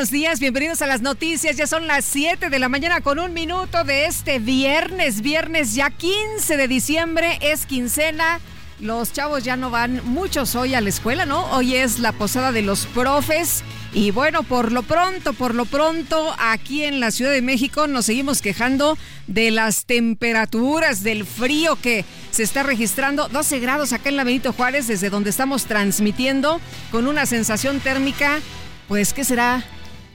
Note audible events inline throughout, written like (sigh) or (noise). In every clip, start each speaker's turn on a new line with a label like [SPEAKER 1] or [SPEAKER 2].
[SPEAKER 1] Buenos días, bienvenidos a las noticias. Ya son las 7 de la mañana con un minuto de este viernes, viernes ya 15 de diciembre, es quincena. Los chavos ya no van muchos hoy a la escuela, ¿no? Hoy es la posada de los profes. Y bueno, por lo pronto, por lo pronto, aquí en la Ciudad de México nos seguimos quejando de las temperaturas, del frío que se está registrando. 12 grados acá en la Benito Juárez, desde donde estamos transmitiendo, con una sensación térmica pues, ¿qué será?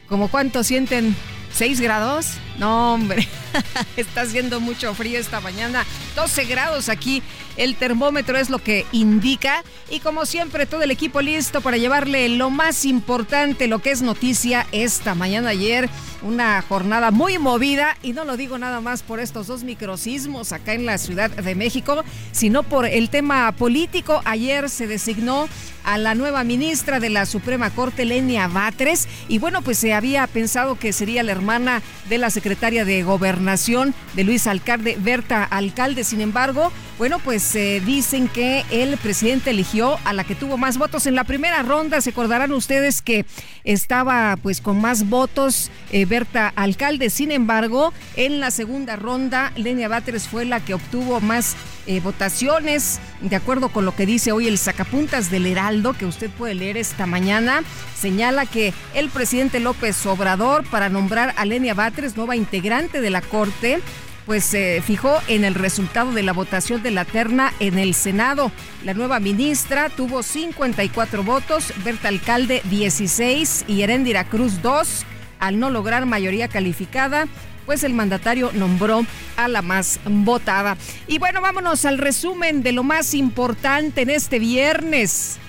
[SPEAKER 1] ¿Como cuánto sienten? ¿6 grados? No, hombre, (laughs) está haciendo mucho frío esta mañana. 12 grados aquí, el termómetro es lo que indica. Y como siempre, todo el equipo listo para llevarle lo más importante, lo que es noticia esta mañana ayer. Una jornada muy movida y no lo digo nada más por estos dos microsismos acá en la Ciudad de México, sino por el tema político. Ayer se designó a la nueva ministra de la Suprema Corte, Lenia Batres, y bueno, pues se había pensado que sería la hermana de la secretaria de Gobernación de Luis Alcalde, Berta Alcalde. Sin embargo, bueno, pues se dicen que el presidente eligió a la que tuvo más votos en la primera ronda. Se acordarán ustedes que estaba pues con más votos eh, Berta Alcalde. Sin embargo, en la segunda ronda, Lenia Batres fue la que obtuvo más eh, votaciones, de acuerdo con lo que dice hoy el sacapuntas del Heraldo, que usted puede leer esta mañana, señala que el presidente López Obrador, para nombrar a Lenia Batres, nueva integrante de la Corte, pues se fijó en el resultado de la votación de la terna en el Senado. La nueva ministra tuvo 54 votos, Berta Alcalde 16 y Herendira Cruz 2. Al no lograr mayoría calificada, pues el mandatario nombró a la más votada. Y bueno, vámonos al resumen de lo más importante en este viernes.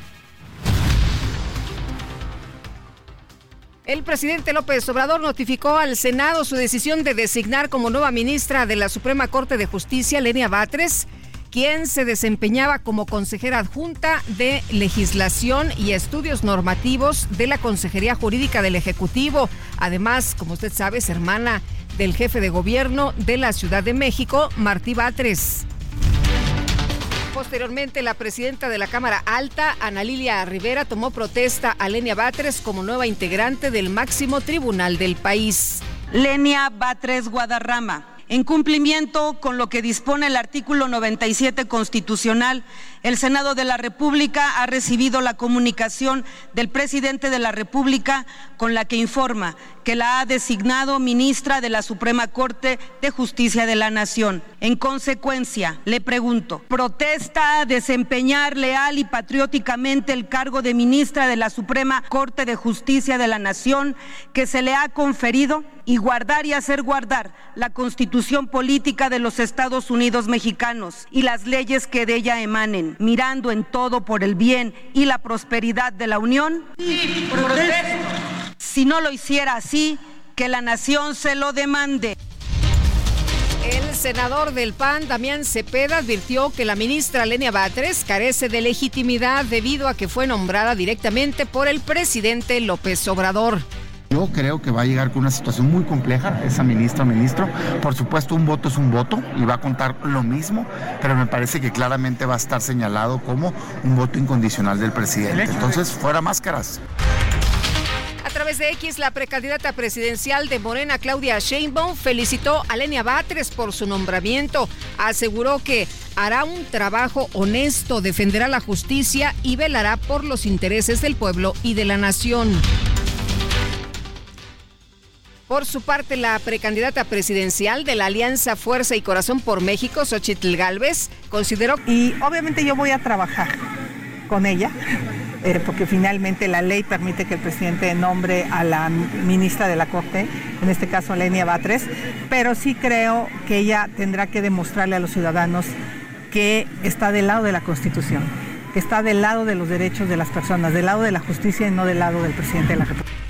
[SPEAKER 1] El presidente López Obrador notificó al Senado su decisión de designar como nueva ministra de la Suprema Corte de Justicia, Lenia Batres, quien se desempeñaba como consejera adjunta de Legislación y Estudios Normativos de la Consejería Jurídica del Ejecutivo. Además, como usted sabe, es hermana del jefe de gobierno de la Ciudad de México, Martí Batres. Posteriormente, la presidenta de la Cámara Alta, Ana Lilia Rivera, tomó protesta a Lenia Batres como nueva integrante del máximo tribunal del país.
[SPEAKER 2] Lenia Batres Guadarrama. En cumplimiento con lo que dispone el artículo 97 constitucional, el Senado de la República ha recibido la comunicación del presidente de la República con la que informa que la ha designado ministra de la Suprema Corte de Justicia de la Nación. En consecuencia, le pregunto, ¿protesta desempeñar leal y patrióticamente el cargo de ministra de la Suprema Corte de Justicia de la Nación que se le ha conferido? y guardar y hacer guardar la constitución política de los Estados Unidos mexicanos y las leyes que de ella emanen, mirando en todo por el bien y la prosperidad de la Unión?
[SPEAKER 3] Sí, protesto.
[SPEAKER 2] Si no lo hiciera así, que la nación se lo demande.
[SPEAKER 1] El senador del PAN, Damián Cepeda, advirtió que la ministra Lenia Batres carece de legitimidad debido a que fue nombrada directamente por el presidente López Obrador.
[SPEAKER 3] Yo creo que va a llegar con una situación muy compleja esa ministra o ministro. Por supuesto, un voto es un voto y va a contar lo mismo, pero me parece que claramente va a estar señalado como un voto incondicional del presidente. Entonces, fuera máscaras.
[SPEAKER 1] A través de X, la precandidata presidencial de Morena, Claudia Sheinbaum, felicitó a Lenia Batres por su nombramiento. Aseguró que hará un trabajo honesto, defenderá la justicia y velará por los intereses del pueblo y de la nación. Por su parte, la precandidata presidencial de la Alianza Fuerza y Corazón por México, Xochitl Galvez, consideró...
[SPEAKER 4] Y obviamente yo voy a trabajar con ella, eh, porque finalmente la ley permite que el presidente nombre a la ministra de la Corte, en este caso Lenia Batres, pero sí creo que ella tendrá que demostrarle a los ciudadanos que está del lado de la Constitución, que está del lado de los derechos de las personas, del lado de la justicia y no del lado del presidente de la República.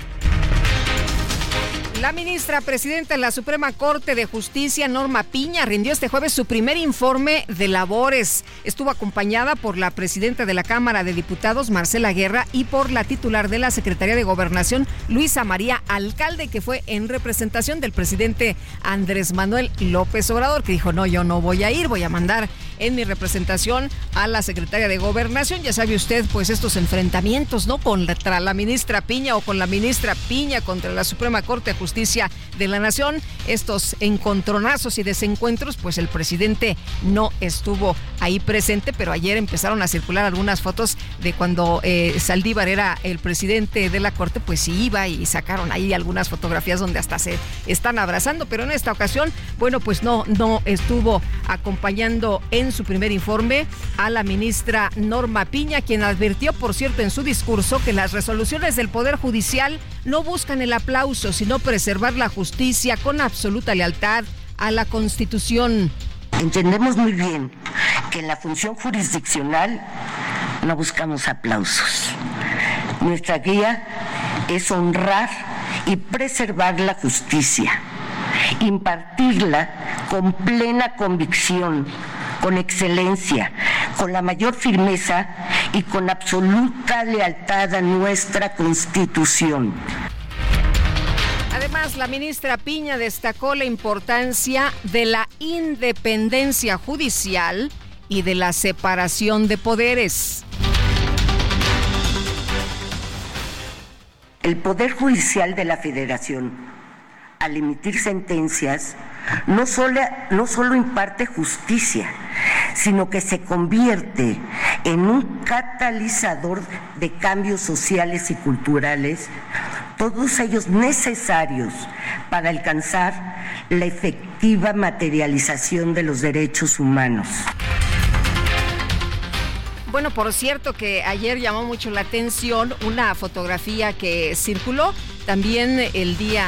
[SPEAKER 1] La ministra presidenta de la Suprema Corte de Justicia, Norma Piña, rindió este jueves su primer informe de labores. Estuvo acompañada por la presidenta de la Cámara de Diputados, Marcela Guerra, y por la titular de la Secretaría de Gobernación, Luisa María Alcalde, que fue en representación del presidente Andrés Manuel López Obrador, que dijo, no, yo no voy a ir, voy a mandar en mi representación a la secretaria de Gobernación. Ya sabe usted, pues estos enfrentamientos, ¿no? Contra la ministra Piña o con la ministra Piña contra la Suprema Corte de Justicia de la Nación, estos encontronazos y desencuentros, pues el presidente no estuvo ahí presente, pero ayer empezaron a circular algunas fotos de cuando eh, Saldívar era el presidente de la Corte, pues sí iba y sacaron ahí algunas fotografías donde hasta se están abrazando, pero en esta ocasión, bueno, pues no, no estuvo acompañando en su primer informe a la ministra Norma Piña, quien advirtió, por cierto, en su discurso que las resoluciones del Poder Judicial no buscan el aplauso, sino preservar la justicia con absoluta lealtad a la Constitución.
[SPEAKER 5] Entendemos muy bien que en la función jurisdiccional no buscamos aplausos. Nuestra guía es honrar y preservar la justicia, impartirla con plena convicción con excelencia, con la mayor firmeza y con absoluta lealtad a nuestra Constitución.
[SPEAKER 1] Además, la ministra Piña destacó la importancia de la independencia judicial y de la separación de poderes.
[SPEAKER 5] El Poder Judicial de la Federación, al emitir sentencias, no solo, no solo imparte justicia, sino que se convierte en un catalizador de cambios sociales y culturales, todos ellos necesarios para alcanzar la efectiva materialización de los derechos humanos.
[SPEAKER 1] Bueno, por cierto que ayer llamó mucho la atención una fotografía que circuló también el día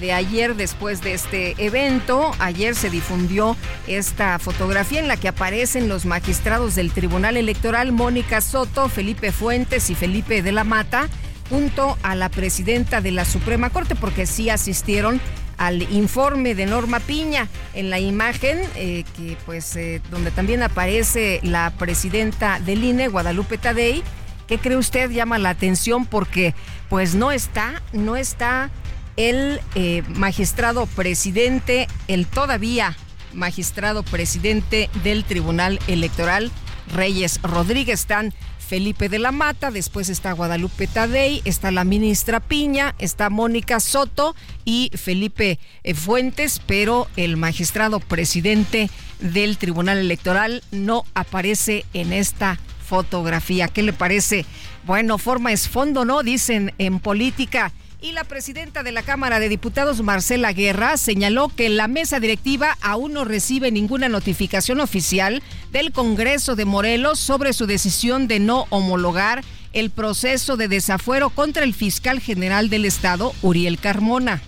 [SPEAKER 1] de ayer después de este evento. Ayer se difundió esta fotografía en la que aparecen los magistrados del Tribunal Electoral, Mónica Soto, Felipe Fuentes y Felipe de la Mata, junto a la presidenta de la Suprema Corte, porque sí asistieron al informe de Norma Piña en la imagen eh, que pues eh, donde también aparece la presidenta del INE Guadalupe Tadei ¿qué cree usted llama la atención porque pues no está no está el eh, magistrado presidente, el todavía magistrado presidente del Tribunal Electoral, Reyes Rodríguez. Están Felipe de la Mata, después está Guadalupe Tadei, está la ministra Piña, está Mónica Soto y Felipe eh, Fuentes, pero el magistrado presidente del Tribunal Electoral no aparece en esta fotografía. ¿Qué le parece? Bueno, forma es fondo, ¿no? Dicen en política. Y la presidenta de la Cámara de Diputados, Marcela Guerra, señaló que la mesa directiva aún no recibe ninguna notificación oficial del Congreso de Morelos sobre su decisión de no homologar el proceso de desafuero contra el fiscal general del Estado, Uriel Carmona.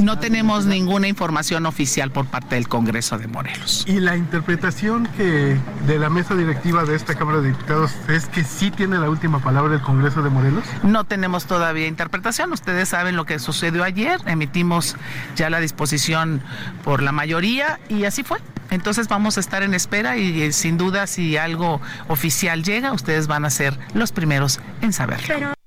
[SPEAKER 6] No tenemos ninguna información oficial por parte del Congreso de Morelos.
[SPEAKER 7] Y la interpretación que de la mesa directiva de esta Cámara de Diputados es que sí tiene la última palabra el Congreso de Morelos.
[SPEAKER 6] No tenemos todavía interpretación. Ustedes saben lo que sucedió ayer. Emitimos ya la disposición por la mayoría y así fue. Entonces vamos a estar en espera y eh, sin duda si algo oficial llega, ustedes van a ser los primeros en saberlo.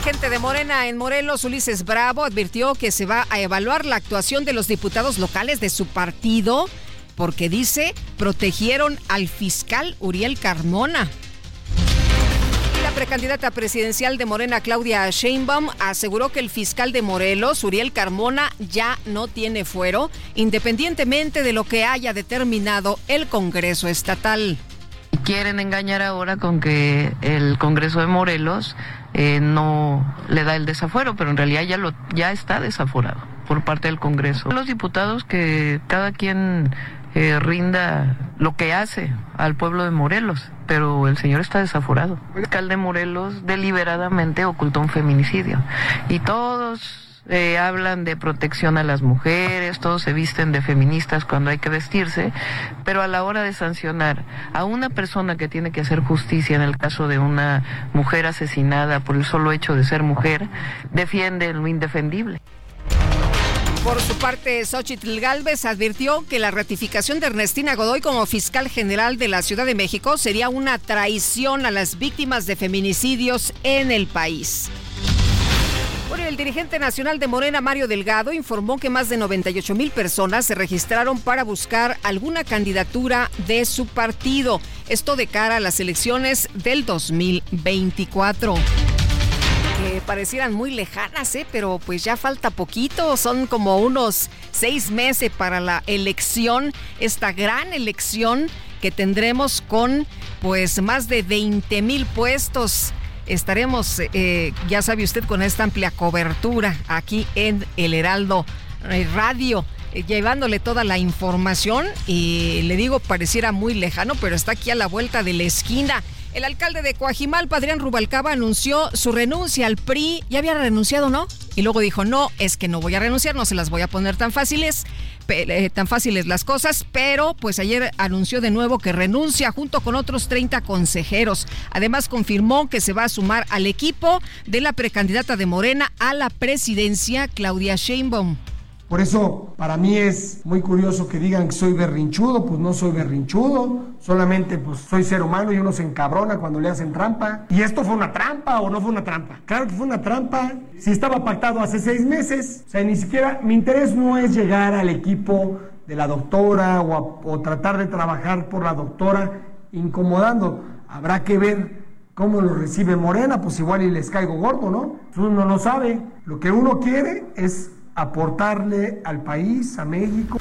[SPEAKER 1] Dirigente de Morena en Morelos, Ulises Bravo, advirtió que se va a evaluar la actuación de los diputados locales de su partido porque dice protegieron al fiscal Uriel Carmona. La precandidata presidencial de Morena, Claudia Sheinbaum, aseguró que el fiscal de Morelos, Uriel Carmona, ya no tiene fuero, independientemente de lo que haya determinado el Congreso Estatal.
[SPEAKER 8] Quieren engañar ahora con que el Congreso de Morelos eh, no le da el desafuero, pero en realidad ya, lo, ya está desaforado por parte del Congreso. Los diputados que cada quien eh, rinda lo que hace al pueblo de Morelos, pero el señor está desaforado. El alcalde de Morelos deliberadamente ocultó un feminicidio y todos eh, hablan de protección a las mujeres, todos se visten de feministas cuando hay que vestirse, pero a la hora de sancionar a una persona que tiene que hacer justicia en el caso de una mujer asesinada por el solo hecho de ser mujer, defiende lo indefendible.
[SPEAKER 1] Por su parte, Xochitl Galvez advirtió que la ratificación de Ernestina Godoy como fiscal general de la Ciudad de México sería una traición a las víctimas de feminicidios en el país. Bueno, el dirigente nacional de Morena, Mario Delgado, informó que más de 98 mil personas se registraron para buscar alguna candidatura de su partido. Esto de cara a las elecciones del 2024 que parecieran muy lejanas, ¿eh? pero pues ya falta poquito, son como unos seis meses para la elección, esta gran elección que tendremos con pues más de 20 mil puestos. Estaremos, eh, ya sabe usted, con esta amplia cobertura aquí en El Heraldo eh, Radio eh, llevándole toda la información y le digo pareciera muy lejano, pero está aquí a la vuelta de la esquina. El alcalde de Coajimalpa, Adrián Rubalcaba, anunció su renuncia al PRI. Ya había renunciado, ¿no? Y luego dijo, no, es que no voy a renunciar, no se las voy a poner tan fáciles, tan fáciles las cosas, pero pues ayer anunció de nuevo que renuncia junto con otros 30 consejeros. Además confirmó que se va a sumar al equipo de la precandidata de Morena a la presidencia, Claudia Sheinbaum.
[SPEAKER 9] Por eso para mí es muy curioso que digan que soy berrinchudo, pues no soy berrinchudo, solamente pues soy ser humano y uno se encabrona cuando le hacen trampa. ¿Y esto fue una trampa o no fue una trampa? Claro que fue una trampa. Si estaba pactado hace seis meses, o sea, ni siquiera mi interés no es llegar al equipo de la doctora o, o tratar de trabajar por la doctora incomodando. Habrá que ver cómo lo recibe Morena, pues igual y les caigo gordo, ¿no? Uno no sabe. Lo que uno quiere es aportarle al país, a México.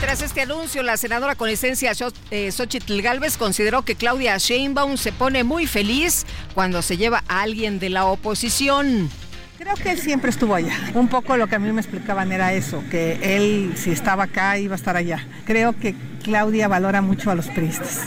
[SPEAKER 1] Tras este anuncio, la senadora con licencia eh, Xochitl Galvez consideró que Claudia Sheinbaum se pone muy feliz cuando se lleva a alguien de la oposición.
[SPEAKER 4] Creo que él siempre estuvo allá. Un poco lo que a mí me explicaban era eso, que él si estaba acá iba a estar allá. Creo que Claudia valora mucho a los priistas.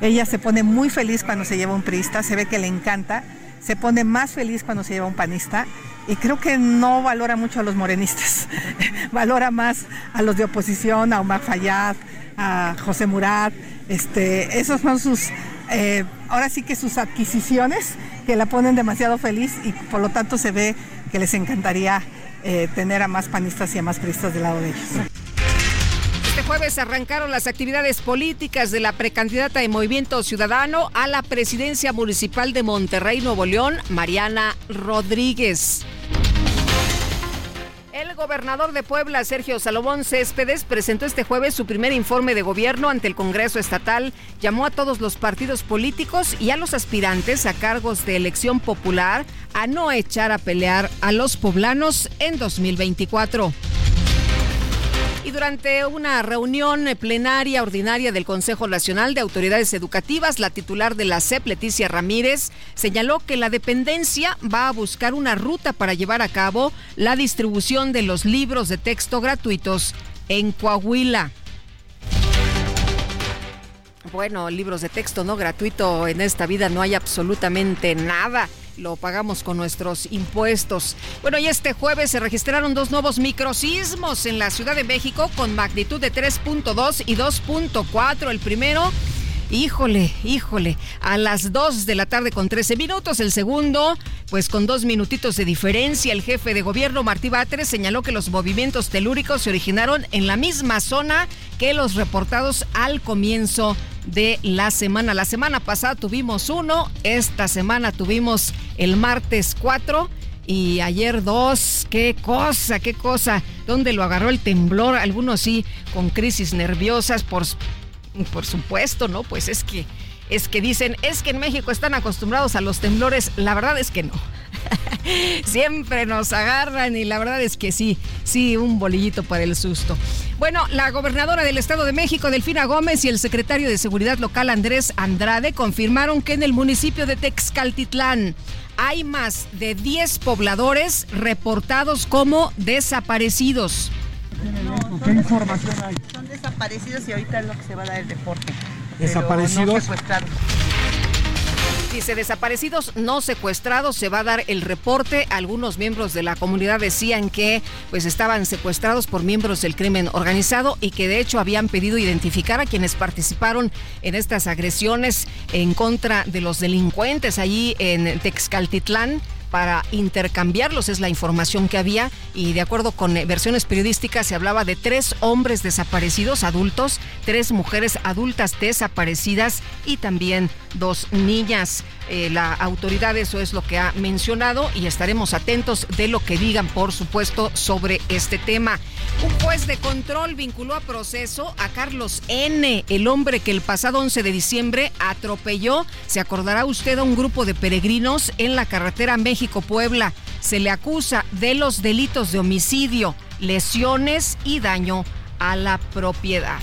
[SPEAKER 4] Ella se pone muy feliz cuando se lleva un priista, se ve que le encanta, se pone más feliz cuando se lleva un panista y creo que no valora mucho a los morenistas, (laughs) valora más a los de oposición, a Omar Fayad, a José Murat, este, esos son sus, eh, ahora sí que sus adquisiciones que la ponen demasiado feliz y por lo tanto se ve que les encantaría eh, tener a más panistas y a más priistas del lado de ellos.
[SPEAKER 1] Este jueves arrancaron las actividades políticas de la precandidata de Movimiento Ciudadano a la presidencia municipal de Monterrey, Nuevo León, Mariana Rodríguez. El gobernador de Puebla, Sergio Salomón Céspedes, presentó este jueves su primer informe de gobierno ante el Congreso Estatal. Llamó a todos los partidos políticos y a los aspirantes a cargos de elección popular a no echar a pelear a los poblanos en 2024. Durante una reunión plenaria ordinaria del Consejo Nacional de Autoridades Educativas, la titular de la CEP, Leticia Ramírez, señaló que la dependencia va a buscar una ruta para llevar a cabo la distribución de los libros de texto gratuitos en Coahuila. Bueno, libros de texto no gratuito en esta vida no hay absolutamente nada. Lo pagamos con nuestros impuestos. Bueno, y este jueves se registraron dos nuevos microsismos en la Ciudad de México con magnitud de 3.2 y 2.4. El primero Híjole, híjole, a las 2 de la tarde con 13 minutos, el segundo, pues con dos minutitos de diferencia, el jefe de gobierno Martí Báteres señaló que los movimientos telúricos se originaron en la misma zona que los reportados al comienzo de la semana. La semana pasada tuvimos uno, esta semana tuvimos el martes 4 y ayer dos. Qué cosa, qué cosa. ¿Dónde lo agarró el temblor? Algunos sí con crisis nerviosas por por supuesto, ¿no? Pues es que es que dicen, es que en México están acostumbrados a los temblores. La verdad es que no. (laughs) Siempre nos agarran y la verdad es que sí, sí, un bolillito para el susto. Bueno, la gobernadora del Estado de México, Delfina Gómez, y el secretario de Seguridad Local, Andrés Andrade, confirmaron que en el municipio de Texcaltitlán hay más de 10 pobladores reportados como desaparecidos.
[SPEAKER 10] ¿Qué información hay?
[SPEAKER 11] Son desaparecidos y ahorita es lo que se va a dar el deporte.
[SPEAKER 10] ¿Desaparecidos?
[SPEAKER 1] Dice, desaparecidos no secuestrados, se va a dar el reporte. Algunos miembros de la comunidad decían que pues estaban secuestrados por miembros del crimen organizado y que de hecho habían pedido identificar a quienes participaron en estas agresiones en contra de los delincuentes allí en Texcaltitlán para intercambiarlos, es la información que había, y de acuerdo con eh, versiones periodísticas se hablaba de tres hombres desaparecidos adultos, tres mujeres adultas desaparecidas y también dos niñas. Eh, la autoridad eso es lo que ha mencionado y estaremos atentos de lo que digan, por supuesto, sobre este tema. Un juez de control vinculó a proceso a Carlos N., el hombre que el pasado 11 de diciembre atropelló, se acordará usted, a un grupo de peregrinos en la carretera México-Puebla. Se le acusa de los delitos de homicidio, lesiones y daño a la propiedad.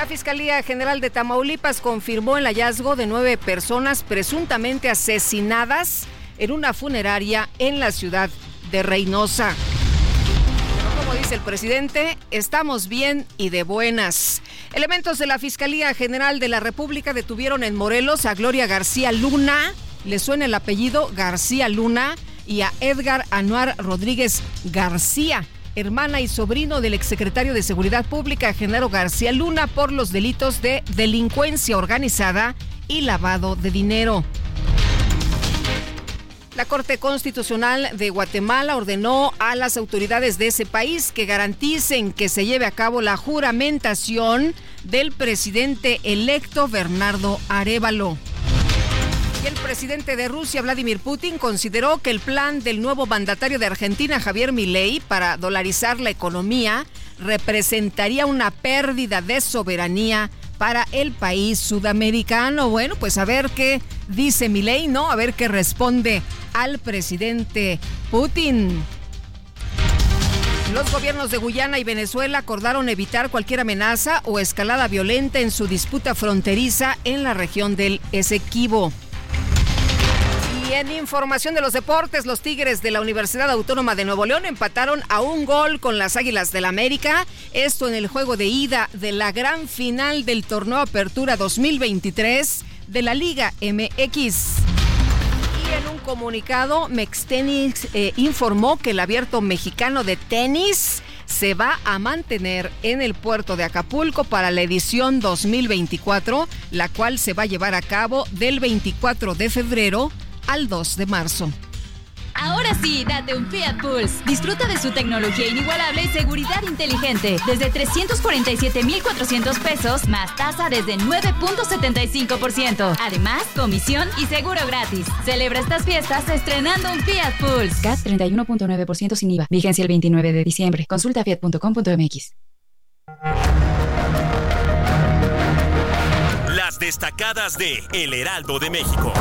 [SPEAKER 1] La Fiscalía General de Tamaulipas confirmó el hallazgo de nueve personas presuntamente asesinadas en una funeraria en la ciudad de Reynosa. Como dice el presidente, estamos bien y de buenas. Elementos de la Fiscalía General de la República detuvieron en Morelos a Gloria García Luna, le suena el apellido García Luna, y a Edgar Anuar Rodríguez García hermana y sobrino del exsecretario de Seguridad Pública, Genaro García Luna, por los delitos de delincuencia organizada y lavado de dinero. La Corte Constitucional de Guatemala ordenó a las autoridades de ese país que garanticen que se lleve a cabo la juramentación del presidente electo Bernardo Arevalo. El presidente de Rusia, Vladimir Putin, consideró que el plan del nuevo mandatario de Argentina, Javier Milei, para dolarizar la economía representaría una pérdida de soberanía para el país sudamericano. Bueno, pues a ver qué dice Milei, ¿no? A ver qué responde al presidente Putin. Los gobiernos de Guyana y Venezuela acordaron evitar cualquier amenaza o escalada violenta en su disputa fronteriza en la región del Esequibo. Y en información de los deportes, los Tigres de la Universidad Autónoma de Nuevo León empataron a un gol con las Águilas del América. Esto en el juego de ida de la gran final del torneo Apertura 2023 de la Liga MX. Y en un comunicado, Mextenis eh, informó que el abierto mexicano de tenis se va a mantener en el puerto de Acapulco para la edición 2024, la cual se va a llevar a cabo del 24 de febrero al 2 de marzo.
[SPEAKER 12] Ahora sí, date un Fiat Pulse. Disfruta de su tecnología inigualable y seguridad inteligente. Desde 347,400 pesos, más tasa desde 9.75%. Además, comisión y seguro gratis. Celebra estas fiestas estrenando un Fiat Pulse.
[SPEAKER 13] CAT 31.9% sin IVA. Vigencia el 29 de diciembre. Consulta fiat.com.mx.
[SPEAKER 14] Las destacadas de El Heraldo de México.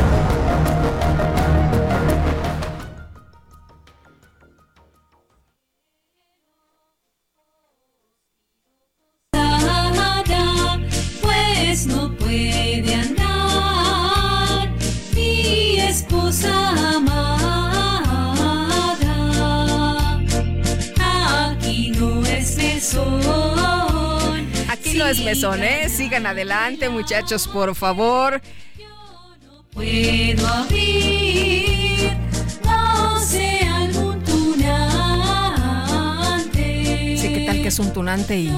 [SPEAKER 15] Pues no puede andar mi esposa amada. Aquí no es mesón.
[SPEAKER 1] Aquí no es mesón, ¿eh? Sigan adelante, muchachos, por favor.
[SPEAKER 15] Puedo abrir océano tunante.
[SPEAKER 1] Sí, ¿qué tal que es un tunante y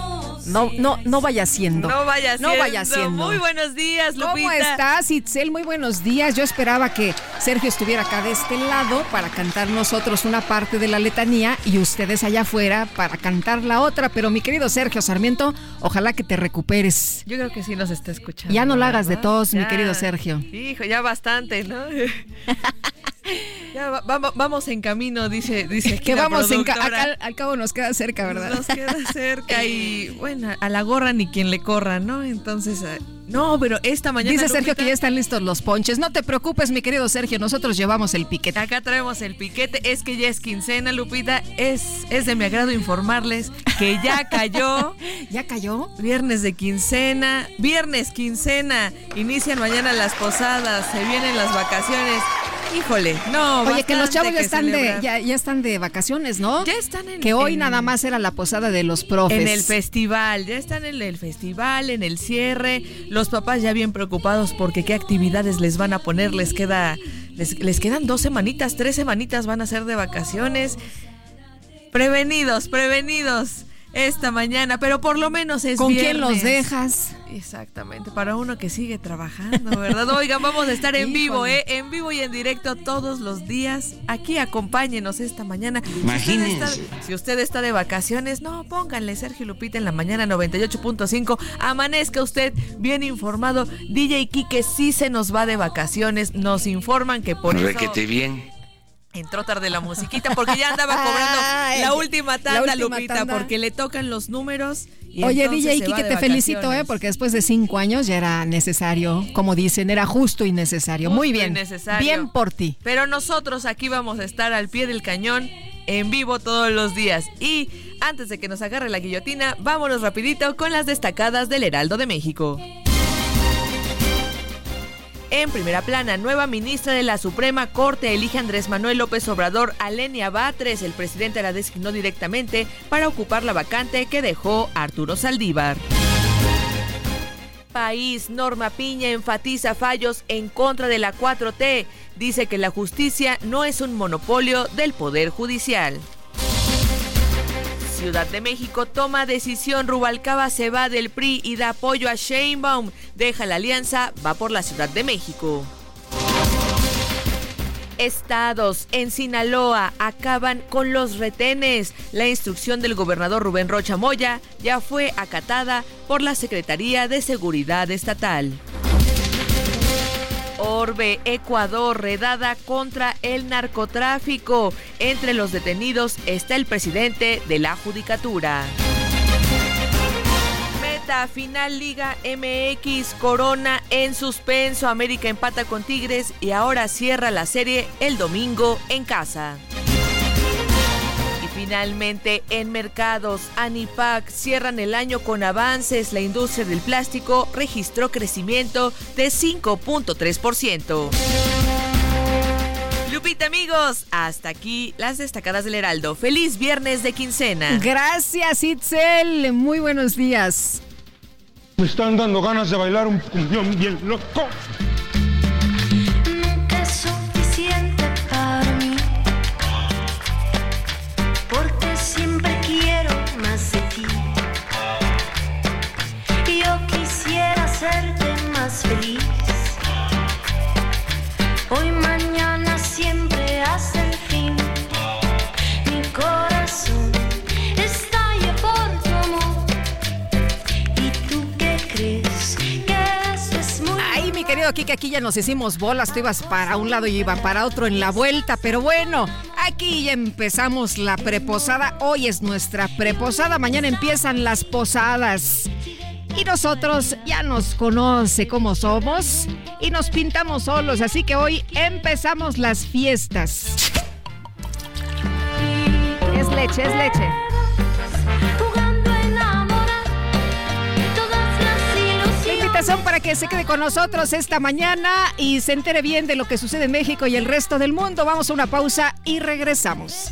[SPEAKER 1] no, no, no vaya siendo?
[SPEAKER 16] No vaya
[SPEAKER 1] No vaya
[SPEAKER 16] siendo.
[SPEAKER 1] siendo.
[SPEAKER 16] Muy buenos días, Lupita.
[SPEAKER 1] ¿Cómo estás, Itzel? Muy buenos días. Yo esperaba que Sergio estuviera acá de este lado para cantar nosotros una parte de la letanía y ustedes allá afuera para cantar la otra. Pero mi querido Sergio Sarmiento, ojalá que te recuperes.
[SPEAKER 16] Yo creo que sí nos está escuchando.
[SPEAKER 1] Ya no la hagas de tos, mi
[SPEAKER 16] Ya.
[SPEAKER 1] querido Sergio.
[SPEAKER 16] Hijo, ya bastante, ¿no? (laughs) ya va- vamos, vamos en camino, dice, dice aquí
[SPEAKER 1] Que vamos en ca- acá- al cabo nos queda cerca, ¿verdad?
[SPEAKER 16] Nos queda (laughs) cerca y bueno, a la gorra ni quien le corra, ¿no? Entonces, eh, no, pero esta mañana.
[SPEAKER 1] Dice Sergio
[SPEAKER 16] Lupita,
[SPEAKER 1] que ya están listos los ponches. No te preocupes, mi querido Sergio, nosotros llevamos el piquete.
[SPEAKER 16] Acá traemos el piquete, es que ya es quincena, Lupita. Es, es de mi agrado informarles que ya cayó. (laughs)
[SPEAKER 1] ¿Ya cayó?
[SPEAKER 16] Viernes de quincena, viernes quincena. Inician mañana las posadas, se vienen las vacaciones. Híjole, no.
[SPEAKER 1] Oye, que los chavos ya están de, ya, ya están de vacaciones, ¿no?
[SPEAKER 16] Ya están en
[SPEAKER 1] Que hoy
[SPEAKER 16] en-
[SPEAKER 1] nada más era la posada de los profes.
[SPEAKER 16] En el festival, ya están en el festival, en el cierre. Los papás ya bien preocupados porque qué actividades les van a poner. Les queda, les, les quedan dos semanitas, tres semanitas van a ser de vacaciones. Prevenidos, prevenidos esta mañana, pero por lo menos es
[SPEAKER 1] ¿Con quién los
[SPEAKER 16] viernes.
[SPEAKER 1] dejas?
[SPEAKER 16] Exactamente, para uno que sigue trabajando, ¿verdad? Oigan, vamos a estar en (laughs) vivo. ¿eh? En vivo y en directo todos los días. Aquí acompáñenos esta mañana. Si usted
[SPEAKER 17] Imagínense.
[SPEAKER 16] está- Si usted está de vacaciones, no, pónganle Sergio Lupita en la mañana 98.5. Amanezca usted bien informado. DJ Kike sí se nos va de vacaciones. Nos informan que por eso
[SPEAKER 17] Requete bien.
[SPEAKER 16] Entró tarde la musiquita porque ya andaba cobrando
[SPEAKER 1] Ay,
[SPEAKER 16] la última tanda,
[SPEAKER 1] la última
[SPEAKER 16] Lupita,
[SPEAKER 1] tanda.
[SPEAKER 16] porque le tocan los números. y
[SPEAKER 1] Oye, DJ Kike,
[SPEAKER 16] de
[SPEAKER 1] te felicito, ¿eh? Porque después de cinco años ya era necesario, como dicen, era justo y necesario. Muy
[SPEAKER 16] Justo
[SPEAKER 1] bien.
[SPEAKER 16] necesario.
[SPEAKER 1] Bien por ti.
[SPEAKER 16] Pero nosotros aquí vamos a estar al pie del cañón en vivo todos los días. Y antes de que nos agarre la guillotina, vámonos rapidito con las destacadas del Heraldo de México. En primera plana, nueva ministra de la Suprema Corte elige Andrés Manuel López Obrador a Lenia Batres. El presidente la designó directamente para ocupar la vacante que dejó Arturo Saldívar. País, Norma Piña enfatiza fallos en contra de la 4T. Dice que la justicia no es un monopolio del Poder Judicial. Ciudad de México toma decisión. Rubalcaba se va del PRI y da apoyo a Sheinbaum. Deja la alianza, va por la Ciudad de México. Estados en Sinaloa acaban con los retenes. La instrucción del gobernador Rubén Rocha Moya ya fue acatada por la Secretaría de Seguridad Estatal. Orbe, Ecuador, redada contra el narcotráfico. Entre los detenidos está el presidente de la Judicatura. Meta final Liga MX, Corona en suspenso, América empata con Tigres y ahora cierra la serie el domingo en casa. Finalmente en mercados, Anipac cierran el año con avances, la industria del plástico registró crecimiento de 5.3%. Lupita amigos, hasta aquí las destacadas del Heraldo. Feliz viernes de quincena.
[SPEAKER 1] Gracias, Itzel. Muy buenos días.
[SPEAKER 10] Me están dando ganas de bailar un cumbión bien loco.
[SPEAKER 1] Querido Kike, aquí ya nos hicimos bolas. Tú ibas para un lado y iba para otro en la vuelta. Pero bueno, aquí ya empezamos la preposada. Hoy es nuestra preposada. Mañana empiezan las posadas. Y nosotros ya nos conoce cómo somos y nos pintamos solos. Así que hoy empezamos las fiestas. Es leche, es leche. Para que se quede con nosotros esta mañana y se entere bien de lo que sucede en México y el resto del mundo. Vamos a una pausa y regresamos.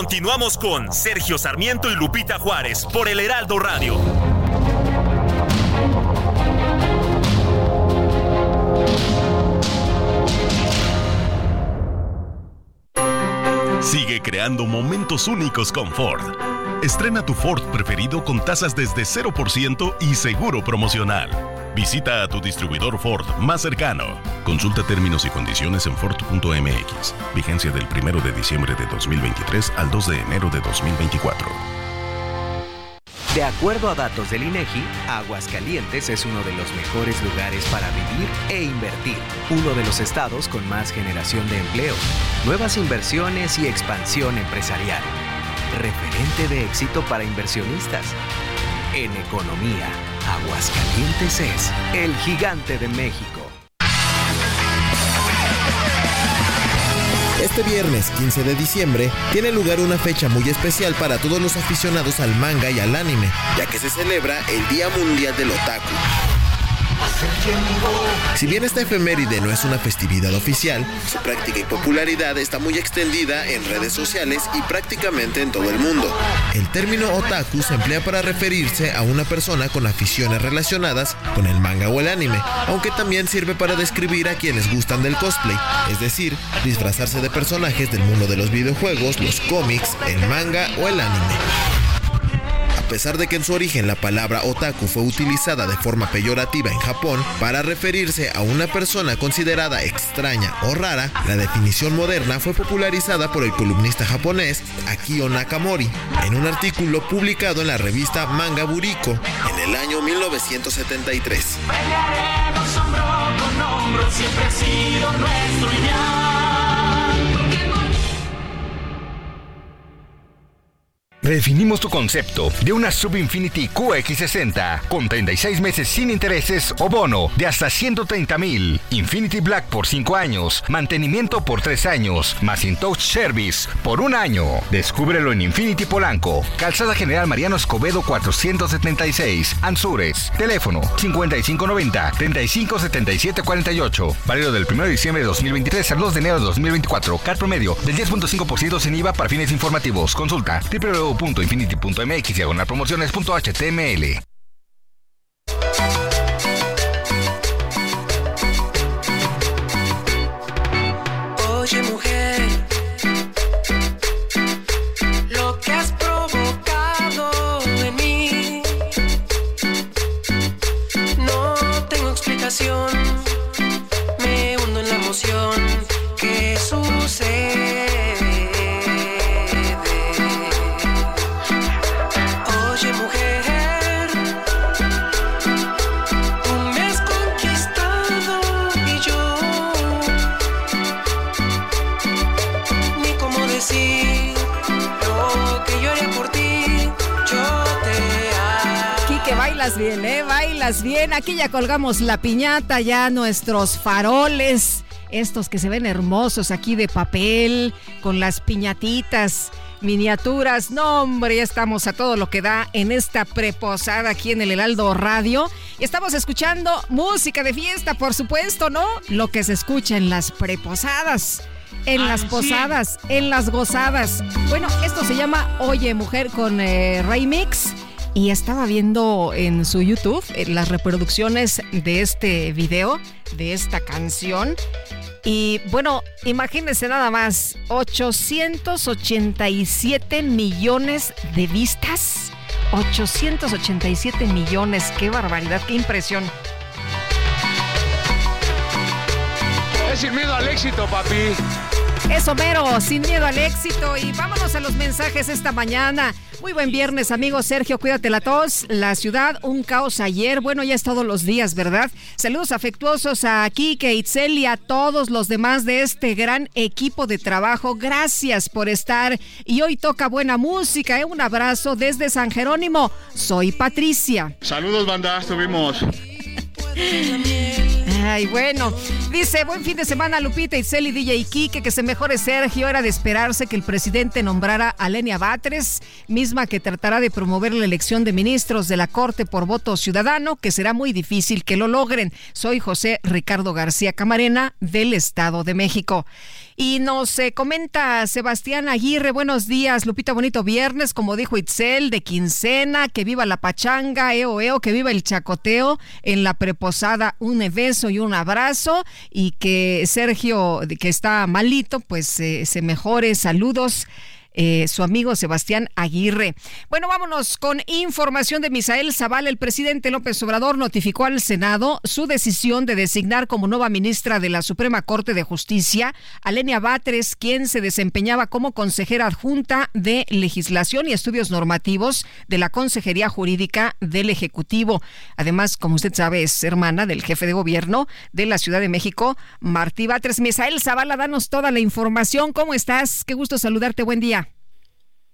[SPEAKER 14] Continuamos con Sergio Sarmiento y Lupita Juárez por el Heraldo Radio.
[SPEAKER 17] Sigue creando momentos únicos con Ford. Estrena tu Ford preferido con tasas desde 0% y seguro promocional. Visita a tu distribuidor Ford más cercano. Consulta términos y condiciones en Ford.mx. Vigencia del 1 de diciembre de 2023 al 2 de enero de 2024.
[SPEAKER 18] De acuerdo a datos del INEGI, Aguascalientes es uno de los mejores lugares para vivir e invertir. Uno de los estados con más generación de empleo, nuevas inversiones y expansión empresarial. Referente de éxito para inversionistas. En economía, Aguascalientes es el gigante de México.
[SPEAKER 19] Este viernes 15 de diciembre tiene lugar una fecha muy especial para todos los aficionados al manga y al anime, ya que se celebra el Día Mundial del Otaku. Si bien esta efeméride no es una festividad oficial, su práctica y popularidad está muy extendida en redes sociales y prácticamente en todo el mundo. El término otaku se emplea para referirse a una persona con aficiones relacionadas con el manga o el anime, aunque también sirve para describir a quienes gustan del cosplay, es decir, disfrazarse de personajes del mundo de los videojuegos, los cómics, el manga o el anime. A pesar de que en su origen la palabra otaku fue utilizada de forma peyorativa en Japón para referirse a una persona considerada extraña o rara, la definición moderna fue popularizada por el columnista japonés Akio Nakamori en un artículo publicado en la revista Manga Buriko en el año 1973.
[SPEAKER 15] Pelearemos hombro con hombro, siempre ha sido nuestro ideal.
[SPEAKER 20] Redefinimos tu concepto de una Sub Infinity QX60 con 36 meses sin intereses o bono de hasta 130 mil. Infinity Black por 5 años, mantenimiento por 3 años, más In Touch Service por un año. Descúbrelo en Infinity Polanco, Calzada General Mariano Escobedo 476, Anzures. Teléfono 5590 357748. Válido del 1 de diciembre de 2023 al 2 de enero de 2024. Car promedio del 10.5% sin IVA para fines informativos. Consulta www.infinity.mx diagonal promociones.html.
[SPEAKER 1] bien. Aquí ya colgamos la piñata, ya nuestros faroles, estos que se ven hermosos aquí de papel, con las piñatitas, miniaturas. No, hombre, ya estamos a todo lo que da en esta preposada aquí en el Heraldo Radio. Y estamos escuchando música de fiesta, por supuesto, ¿no? Lo que se escucha en las preposadas. En las posadas, en las gozadas. Bueno, esto se llama Oye Mujer con eh, Remix. Y estaba viendo en su YouTube eh, las reproducciones de este video, de esta canción. Y bueno, imagínense nada más, 887 millones de vistas. 887 millones, qué barbaridad, qué impresión.
[SPEAKER 10] Es sin miedo al éxito, papi.
[SPEAKER 1] Eso mero, sin miedo al éxito. Y vámonos a los mensajes esta mañana. Muy buen viernes, amigo Sergio. Cuídate la tos. La ciudad, un caos ayer. Bueno, ya es todos los días, ¿verdad? Saludos afectuosos a Kike, Itzel y a todos los demás de este gran equipo de trabajo. Gracias por estar. Y hoy toca buena música. ¿eh? Un abrazo desde San Jerónimo. Soy Patricia.
[SPEAKER 10] Saludos, banda. Estuvimos. (laughs)
[SPEAKER 1] Ay, bueno. Dice, buen fin de semana, Lupita, Itzel DJ Kike, que se mejore Sergio. Era de esperarse que el presidente nombrara a Lenia Batres, misma que tratará de promover la elección de ministros de la Corte por voto ciudadano, que será muy difícil que lo logren. Soy José Ricardo García Camarena, del Estado de México. Y nos eh, comenta Sebastián Aguirre, buenos días, Lupita, bonito viernes, como dijo Itzel, de quincena, que viva la pachanga, eo, eo, que viva el chacoteo, en la preposada un beso y un abrazo, y que Sergio, que está malito, pues eh, se mejore, saludos. Eh, su amigo Sebastián Aguirre. Bueno, vámonos con información de Misael Zavala. El presidente López Obrador notificó al Senado su decisión de designar como nueva ministra de la Suprema Corte de Justicia a Lenia Batres, quien se desempeñaba como consejera adjunta de Legislación y Estudios Normativos de la Consejería Jurídica del Ejecutivo. Además, como usted sabe, es hermana del jefe de gobierno de la Ciudad de México, Martí Batres. Misael Zavala, danos toda la información. ¿Cómo estás? Qué gusto saludarte. Buen día.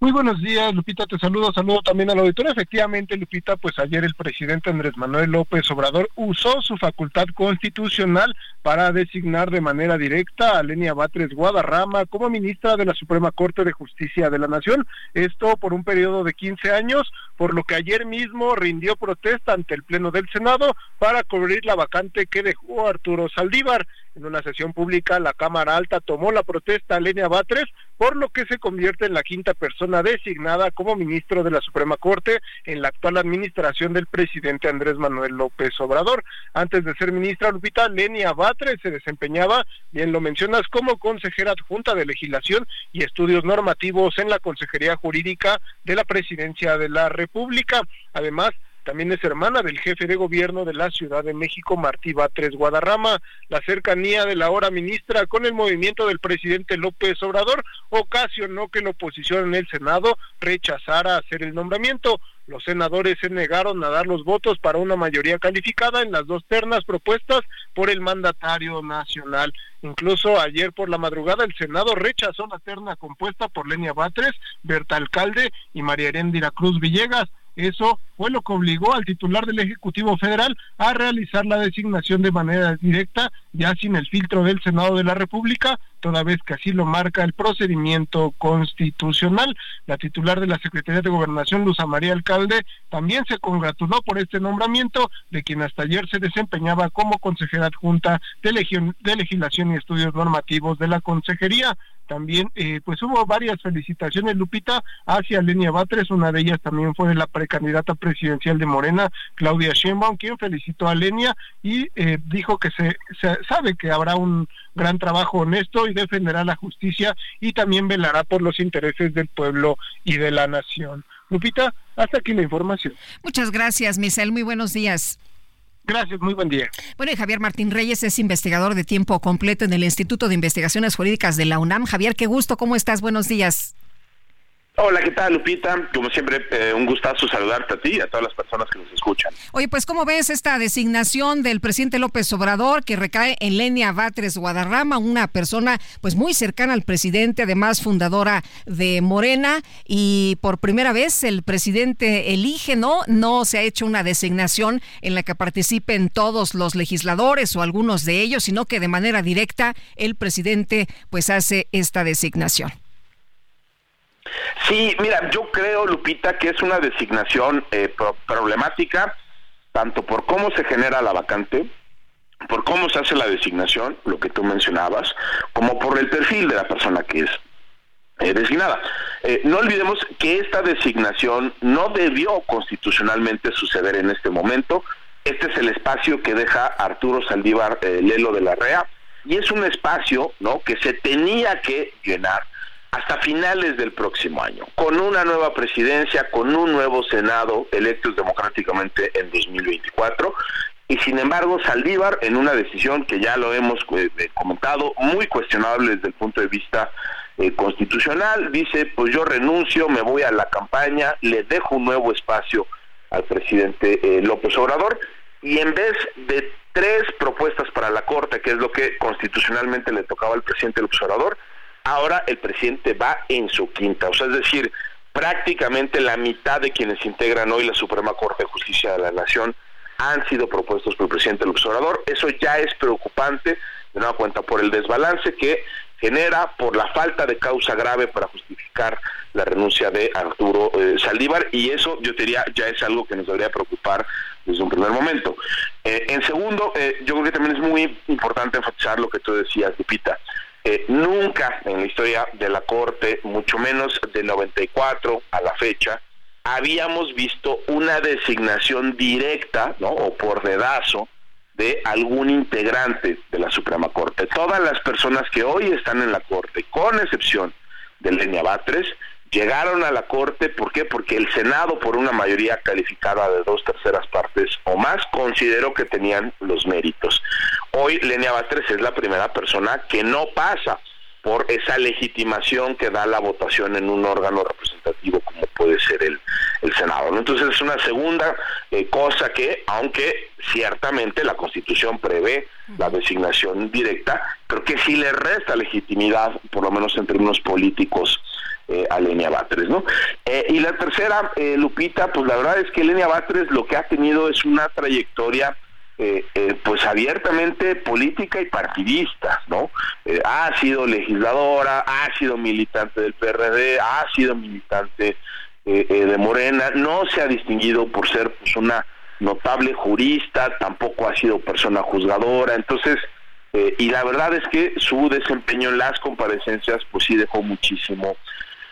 [SPEAKER 7] Muy buenos días, Lupita, te saludo, saludo también al auditorio. Efectivamente, Lupita, pues ayer el presidente Andrés Manuel López Obrador usó su facultad constitucional para designar de manera directa a Lenia Batres Guadarrama como ministra de la Suprema Corte de Justicia de la Nación. Esto por un periodo de 15 años, por lo que ayer mismo rindió protesta ante el Pleno del Senado para cubrir la vacante que dejó Arturo Saldívar. En una sesión pública, la Cámara Alta tomó la protesta a Lenia Batres, por lo que se convierte en la quinta persona designada como ministro de la Suprema Corte en la actual administración del presidente Andrés Manuel López Obrador. Antes de ser ministra Lupita, Lenia Batres se desempeñaba, bien lo mencionas, como consejera adjunta de legislación y estudios normativos en la Consejería Jurídica de la Presidencia de la República. Además, también es hermana del jefe de gobierno de la Ciudad de México, Martí Batres Guadarrama. La cercanía de la hora ministra con el movimiento del presidente López Obrador ocasionó que la oposición en el Senado rechazara hacer el nombramiento. Los senadores se negaron a dar los votos para una mayoría calificada en las dos ternas propuestas por el mandatario nacional. Incluso ayer por la madrugada el Senado rechazó la terna compuesta por Lenia Batres, Berta Alcalde y María Heréndira Cruz Villegas. Eso fue lo que obligó al titular del Ejecutivo Federal a realizar la designación de manera directa, ya sin el filtro del Senado de la República, toda vez que así lo marca el procedimiento constitucional. La titular de la Secretaría de Gobernación, Luz María Alcalde, también se congratuló por este nombramiento, de quien hasta ayer se desempeñaba como consejera adjunta de, de Legislación y Estudios Normativos de la Consejería también eh, pues hubo varias felicitaciones Lupita hacia Lenia Batres una de ellas también fue de la precandidata presidencial de Morena Claudia Sheinbaum quien felicitó a Lenia y eh, dijo que se, se, sabe que habrá un gran trabajo honesto y defenderá la justicia y también velará por los intereses del pueblo y de la nación Lupita hasta aquí la información
[SPEAKER 1] muchas gracias Misael muy buenos días
[SPEAKER 7] Gracias, muy buen día.
[SPEAKER 1] Bueno, y Javier Martín Reyes es investigador de tiempo completo en el Instituto de Investigaciones Jurídicas de la UNAM. Javier, qué gusto, ¿cómo estás? Buenos días.
[SPEAKER 21] Hola, ¿qué tal, Lupita? Como siempre, eh, un gustazo saludarte a ti y a todas las personas que nos escuchan.
[SPEAKER 1] Oye, pues, ¿cómo ves esta designación del presidente López Obrador que recae en Lenia Batres Guadarrama, una persona pues muy cercana al presidente, además fundadora de Morena, y por primera vez el presidente elige, ¿no? No se ha hecho una designación en la que participen todos los legisladores o algunos de ellos, sino que de manera directa el presidente pues hace esta designación.
[SPEAKER 21] Sí, mira, yo creo, Lupita, que es una designación eh, pro problemática, tanto por cómo se genera la vacante, por cómo se hace la designación, lo que tú mencionabas, como por el perfil de la persona que es eh, designada. Eh, no olvidemos que esta designación no debió constitucionalmente suceder en este momento. Este es el espacio que deja Arturo Saldívar Lelo de la REA y es un espacio ¿no? que se tenía que llenar hasta finales del próximo año, con una nueva presidencia, con un nuevo Senado electos democráticamente en 2024 y sin embargo Saldívar en una decisión que ya lo hemos eh, eh, comentado, muy cuestionable desde el punto de vista eh, constitucional, dice pues yo renuncio, me voy a la campaña, le dejo un nuevo espacio al presidente López Obrador y en vez de tres propuestas para la Corte, que es lo que constitucionalmente le tocaba al presidente López Obrador, ahora el presidente va en su quinta, o sea, es decir, prácticamente la mitad de quienes integran hoy la Suprema Corte de Justicia de la Nación han sido propuestos por el presidente López. Eso ya es preocupante, de nueva cuenta, por el desbalance que genera, por la falta de causa grave para justificar la renuncia de Arturo eh, Saldívar, y eso yo diría ya es algo que nos debería preocupar desde un primer momento. Eh, en segundo, eh, yo creo que también es muy importante enfatizar lo que tú decías, Lupita. Nunca en la historia de la Corte, mucho menos de 94 a la fecha, habíamos visto una designación directa o por dedazo de algún integrante de la Suprema Corte. Todas las personas que hoy están en la Corte, con excepción de Lenia Batres, llegaron a la Corte, ¿por qué? Porque el Senado, por una mayoría calificada de dos terceras partes o más, consideró que tenían los méritos. Hoy Lenia Batres es la primera persona que no pasa por esa legitimación que da la votación en un órgano representativo como puede ser el, el Senado. Entonces es una segunda eh, cosa que, aunque ciertamente la Constitución prevé la designación directa, pero que sí le resta legitimidad, por lo menos en términos políticos, eh, a Lenia Batres, ¿no? Eh, y la tercera, eh, Lupita, pues la verdad es que Lenia Batres lo que ha tenido es una trayectoria pues abiertamente política y partidista, ¿no? ha sido legisladora, ha sido militante del PRD, ha sido militante de Morena, no se ha distinguido por ser pues una notable jurista, tampoco ha sido persona juzgadora, entonces, y la verdad es que su desempeño en las comparecencias pues sí dejó muchísimo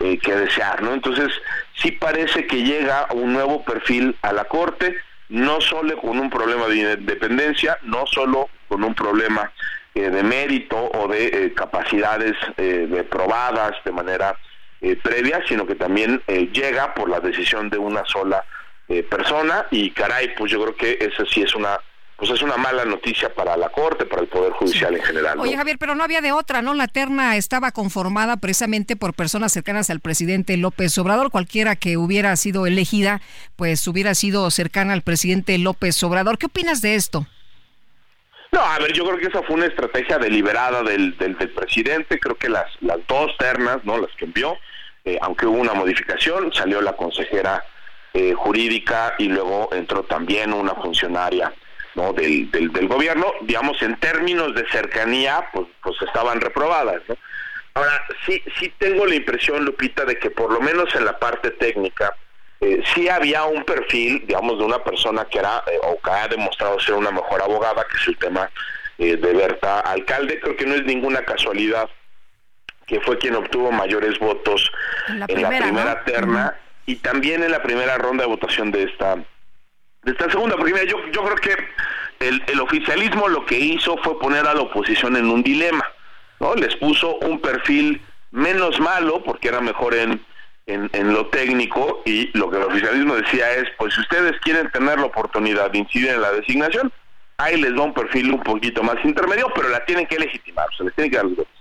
[SPEAKER 21] eh, que desear, ¿no? Entonces, sí parece que llega un nuevo perfil a la Corte, no solo con un problema de independencia, no solo con un problema eh, de mérito o de eh, capacidades de probadas de manera previa, sino que también llega por la decisión de una sola persona y caray, pues yo creo que esa sí es una pues es una mala noticia para la Corte, para el Poder Judicial en general.
[SPEAKER 1] Oye, Javier, pero no había de otra, ¿no? La terna estaba conformada precisamente por personas cercanas al presidente López Obrador. Cualquiera que hubiera sido elegida, pues hubiera sido cercana al presidente López Obrador. ¿Qué opinas de esto?
[SPEAKER 21] No, a ver, yo creo que esa fue una estrategia deliberada del, del, presidente. Creo que las, las dos ternas, ¿no? Las que envió, eh, aunque hubo una modificación, salió la consejera eh, jurídica y luego entró también una funcionaria ¿no? del, del, gobierno, digamos, en términos de cercanía, pues, pues estaban reprobadas. ¿no? Ahora, sí, sí tengo la impresión, Lupita, de que por lo menos en la parte técnica, eh, sí había un perfil, digamos, de una persona que era eh, o que ha demostrado ser una mejor abogada, que es el tema eh, de Berta Alcalde. Creo que no es ninguna casualidad que fue quien obtuvo mayores votos en la primera, terna y también en la primera ronda de votación de esta de esta segunda, porque mira, yo, yo creo que el, el oficialismo lo que hizo fue poner a la oposición en un dilema, ¿no? Les puso un perfil menos malo, porque era mejor en, en, en, lo técnico, y lo que el oficialismo decía es, pues si ustedes quieren tener la oportunidad de incidir en la designación, ahí les va un perfil un poquito más intermedio, pero la tienen que legitimar, o sea, les tienen que dar los votos.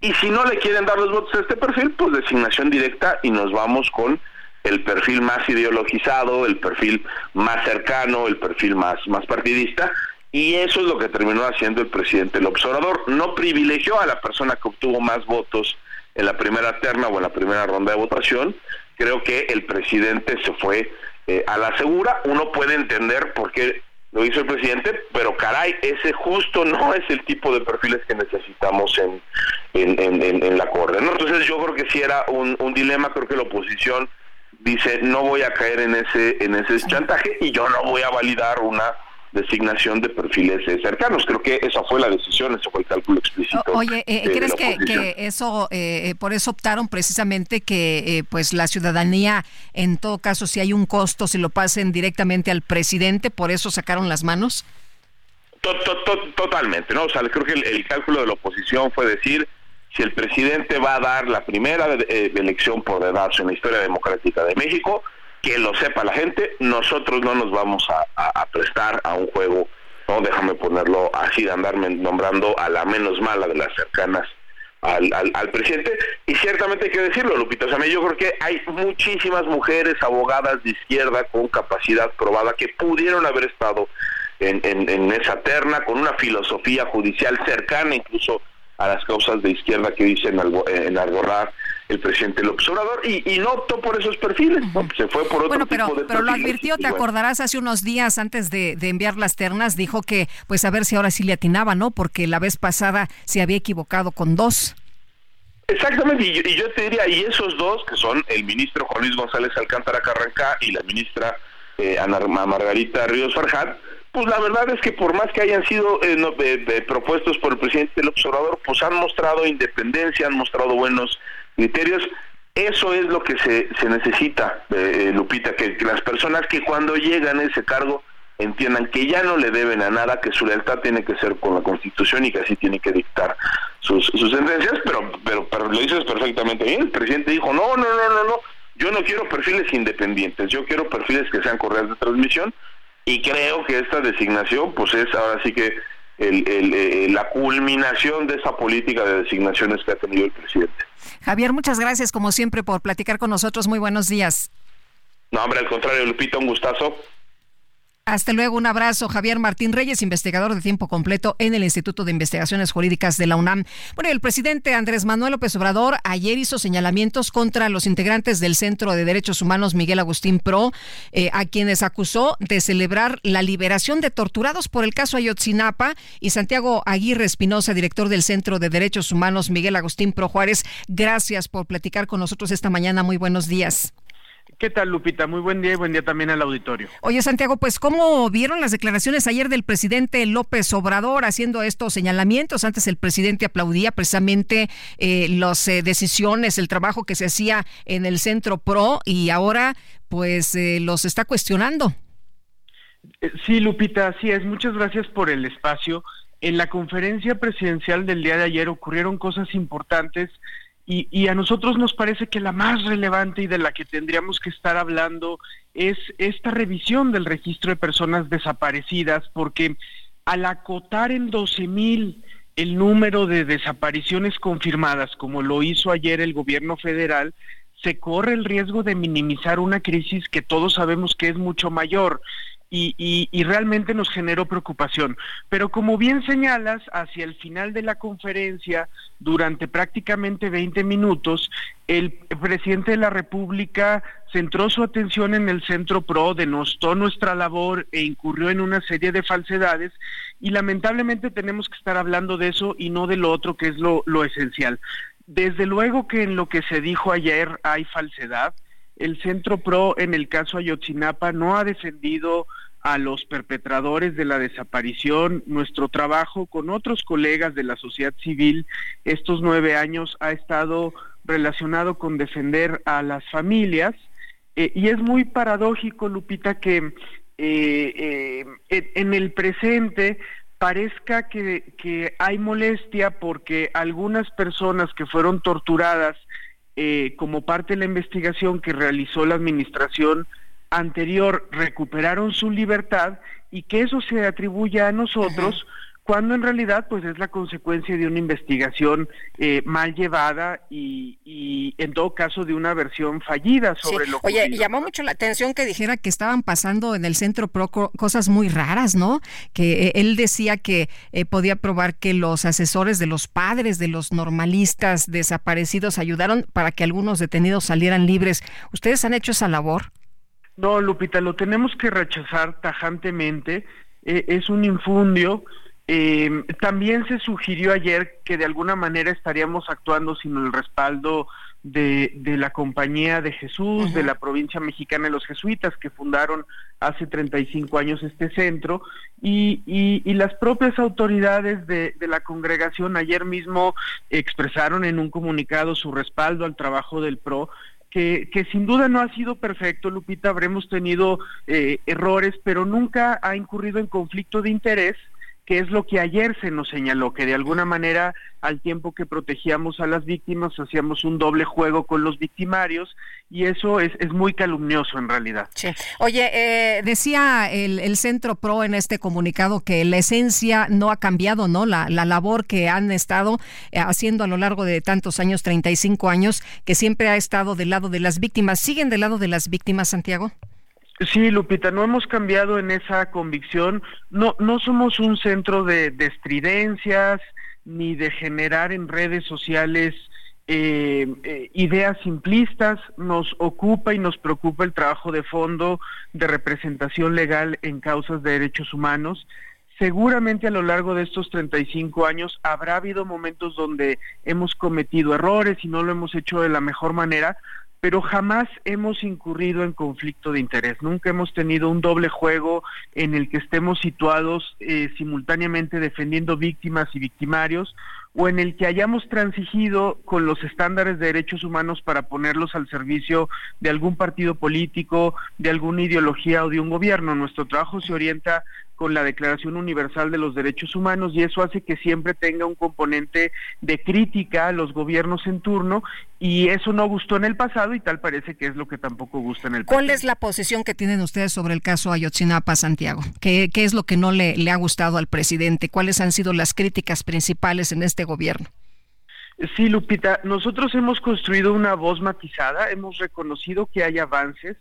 [SPEAKER 21] Y si no le quieren dar los votos a este perfil, pues designación directa y nos vamos con el perfil más ideologizado, el perfil más cercano, el perfil más, más partidista, y eso es lo que terminó haciendo el presidente López Obrador. No privilegió a la persona que obtuvo más votos en la primera terna o en la primera ronda de votación. Creo que el presidente se fue eh, a la segura. Uno puede entender por qué lo hizo el presidente, pero caray, ese justo no (laughs) es el tipo de perfiles que necesitamos en, en, en, la Corte. ¿no? Entonces yo creo que sí era un, un dilema, creo que la oposición dice no voy a caer en ese en ese chantaje y yo no voy a validar una designación de perfiles eh, cercanos. Creo que esa fue la decisión, ese fue el cálculo explícito.
[SPEAKER 1] oye, eh, ¿crees que, que, eso, eh, por eso optaron precisamente que pues la ciudadanía, en todo caso, si hay un costo, se lo pasen directamente al presidente, por eso sacaron las manos?
[SPEAKER 21] Totalmente, ¿no? O sea, creo que el cálculo de la oposición fue decir, si el presidente va a dar la primera eh, elección por dedazo en la historia democrática de México, que lo sepa la gente, nosotros no nos vamos a, prestar a un juego no déjame ponerlo así de andarme nombrando a la menos mala de las cercanas al, al, presidente. Y ciertamente hay que decirlo Lupita, o sea, yo creo que hay muchísimas mujeres abogadas de izquierda con capacidad probada que pudieron haber estado en, en, esa terna con una filosofía judicial cercana incluso a las causas de izquierda que dicen en Alborrar el presidente López Obrador y, no optó por esos perfiles, se fue por otro
[SPEAKER 1] bueno, pero,
[SPEAKER 21] tipo de
[SPEAKER 1] pero lo advirtió, te acordarás, hace unos días antes de, enviar las ternas, dijo que pues a ver si ahora sí le atinaba, ¿no? Porque la vez pasada se había equivocado con dos.
[SPEAKER 21] Exactamente, y yo, te diría, y esos dos, que son el ministro Juan Luis González Alcántara Carrancá y la ministra eh, Ana Margarita Ríos Farjat, pues la verdad es que por más que hayan sido eh, propuestos por el presidente López Obrador, pues han mostrado independencia, han mostrado buenos criterios. Eso es lo que se, se necesita, eh, Lupita, que, las personas que cuando llegan a ese cargo entiendan que ya no le deben a nada, que su lealtad tiene que ser con la Constitución y que así tiene que dictar sus, sus sentencias, pero, pero, pero lo dices perfectamente bien. El presidente dijo, no, no, no, no, no, yo no quiero perfiles independientes, yo quiero perfiles que sean correas de transmisión y creo que esta designación pues es ahora sí que el, eh, la culminación de esa política de designaciones que ha tenido el presidente.
[SPEAKER 1] Javier, muchas gracias como siempre por platicar con nosotros. Muy buenos días.
[SPEAKER 21] No, hombre, al contrario, Lupita, un gustazo.
[SPEAKER 1] Hasta luego, un abrazo. Javier Martín Reyes, investigador de tiempo completo en el Instituto de Investigaciones Jurídicas de la UNAM. Bueno, el presidente Andrés Manuel López Obrador ayer hizo señalamientos contra los integrantes del Centro de Derechos Humanos Miguel Agustín Pro, eh, a quienes acusó de celebrar la liberación de torturados por el caso Ayotzinapa. Y Santiago Aguirre Espinosa, director del Centro de Derechos Humanos Miguel Agustín Pro Juárez, gracias por platicar con nosotros esta mañana. Muy buenos días.
[SPEAKER 22] ¿Qué tal, Lupita? Muy buen día y buen día también al auditorio.
[SPEAKER 1] Oye, Santiago, pues ¿cómo vieron las declaraciones ayer del presidente López Obrador haciendo estos señalamientos? Antes el presidente aplaudía precisamente eh, las eh, decisiones, el trabajo que se hacía en el Centro PRO y ahora pues eh, los está cuestionando.
[SPEAKER 22] Eh, sí, Lupita, así es. Muchas gracias por el espacio. En la conferencia presidencial del día de ayer ocurrieron cosas importantes y, a nosotros nos parece que la más relevante y de la que tendríamos que estar hablando es esta revisión del registro de personas desaparecidas, porque al acotar en 12 mil el número de desapariciones confirmadas, como lo hizo ayer el gobierno federal, se corre el riesgo de minimizar una crisis que todos sabemos que es mucho mayor y, realmente nos generó preocupación. Pero como bien señalas, hacia el final de la conferencia, durante prácticamente 20 minutos, el presidente de la República centró su atención en el Centro PRO, denostó nuestra labor e incurrió en una serie de falsedades y lamentablemente tenemos que estar hablando de eso y no de lo otro que es lo, lo esencial. Desde luego que en lo que se dijo ayer hay falsedad. El Centro PRO en el caso Ayotzinapa no ha defendido a los perpetradores de la desaparición. Nuestro trabajo con otros colegas de la sociedad civil estos nueve años ha estado relacionado con defender a las familias eh, y es muy paradójico, Lupita, que eh, eh, en el presente parezca que, que, hay molestia porque algunas personas que fueron torturadas como parte de la investigación que realizó la administración anterior recuperaron su libertad y que eso se atribuya a nosotros cuando en realidad pues es la consecuencia de una investigación eh, mal llevada y, y, en todo caso de una versión fallida sobre lo
[SPEAKER 1] que Oye, llamó mucho la atención que dijera que estaban pasando en el centro pro cosas muy raras, ¿no? Que eh, él decía que eh, podía probar que los asesores de los padres de los normalistas desaparecidos ayudaron para que algunos detenidos salieran libres. ¿Ustedes han hecho esa labor?
[SPEAKER 22] No, Lupita, lo tenemos que rechazar tajantemente. Eh, es un infundio. Eh, también se sugirió ayer que de alguna manera estaríamos actuando sin el respaldo de, de la Compañía de Jesús, de la provincia mexicana de los jesuitas, que fundaron hace 35 años este centro, y, y, y las propias autoridades de, de, la congregación ayer mismo expresaron en un comunicado su respaldo al trabajo del PRO, que, sin duda no ha sido perfecto, Lupita, habremos tenido eh, errores, pero nunca ha incurrido en conflicto de interés, que es lo que ayer se nos señaló, que de alguna manera al tiempo que protegíamos a las víctimas hacíamos un doble juego con los victimarios y eso es, es muy calumnioso en realidad.
[SPEAKER 1] Oye, eh, decía el, el, Centro PRO en este comunicado que la esencia no ha cambiado, ¿no? La, la labor que han estado eh, haciendo a lo largo de tantos años, 35 años, que siempre ha estado del lado de las víctimas. ¿Siguen del lado de las víctimas, Santiago?
[SPEAKER 22] Sí, Lupita, no hemos cambiado en esa convicción. No, no somos un centro de, de estridencias ni de generar en redes sociales eh, eh, ideas simplistas. Nos ocupa y nos preocupa el trabajo de fondo de representación legal en causas de derechos humanos. Seguramente a lo largo de estos 35 años habrá habido momentos donde hemos cometido errores y no lo hemos hecho de la mejor manera, pero jamás hemos incurrido en conflicto de interés. Nunca hemos tenido un doble juego en el que estemos situados eh, simultáneamente defendiendo víctimas y victimarios o en el que hayamos transigido con los estándares de derechos humanos para ponerlos al servicio de algún partido político, de alguna ideología o de un gobierno. Nuestro trabajo se orienta con la Declaración Universal de los Derechos Humanos y eso hace que siempre tenga un componente de crítica a los gobiernos en turno y eso no gustó en el pasado y tal parece que es lo que tampoco gusta en el
[SPEAKER 1] ¿Cuál es la posición que tienen ustedes sobre el caso Ayotzinapa, Santiago? ¿Qué, qué es lo que no le, le ha gustado al presidente? ¿Cuáles han sido las críticas principales en este gobierno?
[SPEAKER 22] Sí, Lupita, nosotros hemos construido una voz matizada, hemos reconocido que hay avances,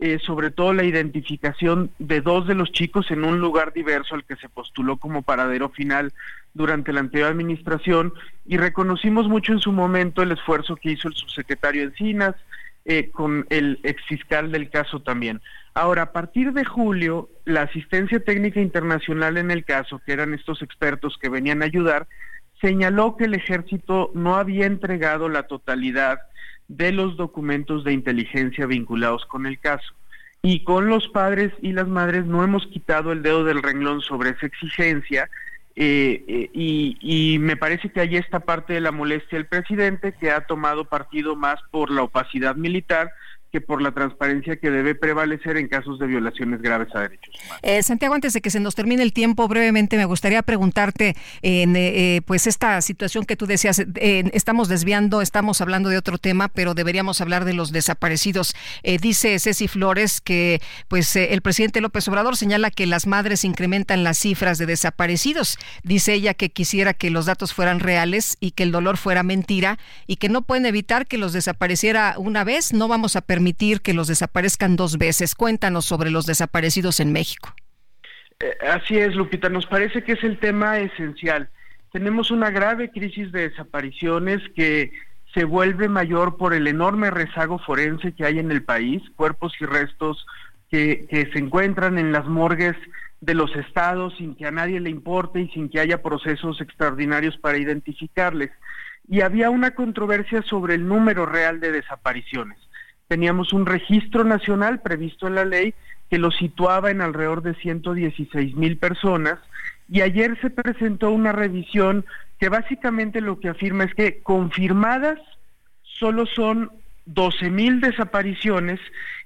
[SPEAKER 22] eh, sobre todo la identificación de dos de los chicos en un lugar diverso al que se postuló como paradero final durante la anterior administración y reconocimos mucho en su momento el esfuerzo que hizo el subsecretario Encinas eh, con el exfiscal del caso también. Ahora, a partir de julio, la asistencia técnica internacional en el caso, que eran estos expertos que venían a ayudar, señaló que el ejército no había entregado la totalidad de los documentos de inteligencia vinculados con el caso. Y con los padres y las madres no hemos quitado el dedo del renglón sobre esa exigencia eh, eh, y, y, me parece que ahí está parte de la molestia del presidente que ha tomado partido más por la opacidad militar que por la transparencia que debe prevalecer en casos de violaciones graves a derechos humanos.
[SPEAKER 1] Eh, Santiago, antes de que se nos termine el tiempo, brevemente me gustaría preguntarte en eh, pues esta situación que tú decías, eh, estamos desviando, estamos hablando de otro tema, pero deberíamos hablar de los desaparecidos. Eh, dice Ceci Flores que pues eh, el presidente López Obrador señala que las madres incrementan las cifras de desaparecidos. Dice ella que quisiera que los datos fueran reales y que el dolor fuera mentira y que no pueden evitar que los desapareciera una vez, no vamos a permitir permitir que los desaparezcan dos veces. Cuéntanos sobre los desaparecidos en México.
[SPEAKER 22] Eh, así es, Lupita, nos parece que es el tema esencial. Tenemos una grave crisis de desapariciones que se vuelve mayor por el enorme rezago forense que hay en el país, cuerpos y restos que, que se encuentran en las morgues de los estados sin que a nadie le importe y sin que haya procesos extraordinarios para identificarles. Y había una controversia sobre el número real de desapariciones teníamos un registro nacional previsto en la ley que lo situaba en alrededor de 116 mil personas y ayer se presentó una revisión que básicamente lo que afirma es que confirmadas solo son 12 mil desapariciones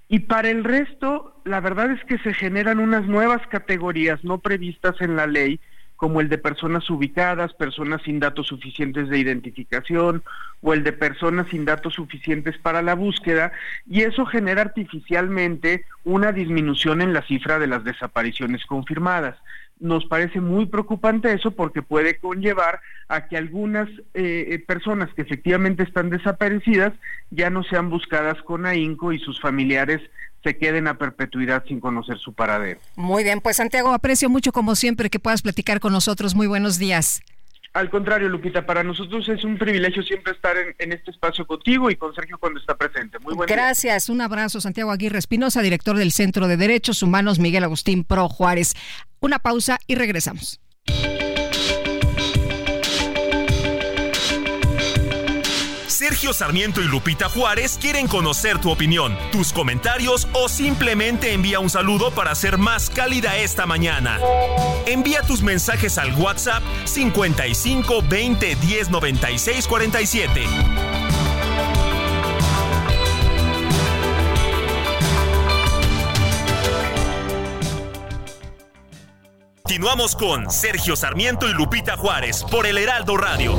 [SPEAKER 22] y para el resto la verdad es que se generan unas nuevas categorías no previstas en la ley como el de personas ubicadas, personas sin datos suficientes de identificación o el de personas sin datos suficientes para la búsqueda, y eso genera artificialmente una disminución en la cifra de las desapariciones confirmadas. Nos parece muy preocupante eso porque puede conllevar a que algunas eh, personas que efectivamente están desaparecidas ya no sean buscadas con ahínco y sus familiares se queden a perpetuidad sin conocer su paradero.
[SPEAKER 1] Muy bien, pues Santiago, aprecio mucho como siempre que puedas platicar con nosotros. Muy buenos días.
[SPEAKER 22] Al contrario, Lupita, para nosotros es un privilegio siempre estar en, este espacio contigo y con Sergio cuando está presente. Muy buen
[SPEAKER 1] Gracias, un abrazo, Santiago Aguirre Espinosa, director del Centro de Derechos Humanos Miguel Agustín Pro Juárez. Una pausa y regresamos.
[SPEAKER 14] Sergio Sarmiento y Lupita Juárez quieren conocer tu opinión, tus comentarios o simplemente envía un saludo para hacer más cálida esta mañana. Envía tus mensajes al WhatsApp 55 20 10 96 47. Continuamos con Sergio Sarmiento y Lupita Juárez por el Heraldo Radio.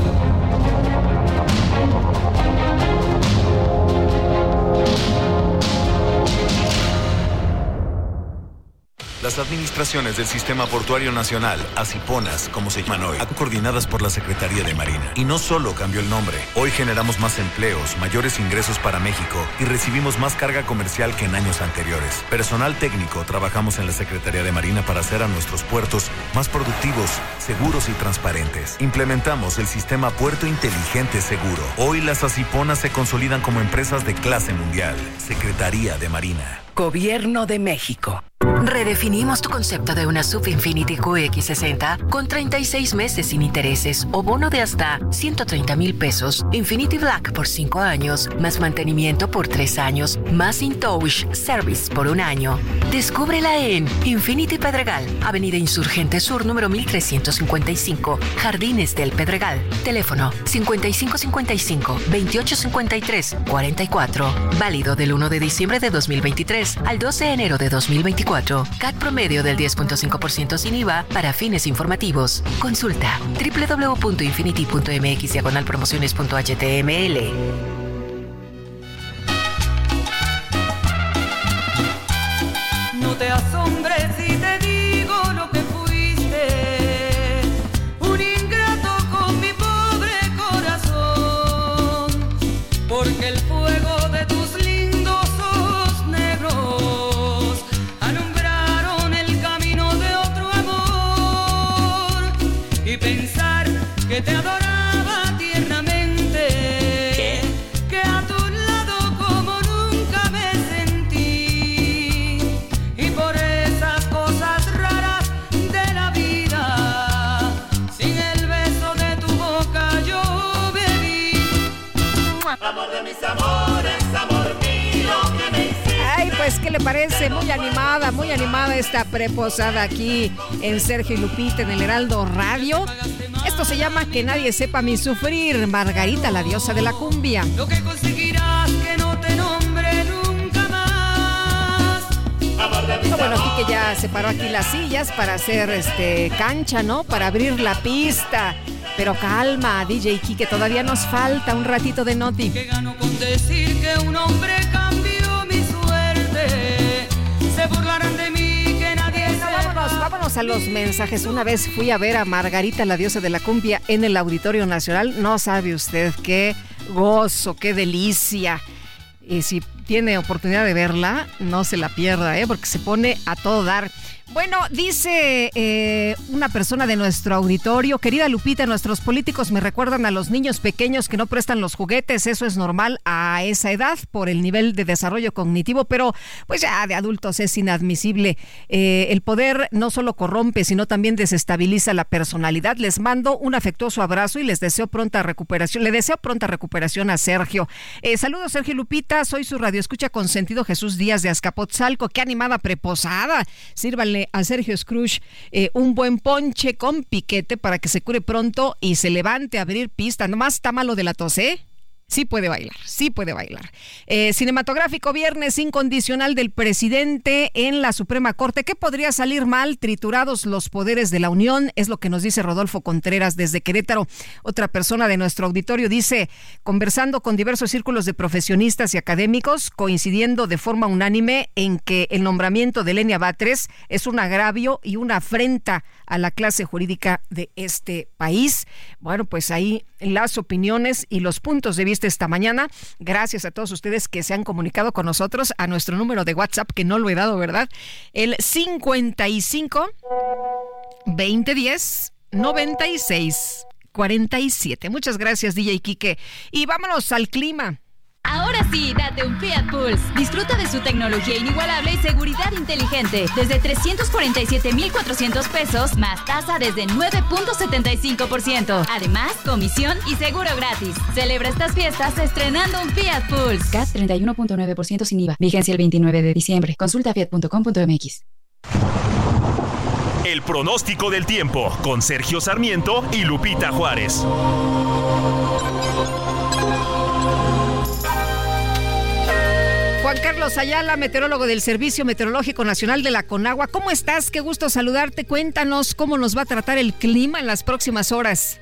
[SPEAKER 23] Las administraciones del Sistema Portuario Nacional, ASIPONAS, como se llaman hoy, coordinadas por la Secretaría de Marina. Y no solo cambió el nombre, hoy generamos más empleos, mayores ingresos para México y recibimos más carga comercial que en años anteriores. Personal técnico, trabajamos en la Secretaría de Marina para hacer a nuestros puertos más productivos, seguros y transparentes. Implementamos el sistema Puerto Inteligente Seguro. Hoy las ASIPONAS se consolidan como empresas de clase mundial. Secretaría de Marina.
[SPEAKER 24] Gobierno de México. Redefinimos tu concepto de una Sub Infinity QX60 con 36 meses sin intereses o bono de hasta 130 mil pesos, Infinity Black por 5 años, más mantenimiento por 3 años, más InTouch Service por un año. Descúbrela en Infinity Pedregal, Avenida Insurgente Sur número 1355, Jardines del Pedregal. Teléfono 5555-2853-44. Válido del 1 de diciembre de 2023 al 12 de enero de 2024. CAT promedio del 10.5% sin IVA para fines informativos. Consulta www.infinity.mx promociones.html.
[SPEAKER 25] No te asombres
[SPEAKER 1] ¿qué le parece? Muy animada, muy animada esta preposada aquí en Sergio y Lupita en el Heraldo Radio. Esto se llama Que nadie sepa mi sufrir, Margarita, la diosa de la cumbia.
[SPEAKER 25] Lo que conseguirás que no te nombre nunca más.
[SPEAKER 1] Bueno, aquí que ya separó aquí las sillas para hacer este cancha, ¿no? Para abrir la pista. Pero calma, DJ Kike, todavía nos falta un ratito de noti.
[SPEAKER 25] con decir que un hombre suerte. Se burlarán de mí, que nadie
[SPEAKER 1] Bueno, vámonos, vámonos a los mensajes. Una vez fui a ver a Margarita, la diosa de la cumbia, en el Auditorio Nacional. No sabe usted qué gozo, qué delicia. Y si tiene oportunidad de verla, no se la pierda, ¿eh? porque se pone a todo dar. Bueno, dice eh, una persona de nuestro auditorio, querida Lupita, nuestros políticos me recuerdan a los niños pequeños que no prestan los juguetes, eso es normal a esa edad por el nivel de desarrollo cognitivo, pero pues ya de adultos es inadmisible. Eh, el poder no solo corrompe, sino también desestabiliza la personalidad. Les mando un afectuoso abrazo y les deseo pronta recuperación. Le deseo pronta recuperación a Sergio. Eh, saludos, Sergio Lupita, soy su radio escucha con sentido Jesús Díaz de Azcapotzalco. Qué animada preposada. Sírvanle a Sergio Scrooge eh, un buen ponche con piquete para que se cure pronto y se levante a abrir pista. Nomás está malo de la tos, ¿eh? Sí puede bailar, sí puede bailar. Eh, cinematográfico viernes incondicional del presidente en la Suprema Corte. ¿Qué podría salir mal? Triturados los poderes de la Unión, es lo que nos dice Rodolfo Contreras desde Querétaro. Otra persona de nuestro auditorio dice, conversando con diversos círculos de profesionistas y académicos, coincidiendo de forma unánime en que el nombramiento de Lenia Batres es un agravio y una afrenta a la clase jurídica de este país. Bueno, pues ahí las opiniones y los puntos de vista esta mañana. Gracias a todos ustedes que se han comunicado con nosotros a nuestro número de WhatsApp, que no lo he dado, ¿verdad? El 55 2010 96 47. Muchas gracias, DJ Quique. Y vámonos al clima.
[SPEAKER 12] Ahora sí, date un Fiat Pulse. Disfruta de su tecnología inigualable y seguridad inteligente. Desde 347,400 pesos, más tasa desde 9.75%. Además, comisión y seguro gratis. Celebra estas fiestas estrenando un Fiat Pulse.
[SPEAKER 13] CAT 31.9% sin IVA. Vigencia el 29 de diciembre. Consulta fiat.com.mx.
[SPEAKER 14] El pronóstico del tiempo con Sergio Sarmiento y Lupita Juárez.
[SPEAKER 1] Carlos Ayala, meteorólogo del Servicio Meteorológico Nacional de la Conagua. ¿Cómo estás? Qué gusto saludarte. Cuéntanos cómo nos va a tratar el clima en las próximas horas.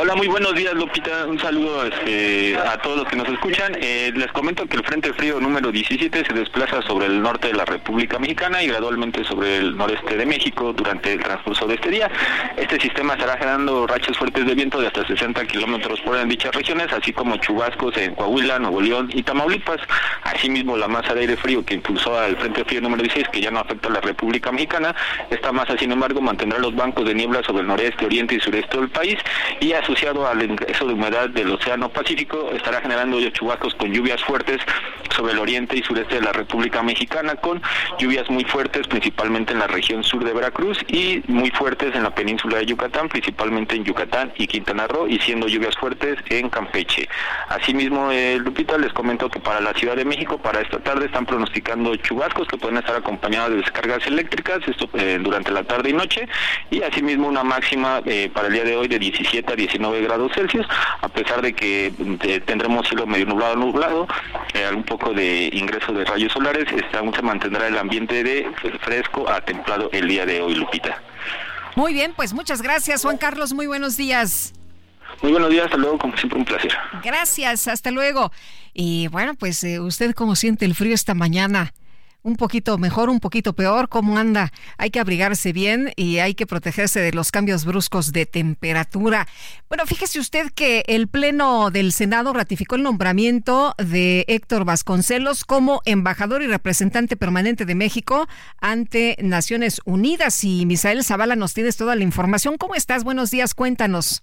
[SPEAKER 26] Hola, muy buenos días, Lupita. Un saludo este, a todos los que nos escuchan. Eh, les comento que el Frente Frío número 17 se desplaza sobre el norte de la República Mexicana y gradualmente sobre el noreste de México durante el transcurso de este día. Este sistema estará generando rachas fuertes de viento de hasta 60 kilómetros por en dichas regiones, así como chubascos en Coahuila, Nuevo León y Tamaulipas. Asimismo, la masa de aire frío que impulsó al Frente Frío número 16, que ya no afecta a la República Mexicana, esta masa, sin embargo, mantendrá los bancos de niebla sobre el noreste, oriente y sureste del país y asociado al ingreso de humedad del Océano Pacífico estará generando chubascos con lluvias fuertes sobre el oriente y sureste de la República Mexicana con lluvias muy fuertes principalmente en la región sur de Veracruz y muy fuertes en la península de Yucatán, principalmente en Yucatán y Quintana Roo y siendo lluvias fuertes en Campeche. Asimismo, eh, Lupita, les comento que para la Ciudad de México para esta tarde están pronosticando chubascos que pueden estar acompañados de descargas eléctricas esto eh, durante la tarde y noche y asimismo una máxima eh, para el día de hoy 17 a 19 grados Celsius, a pesar de que eh, tendremos cielo medio nublado, nublado, eh, un poco de ingreso de rayos solares, este, aún se mantendrá el ambiente de fresco a templado el día de hoy, Lupita.
[SPEAKER 1] Muy bien, pues muchas gracias, Juan Carlos. Muy buenos días.
[SPEAKER 26] Muy buenos días, hasta luego, como siempre un placer.
[SPEAKER 1] Gracias, hasta luego. Y bueno, pues eh, usted cómo siente el frío esta mañana un poquito mejor, un poquito peor, ¿cómo anda? Hay que abrigarse bien y hay que protegerse de los cambios bruscos de temperatura. Bueno, fíjese usted que el Pleno del Senado ratificó el nombramiento de Héctor Vasconcelos como embajador y representante permanente de México ante Naciones Unidas. Y Misael Zavala nos tienes toda la información. ¿Cómo estás? Buenos días, cuéntanos.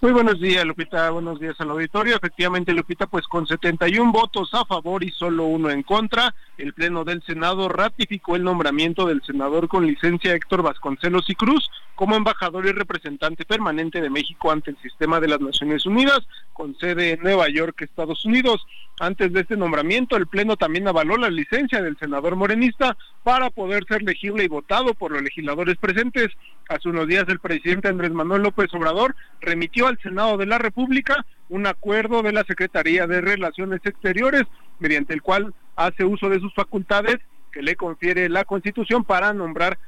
[SPEAKER 7] Muy buenos días, Lupita. Buenos días al auditorio. Efectivamente, Lupita, pues con 71 votos a favor y solo uno en contra, el Pleno del Senado ratificó el nombramiento del senador con licencia Héctor Vasconcelos y Cruz como embajador y representante permanente de México ante el sistema de las Naciones Unidas, con sede en Nueva York, Estados Unidos. Antes de este nombramiento, el Pleno también avaló la licencia del senador morenista para poder ser legible y votado por los legisladores presentes. Hace unos días el presidente Andrés Manuel López Obrador remitió al Senado de la República un acuerdo de la Secretaría de Relaciones Exteriores, mediante el cual hace uso de sus facultades que le confiere la Constitución para nombrar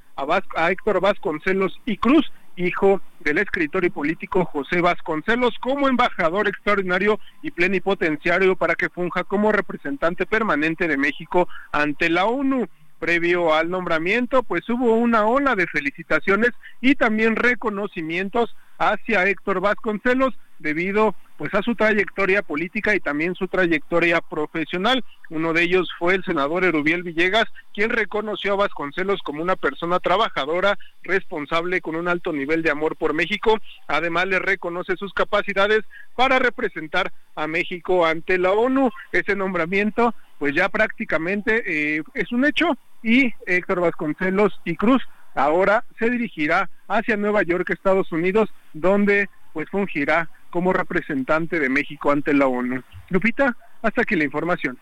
[SPEAKER 7] a, Héctor Vasconcelos y Cruz, hijo del escritor y político José Vasconcelos, como embajador extraordinario y plenipotenciario para que funja como representante permanente de México ante la ONU previo al nombramiento, pues hubo una ola de felicitaciones y también reconocimientos hacia Héctor Vasconcelos debido pues a su trayectoria política y también su trayectoria profesional. Uno de ellos fue el senador Erubiel Villegas, quien reconoció a Vasconcelos como una persona trabajadora, responsable con un alto nivel de amor por México. Además le reconoce sus capacidades para representar a México ante la ONU. Ese nombramiento pues ya prácticamente eh, es un hecho y Héctor Vasconcelos y Cruz ahora se dirigirá hacia Nueva York, Estados Unidos, donde pues fungirá como representante de México ante la ONU. Lupita, hasta aquí la información.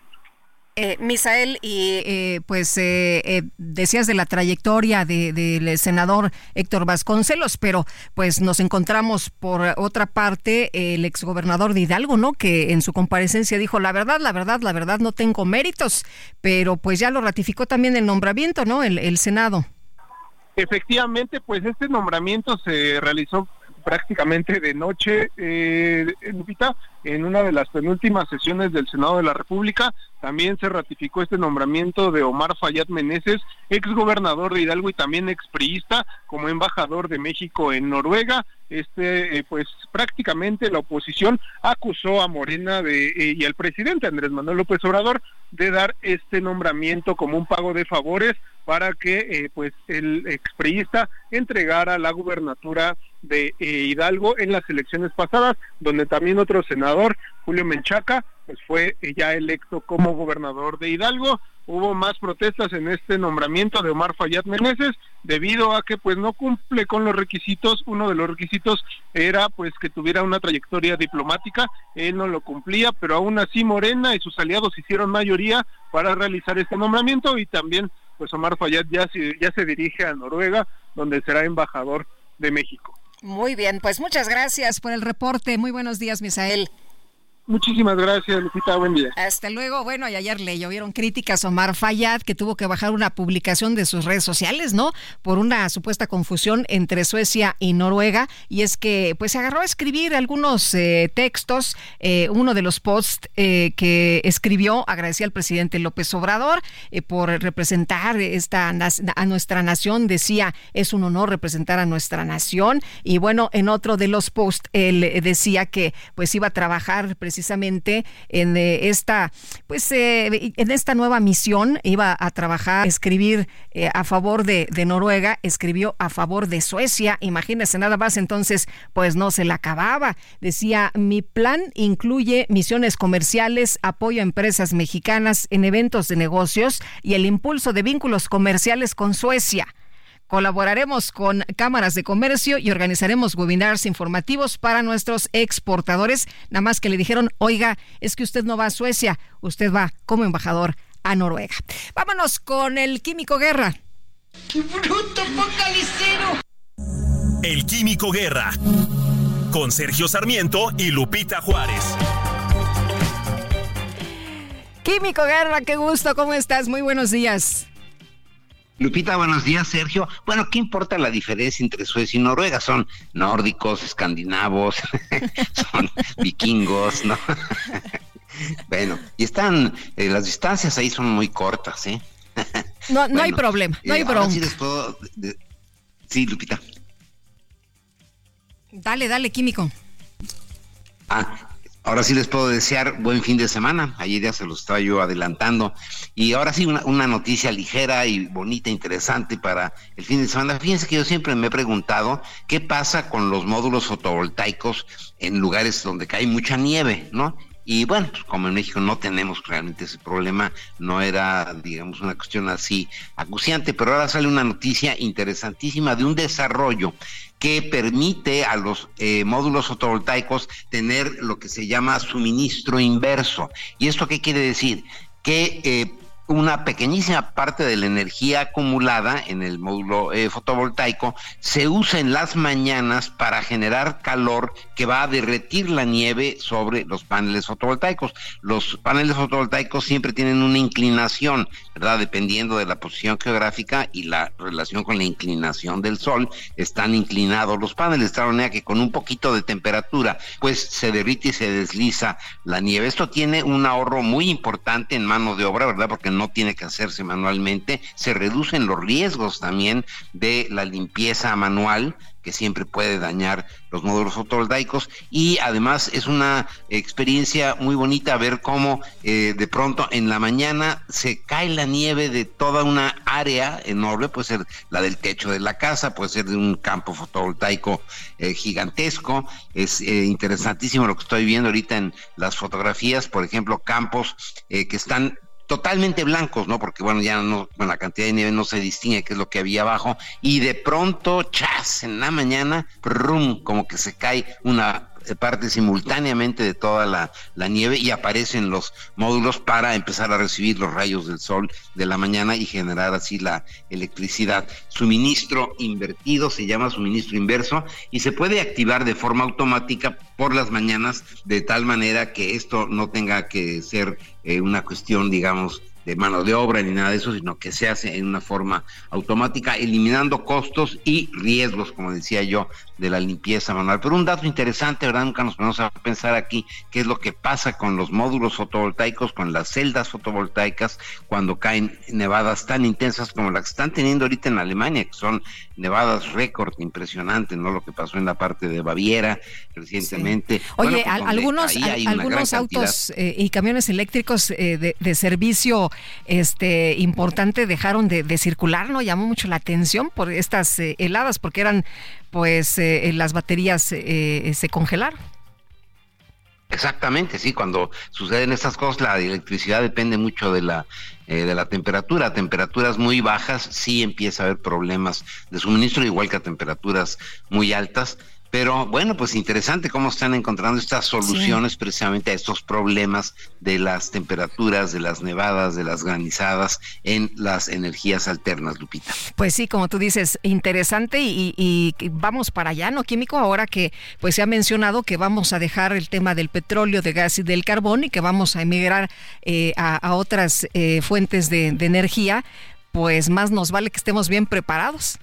[SPEAKER 1] Eh, Misael, y eh, pues eh, eh, decías de la trayectoria del senador Héctor Vasconcelos, pero pues nos encontramos por otra parte el exgobernador de Hidalgo, ¿no? Que en su comparecencia dijo, la verdad, la verdad, la verdad, no tengo méritos, pero pues ya lo ratificó también el nombramiento, ¿no? El, el Senado.
[SPEAKER 7] Efectivamente, pues este nombramiento se realizó prácticamente de noche, eh, Lupita, en una de las penúltimas sesiones del Senado de la República. También se ratificó este nombramiento de Omar Fayad Meneses, ex gobernador de Hidalgo y también expriista, como embajador de México en Noruega. Este, eh, pues prácticamente la oposición acusó a Morena de, eh, y al presidente Andrés Manuel López Obrador de dar este nombramiento como un pago de favores para que pues el expriista entregara la gubernatura de eh, Hidalgo en las elecciones pasadas, donde también otro senador, Julio Menchaca, pues fue eh, ya electo como gobernador de Hidalgo. Hubo más protestas en este nombramiento de Omar Fayad Meneses debido a que pues no cumple con los requisitos. Uno de los requisitos era pues que tuviera una trayectoria diplomática. Él no lo cumplía, pero aún así Morena y sus aliados hicieron mayoría para realizar este nombramiento y también pues Omar Fayad ya ya se dirige a Noruega, donde será embajador de México.
[SPEAKER 1] Muy bien, pues muchas gracias por el reporte. Muy buenos días, Misael.
[SPEAKER 7] Muchísimas gracias, Lupita. Buen día.
[SPEAKER 1] Hasta luego. Bueno, y ayer le llovieron críticas a Omar Fayad, que tuvo que bajar una publicación de sus redes sociales, ¿no? Por una supuesta confusión entre Suecia y Noruega. Y es que, pues, se agarró a escribir algunos eh, textos. Eh, uno de los posts eh, que escribió agradecía al presidente López Obrador por representar esta a nuestra nación. Decía, es un honor representar a nuestra nación. Y bueno, en otro de los posts, él decía que, pues, iba a trabajar precisamente precisamente en eh, esta, pues, eh, en esta nueva misión iba a trabajar, escribir eh, a favor de, de, Noruega, escribió a favor de Suecia, imagínense nada más, entonces, pues no se la acababa. Decía, mi plan incluye misiones comerciales, apoyo a empresas mexicanas en eventos de negocios y el impulso de vínculos comerciales con Suecia. Colaboraremos con cámaras de comercio y organizaremos webinars informativos para nuestros exportadores. Nada más que le dijeron, oiga, es que usted no va a Suecia, usted va como embajador a Noruega. Vámonos con el Químico Guerra.
[SPEAKER 27] ¡Qué bruto, focalicero!
[SPEAKER 14] El Químico Guerra. Con Sergio Sarmiento y Lupita Juárez.
[SPEAKER 1] Químico Guerra, qué gusto, ¿cómo estás? Muy buenos días.
[SPEAKER 28] Lupita, buenos días, Sergio. Bueno, ¿qué importa la diferencia entre Suecia y Noruega? Son nórdicos, escandinavos, (laughs) son vikingos, ¿no? (laughs) bueno, y están, eh, las distancias ahí son muy cortas, ¿eh?
[SPEAKER 1] no, no hay problema, no hay
[SPEAKER 28] eh, Sí, sí, Lupita.
[SPEAKER 1] Dale, dale, químico.
[SPEAKER 28] Ah, Ahora sí les puedo desear buen fin de semana. Ayer ya se los estaba yo adelantando. Y ahora sí, una, noticia ligera y bonita, interesante para el fin de semana. Fíjense que yo siempre me he preguntado qué pasa con los módulos fotovoltaicos en lugares donde cae mucha nieve, ¿no? Y bueno, pues como en México no tenemos realmente ese problema, no era, digamos, una cuestión así acuciante, pero ahora sale una noticia interesantísima de un desarrollo que permite a los eh, módulos fotovoltaicos tener lo que se llama suministro inverso. ¿Y esto qué quiere decir? Que eh, una pequeñísima parte de la energía acumulada en el módulo eh, fotovoltaico se usa en las mañanas para generar calor que va a derretir la nieve sobre los paneles fotovoltaicos. Los paneles fotovoltaicos siempre tienen una inclinación, ¿verdad? Dependiendo de la posición geográfica y la relación con la inclinación del sol, están inclinados los paneles, de manera que con un poquito de temperatura, pues se derrite y se desliza la nieve. Esto tiene un ahorro muy importante en mano de obra, ¿verdad? Porque no tiene que hacerse manualmente, se reducen los riesgos también de la limpieza manual que siempre puede dañar los módulos fotovoltaicos. Y además es una experiencia muy bonita ver cómo eh, de pronto en la mañana se cae la nieve de toda una área enorme, puede ser la del techo de la casa, puede ser de un campo fotovoltaico eh, gigantesco, es eh, interesantísimo lo que estoy viendo ahorita en las fotografías, por ejemplo, campos que están totalmente blancos, ¿no? Porque bueno, ya no, con la cantidad de nieve no se distingue qué es lo que había abajo y de pronto, chas, en la mañana, como que se cae una parte simultáneamente de toda la, nieve y aparecen los módulos para empezar a recibir los rayos del sol de la mañana y generar así la electricidad. Suministro invertido se llama suministro inverso y se puede activar de forma automática por las mañanas de tal manera que esto no tenga que ser eh, una cuestión, digamos, de mano de obra ni nada de eso, sino que se hace en una forma automática, eliminando costos y riesgos, como decía yo, de la limpieza manual. Pero un dato interesante, ¿verdad? Nunca nos ponemos a pensar aquí qué es lo que pasa con los módulos fotovoltaicos, con las celdas fotovoltaicas, cuando caen nevadas tan intensas como las que están teniendo ahorita en Alemania, que son nevadas récord impresionantes, ¿no? Lo que pasó en la parte de Baviera recientemente.
[SPEAKER 1] Oye, pues, algunos, algunos autos eh, y camiones eléctricos eh, de, servicio este importante dejaron de, circular, ¿no? Llamó mucho la atención por estas eh, heladas, porque eran pues eh, las baterías eh, se congelaron.
[SPEAKER 28] Exactamente, sí, cuando suceden estas cosas la electricidad depende mucho de la eh, de la temperatura. A temperaturas muy bajas sí empieza a haber problemas de suministro, igual que a temperaturas muy altas. Pero bueno, pues interesante cómo están encontrando estas soluciones precisamente a estos problemas de las temperaturas, de las nevadas, de las granizadas en las energías alternas, Lupita.
[SPEAKER 1] Pues sí, como tú dices, interesante y, y vamos para allá, ¿no, Químico? Ahora que pues se ha mencionado que vamos a dejar el tema del petróleo, de gas y del carbón y que vamos a emigrar eh, a, a, otras eh, fuentes de, de energía, pues más nos vale que estemos bien preparados.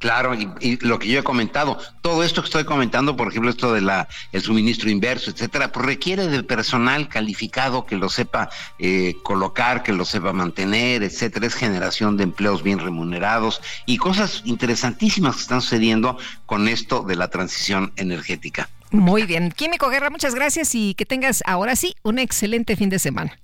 [SPEAKER 28] Claro, y, lo que yo he comentado, todo esto que estoy comentando, por ejemplo, esto de la el suministro inverso, etcétera, pues requiere de personal calificado que lo sepa eh, colocar, que lo sepa mantener, etcétera. Es generación de empleos bien remunerados y cosas interesantísimas que están sucediendo con esto de la transición energética.
[SPEAKER 1] Muy bien, Químico Guerra, muchas gracias y que tengas ahora sí un excelente fin de semana.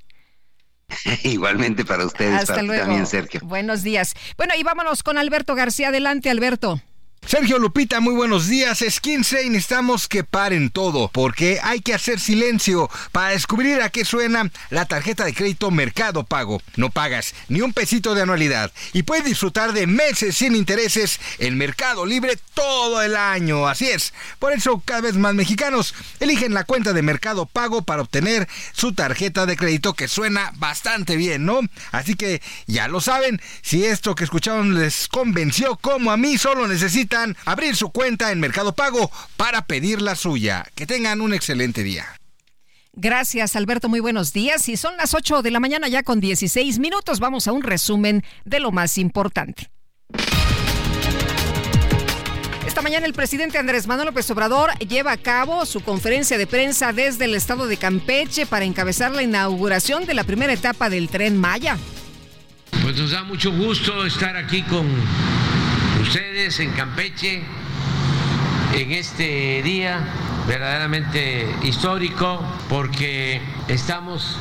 [SPEAKER 1] (laughs)
[SPEAKER 28] Igualmente para ustedes,
[SPEAKER 1] Hasta
[SPEAKER 28] para
[SPEAKER 1] luego.
[SPEAKER 28] también, Sergio.
[SPEAKER 1] Buenos días. Bueno, y vámonos con Alberto García. Adelante, Alberto.
[SPEAKER 20] Sergio Lupita, muy buenos días. Es 15 y necesitamos que paren todo, porque hay que hacer silencio para descubrir a qué suena la tarjeta de crédito Mercado Pago. No pagas ni un pesito de anualidad y puedes disfrutar de meses sin intereses en Mercado Libre todo el año. Así es. Por eso cada vez más mexicanos eligen la cuenta de Mercado Pago para obtener su tarjeta de crédito que suena bastante bien, ¿no? Así que ya lo saben, si esto que escucharon les convenció como a mí, solo necesitan abrir su cuenta en Mercado Pago para pedir la suya. Que tengan un excelente día.
[SPEAKER 1] Gracias, Alberto. Muy buenos días. Y son las 8 de la mañana ya con 16 minutos. Vamos a un resumen de lo más importante. Esta mañana el presidente Andrés Manuel López Obrador lleva a cabo su conferencia de prensa desde el estado de Campeche para encabezar la inauguración de la primera etapa del tren Maya.
[SPEAKER 29] Pues nos da mucho gusto estar aquí con ustedes en Campeche en este día verdaderamente histórico porque estamos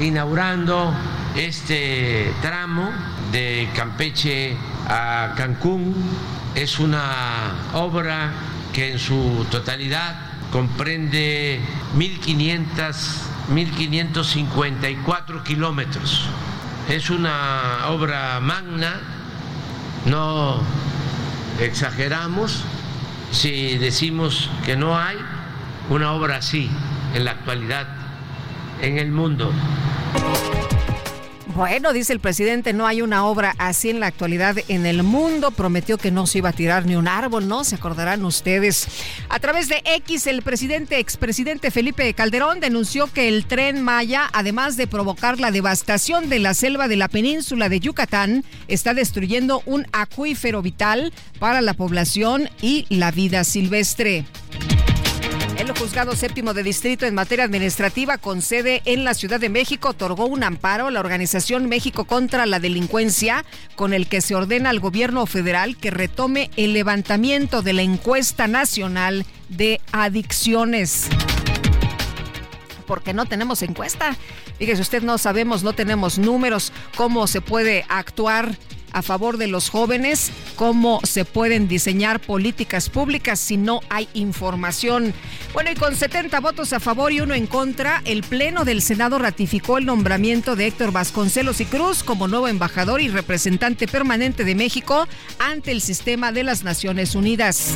[SPEAKER 29] inaugurando este tramo de Campeche a Cancún. Es una obra que en su totalidad comprende 1.500, 1.554 kilómetros. Es una obra magna, no exageramos si decimos que no hay una obra así en la actualidad en el mundo.
[SPEAKER 1] Bueno, dice el presidente, no hay una obra así en la actualidad en el mundo. Prometió que no se iba a tirar ni un árbol, ¿no? Se acordarán ustedes. A través de X, el presidente, expresidente Felipe Calderón denunció que el tren Maya, además de provocar la devastación de la selva de la península de Yucatán, está destruyendo un acuífero vital para la población y la vida silvestre. El juzgado séptimo de distrito en materia administrativa con sede en la Ciudad de México otorgó un amparo a la organización México contra la Delincuencia con el que se ordena al gobierno federal que retome el levantamiento de la encuesta nacional de adicciones. Porque no tenemos encuesta. Fíjese usted, no sabemos, no tenemos números, cómo se puede actuar a favor de los jóvenes, cómo se pueden diseñar políticas públicas si no hay información. Bueno, y con 70 votos a favor y uno en contra, el Pleno del Senado ratificó el nombramiento de Héctor Vasconcelos y Cruz como nuevo embajador y representante permanente de México ante el sistema de las Naciones Unidas.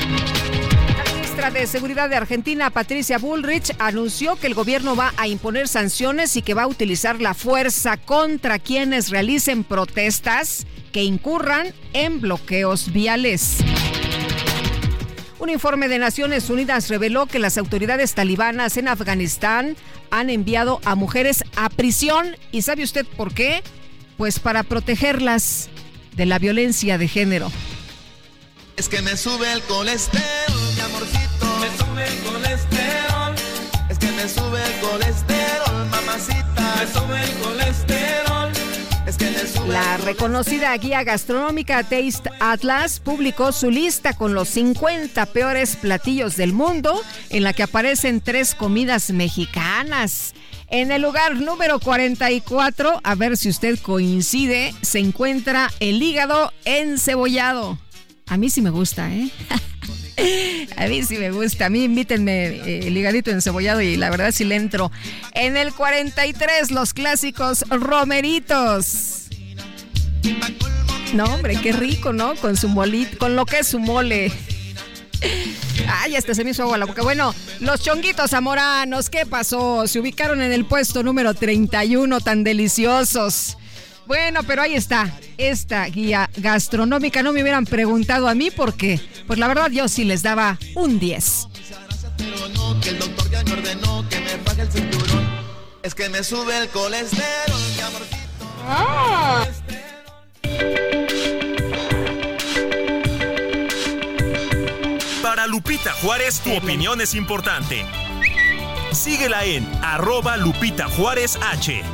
[SPEAKER 1] Ministra de Seguridad de Argentina, Patricia Bullrich, anunció que el gobierno va a imponer sanciones y que va a utilizar la fuerza contra quienes realicen protestas que incurran en bloqueos viales. Un informe de Naciones Unidas reveló que las autoridades talibanas en Afganistán han enviado a mujeres a prisión. ¿Y sabe usted por qué? Pues para protegerlas de la violencia de género.
[SPEAKER 30] Es que me sube el colesterol, mi amorcito. Me sube el colesterol. Es que me sube el colesterol, mamacita. Me sube el colesterol. Es que me sube
[SPEAKER 1] La reconocida guía gastronómica Taste Atlas publicó su lista con los 50 peores platillos del mundo, en la que aparecen tres comidas mexicanas. En el lugar número 44, a ver si usted coincide, se encuentra el hígado encebollado. A mí sí me gusta, ¿eh? (laughs) A mí sí me gusta. A mí invítenme eh, el higadito encebollado y la verdad sí le entro. En el 43, los clásicos romeritos. No, hombre, qué rico, ¿no? Con su molito, con lo que es su mole. Ay, hasta se me hizo agua la boca. Bueno, los chonguitos zamoranos, ¿qué pasó? Se ubicaron en el puesto número 31, tan deliciosos. Bueno, pero ahí está, esta guía gastronómica. No me hubieran preguntado a mí por qué. Pues la verdad yo sí les daba un 10.
[SPEAKER 30] Pero no, que el doctor ya me ordenó que me baje el cinturón. Es que me sube el colesterol, mi amorcito.
[SPEAKER 14] Para Lupita Juárez, tu opinión es importante. Síguela en arroba Lupita Juárez H.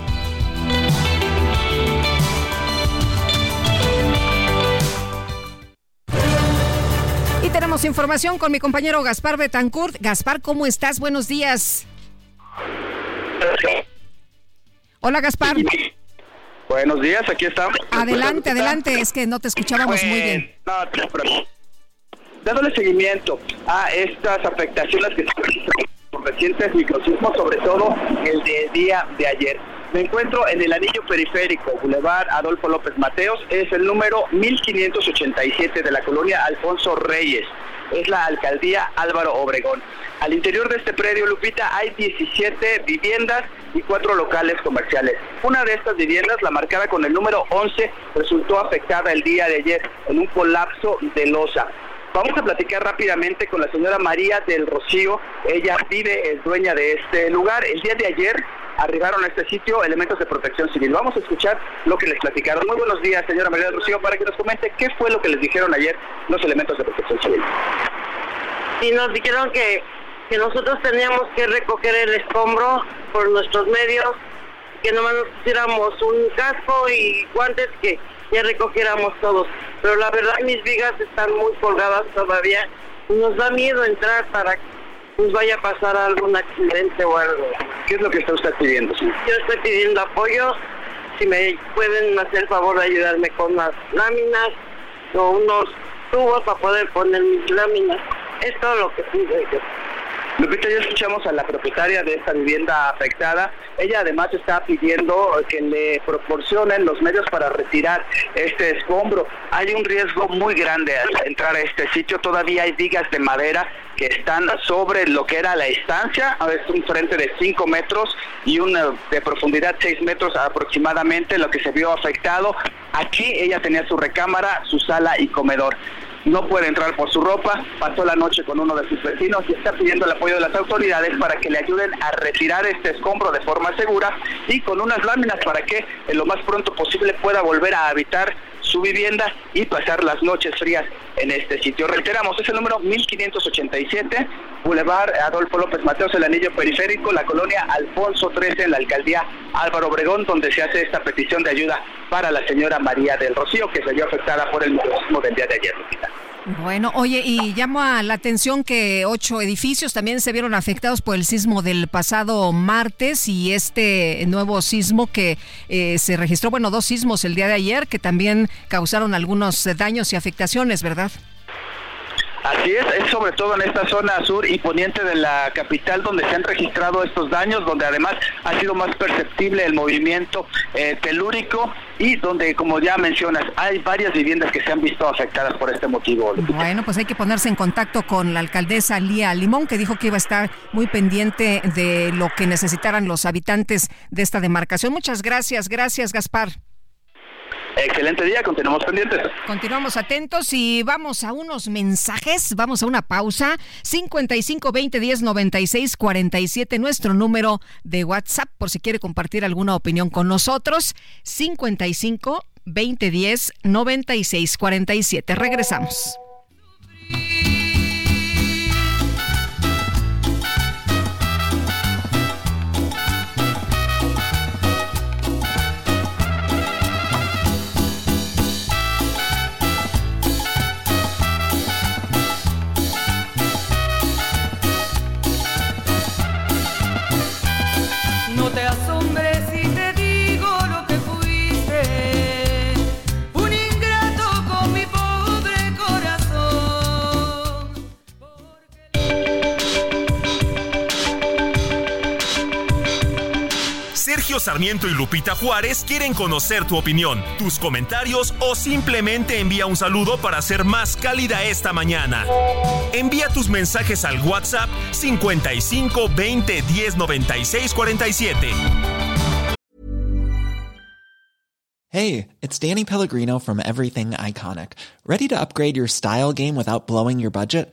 [SPEAKER 1] Y tenemos información con mi compañero Gaspar Betancourt. Gaspar, ¿cómo estás? Buenos días. Hola, Gaspar.
[SPEAKER 21] Buenos días, aquí estamos.
[SPEAKER 1] Adelante, adelante. Es que no te escuchábamos muy bien.
[SPEAKER 21] No, no, pero- Dándole seguimiento a estas afectaciones que se por recientes microsismos, sobre todo el del día de ayer. Me encuentro en el anillo periférico, Boulevard Adolfo López Mateos, es el número 1587 de la colonia Alfonso Reyes. Es la alcaldía Álvaro Obregón. Al interior de este predio, Lupita, hay 17 viviendas y cuatro locales comerciales. Una de estas viviendas, la marcada con el número 11, resultó afectada el día de ayer en un colapso de losa. Vamos a platicar rápidamente con la señora María del Rocío. Ella vive, es dueña de este lugar. El día de ayer arribaron a este sitio elementos de protección civil. Vamos a escuchar lo que les platicaron. Muy buenos días, señora María del Rocío, para que nos comente qué fue lo que les dijeron ayer los elementos de protección civil.
[SPEAKER 31] y nos dijeron que, que nosotros teníamos que recoger el escombro por nuestros medios, que nomás nos pusiéramos un casco y guantes que ya recogiéramos todos. Pero la verdad mis vigas están muy colgadas todavía nos da miedo entrar para que nos vaya a pasar algún accidente o algo.
[SPEAKER 21] ¿Qué es lo que está usted pidiendo? sí?
[SPEAKER 31] Yo estoy pidiendo apoyo, si me pueden hacer el favor de ayudarme con las láminas o unos tubos para poder poner mis láminas. Es todo lo que pido yo.
[SPEAKER 21] Lupita, ya escuchamos a la propietaria de esta vivienda afectada. Ella además está pidiendo que le proporcionen los medios para retirar este escombro. Hay un riesgo muy grande al entrar a este sitio. Todavía hay vigas de madera que están sobre lo que era la estancia. Es un frente de 5 metros y una de profundidad 6 metros aproximadamente, lo que se vio afectado. Aquí ella tenía su recámara, su sala y comedor no puede entrar por su ropa, pasó la noche con uno de sus vecinos y está pidiendo el apoyo de las autoridades para que le ayuden a retirar este escombro de forma segura y con unas láminas para que en lo más pronto posible pueda volver a habitar su vivienda y pasar las noches frías en este sitio. Reiteramos, es el número 1587, Boulevard Adolfo López Mateos, el anillo periférico, la colonia Alfonso 13 en la alcaldía Álvaro Obregón, donde se hace esta petición de ayuda para la señora María del Rocío, que se vio afectada por el microsismo del día de ayer.
[SPEAKER 1] Bueno, oye, y llama la atención que ocho edificios también se vieron afectados por el sismo del pasado martes y este nuevo sismo que eh, se registró, bueno, dos sismos el día de ayer que también causaron algunos daños y afectaciones, ¿verdad?
[SPEAKER 21] Así es, es sobre todo en esta zona sur y poniente de la capital donde se han registrado estos daños, donde además ha sido más perceptible el movimiento eh, telúrico y donde, como ya mencionas, hay varias viviendas que se han visto afectadas por este motivo.
[SPEAKER 1] Bueno, pues hay que ponerse en contacto con la alcaldesa Lía Limón, que dijo que iba a estar muy pendiente de lo que necesitaran los habitantes de esta demarcación. Muchas gracias, gracias Gaspar.
[SPEAKER 21] Excelente día, continuamos pendientes.
[SPEAKER 1] Continuamos atentos y vamos a unos mensajes, vamos a una pausa. 55 20 10 96 47, nuestro número de WhatsApp, por si quiere compartir alguna opinión con nosotros. 55 20 10 96 47. Regresamos.
[SPEAKER 14] Sergio Sarmiento y Lupita Juárez quieren conocer tu opinión, tus comentarios o simplemente envía un saludo para ser más cálida esta mañana. Envía tus mensajes al WhatsApp 55 20 10 96 47.
[SPEAKER 32] Hey, it's Danny Pellegrino from Everything Iconic. Ready to upgrade your style game without blowing your budget?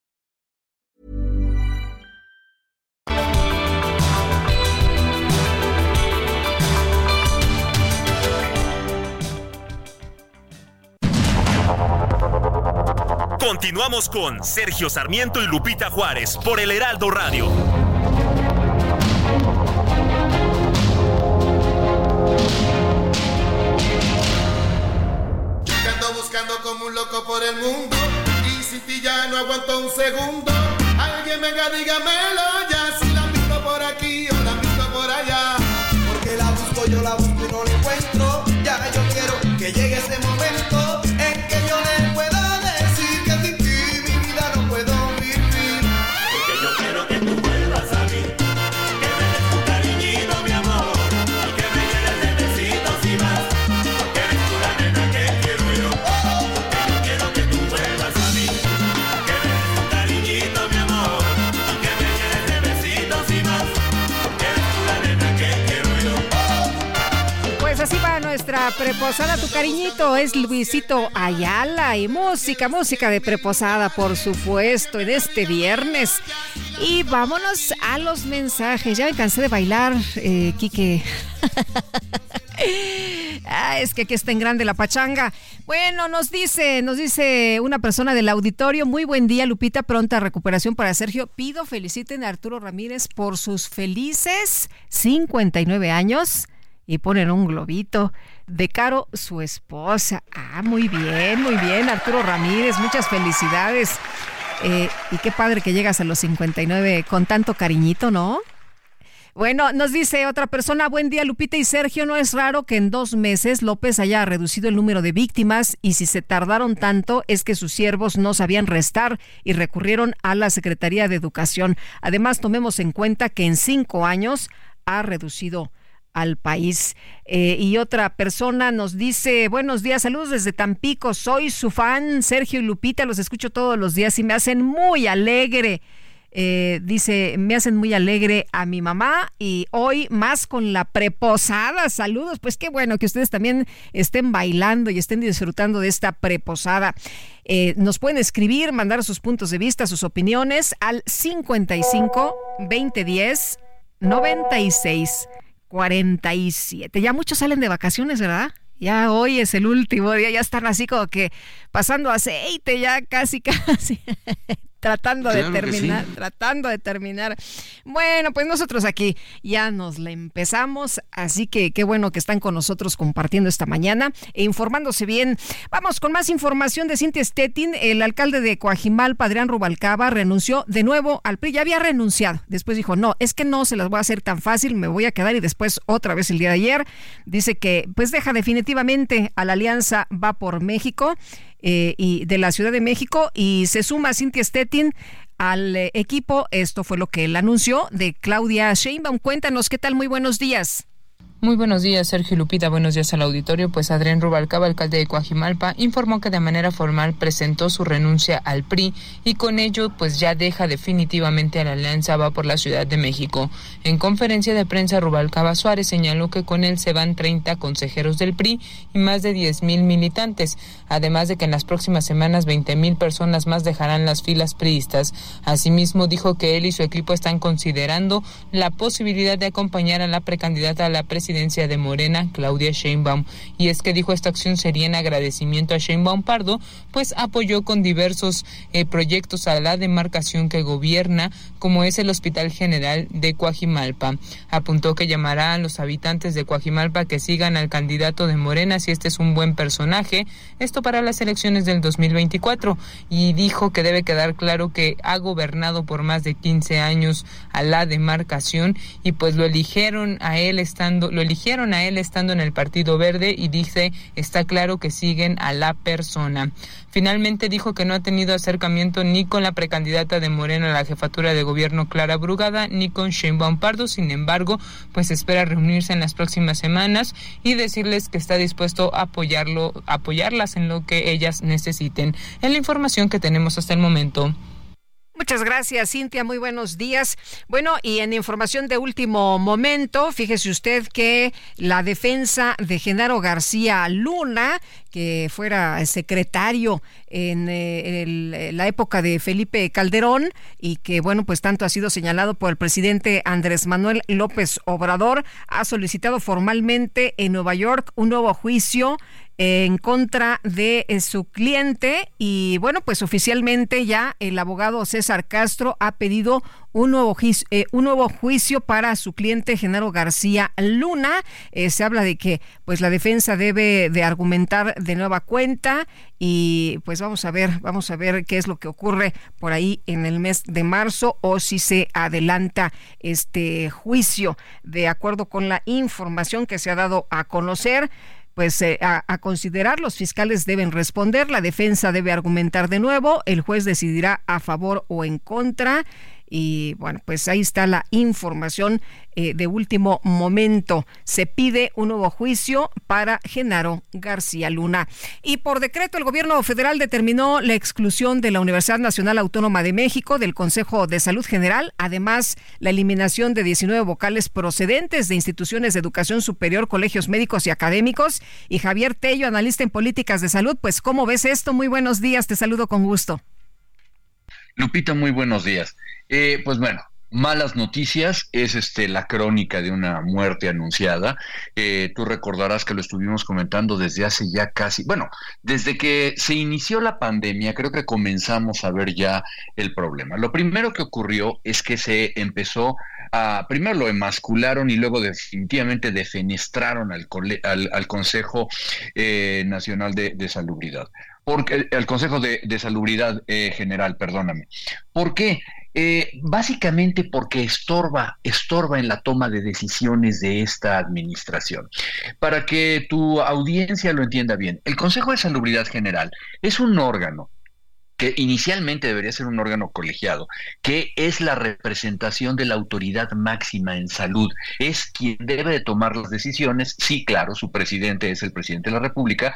[SPEAKER 14] Continuamos con Sergio Sarmiento y Lupita Juárez por el Heraldo Radio.
[SPEAKER 30] Ando buscando como un loco por el mundo y sin ti ya no aguanto un segundo. Alguien venga, dígamelo
[SPEAKER 1] nuestra preposada. Tu cariñito es Luisito Ayala y música, música de preposada, por supuesto, en este viernes. Y vámonos a los mensajes. Ya me cansé de bailar, eh, Quique. (laughs) Ah, es que aquí está en grande la pachanga. Bueno, nos dice, nos dice una persona del auditorio, muy buen día, Lupita, pronta recuperación para Sergio. Pido feliciten a Arturo Ramírez por sus felices 59 años y ponen un globito de Caro, su esposa. Ah, muy bien, muy bien, Arturo Ramírez, muchas felicidades. Eh, y qué padre que llegas a los 59 con tanto cariñito, ¿no? Bueno, nos dice otra persona, buen día Lupita y Sergio, no es raro que en dos meses López haya reducido el número de víctimas y si se tardaron tanto es que sus siervos no sabían restar y recurrieron a la Secretaría de Educación. Además, tomemos en cuenta que en cinco años ha reducido al país. Eh, y otra persona nos dice, buenos días, saludos desde Tampico, soy su fan, Sergio y Lupita, los escucho todos los días y me hacen muy alegre. Eh, dice, me hacen muy alegre a mi mamá y hoy más con la preposada. Saludos, pues qué bueno que ustedes también estén bailando y estén disfrutando de esta preposada. Eh, nos pueden escribir, mandar sus puntos de vista, sus opiniones al 55 2010 96 47. Ya muchos salen de vacaciones, ¿verdad? Ya hoy es el último día, ya están así como que pasando aceite, ya casi, (laughs) casi tratando
[SPEAKER 28] Claro
[SPEAKER 1] de
[SPEAKER 28] sí.
[SPEAKER 1] terminar, tratando de terminar. Bueno, pues nosotros aquí ya nos la empezamos, así que qué bueno que están con nosotros compartiendo esta mañana e informándose bien. Vamos con más información de Cintia Stettin. El alcalde de Coajimalpa, Adrián Rubalcaba, renunció de nuevo al PRI. Ya había renunciado. Después dijo, no, es que no se las voy a hacer tan fácil, me voy a quedar y después otra vez el día de ayer dice que pues deja definitivamente a la alianza Va por México eh, y de la Ciudad de México y se suma Cintia Stettin al eh, equipo. Esto fue lo que él anunció de Claudia Sheinbaum. Cuéntanos, ¿qué tal? Muy buenos días.
[SPEAKER 33] Muy buenos días, Sergio Lupita. Buenos días al auditorio. Pues Adrián Rubalcaba, alcalde de Coajimalpa, informó que de manera formal presentó su renuncia al PRI y con ello pues ya deja definitivamente a la alianza va por la Ciudad de México. En conferencia de prensa, Rubalcaba Suárez señaló que con él se van 30 consejeros del PRI y más de 10 mil militantes, además de que en las próximas semanas 20 mil personas más dejarán las filas priistas. Asimismo, dijo que él y su equipo están considerando la posibilidad de acompañar a la precandidata a la presidencia de Morena, Claudia Sheinbaum. Y es que dijo esta acción sería en agradecimiento a Sheinbaum Pardo, pues apoyó con diversos eh, proyectos a la demarcación que gobierna, como es el Hospital General de Coajimalpa. Apuntó que llamará a los habitantes de Coajimalpa que sigan al candidato de Morena si este es un buen personaje, esto para las elecciones del 2024, y dijo que debe quedar claro que ha gobernado por más de 15 años a la demarcación y pues lo eligieron a él estando, eligieron a él estando en el Partido Verde y dice está claro que siguen a la persona. Finalmente dijo que no ha tenido acercamiento ni con la precandidata de Morena a la jefatura de gobierno Clara Brugada ni con Sheinbaum Pardo, sin embargo, pues espera reunirse en las próximas semanas y decirles que está dispuesto a apoyarlo, apoyarlas en lo que ellas necesiten. En la información que tenemos hasta el momento.
[SPEAKER 1] Muchas gracias, Cintia. Muy buenos días. Bueno, y en información de último momento, fíjese usted que la defensa de Genaro García Luna, que fuera secretario en eh, la época de Felipe Calderón y que, bueno, pues tanto ha sido señalado por el presidente Andrés Manuel López Obrador, ha solicitado formalmente en Nueva York un nuevo juicio en contra de eh, su cliente y bueno, pues oficialmente ya el abogado César Castro ha pedido un nuevo, juicio, eh, un nuevo juicio para su cliente Genaro García Luna. Eh, se habla de que pues la defensa debe de argumentar de nueva cuenta y pues vamos a ver, vamos a ver qué es lo que ocurre por ahí en el mes de marzo o si se adelanta este juicio de acuerdo con la información que se ha dado a conocer pues eh, a, a, considerar. Los fiscales deben responder, la defensa debe argumentar de nuevo, el juez decidirá a favor o en contra. Y bueno, pues ahí está la información eh, de último momento. Se pide un nuevo juicio para Genaro García Luna. Y por decreto, el gobierno federal determinó la exclusión de la Universidad Nacional Autónoma de México del Consejo de Salud General, además la eliminación de 19 vocales procedentes de instituciones de educación superior, colegios médicos y académicos. Y Javier Tello, analista en políticas de salud, pues ¿cómo ves esto? Muy buenos días, te saludo con gusto.
[SPEAKER 34] Lupita, muy buenos días. Eh, pues bueno, malas noticias es este la crónica de una muerte anunciada. Eh, tú recordarás que lo estuvimos comentando desde hace ya casi, bueno, desde que se inició la pandemia, creo que comenzamos a ver ya el problema. Lo primero que ocurrió es que se empezó a, primero lo emascularon y luego definitivamente defenestraron al, al, Consejo eh, Nacional de, Salubridad porque el Consejo de, de Salubridad eh, General, perdóname. ¿Por qué? Eh, básicamente porque estorba, estorba en la toma de decisiones de esta administración. Para que tu audiencia lo entienda bien, el Consejo de Salubridad General es un órgano que inicialmente debería ser un órgano colegiado, que es la representación de la autoridad máxima en salud, es quien debe de tomar las decisiones, sí, claro, su presidente es el presidente de la República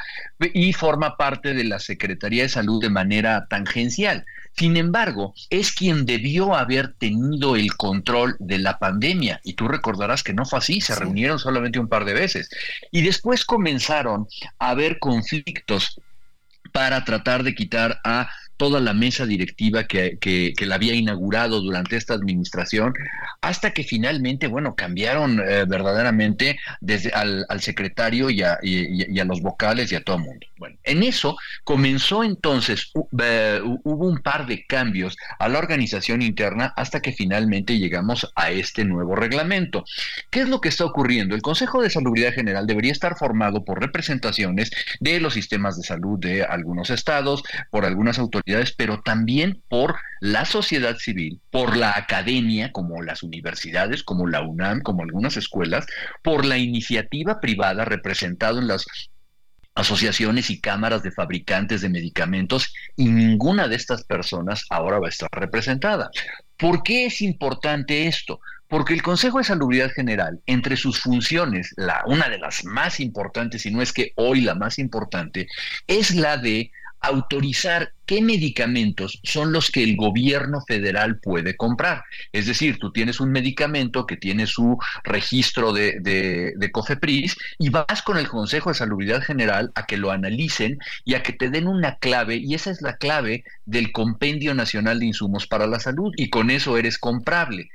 [SPEAKER 34] y forma parte de la Secretaría de Salud de manera tangencial. Sin embargo, es quien debió haber tenido el control de la pandemia. Y tú recordarás que no fue así, se reunieron solamente un par de veces. Y después comenzaron a haber conflictos para tratar de quitar a toda la mesa directiva que, que, la había inaugurado durante esta administración, hasta que finalmente, bueno, cambiaron eh, verdaderamente desde al, al secretario y a, y, a, los vocales y a todo el mundo. Bueno, en eso comenzó entonces, uh, hubo un par de cambios a la organización interna hasta que finalmente llegamos a este nuevo reglamento. ¿Qué es lo que está ocurriendo? El Consejo de Salubridad General debería estar formado por representaciones de los sistemas de salud de algunos estados, por algunas autoridades pero también por la sociedad civil, por la academia, como las universidades, como la UNAM, como algunas escuelas, por la iniciativa privada representado en las asociaciones y cámaras de fabricantes de medicamentos y ninguna de estas personas ahora va a estar representada. ¿Por qué es importante esto? Porque el Consejo de Salubridad General, entre sus funciones, la, una de las más importantes, y no es que hoy la más importante, es la de autorizar qué medicamentos son los que el gobierno federal puede comprar. Es decir, tú tienes un medicamento que tiene su registro de, de, COFEPRIS y vas con el Consejo de Salubridad General a que lo analicen y a que te den una clave, y esa es la clave del Compendio Nacional de Insumos para la Salud, y con eso eres comprable.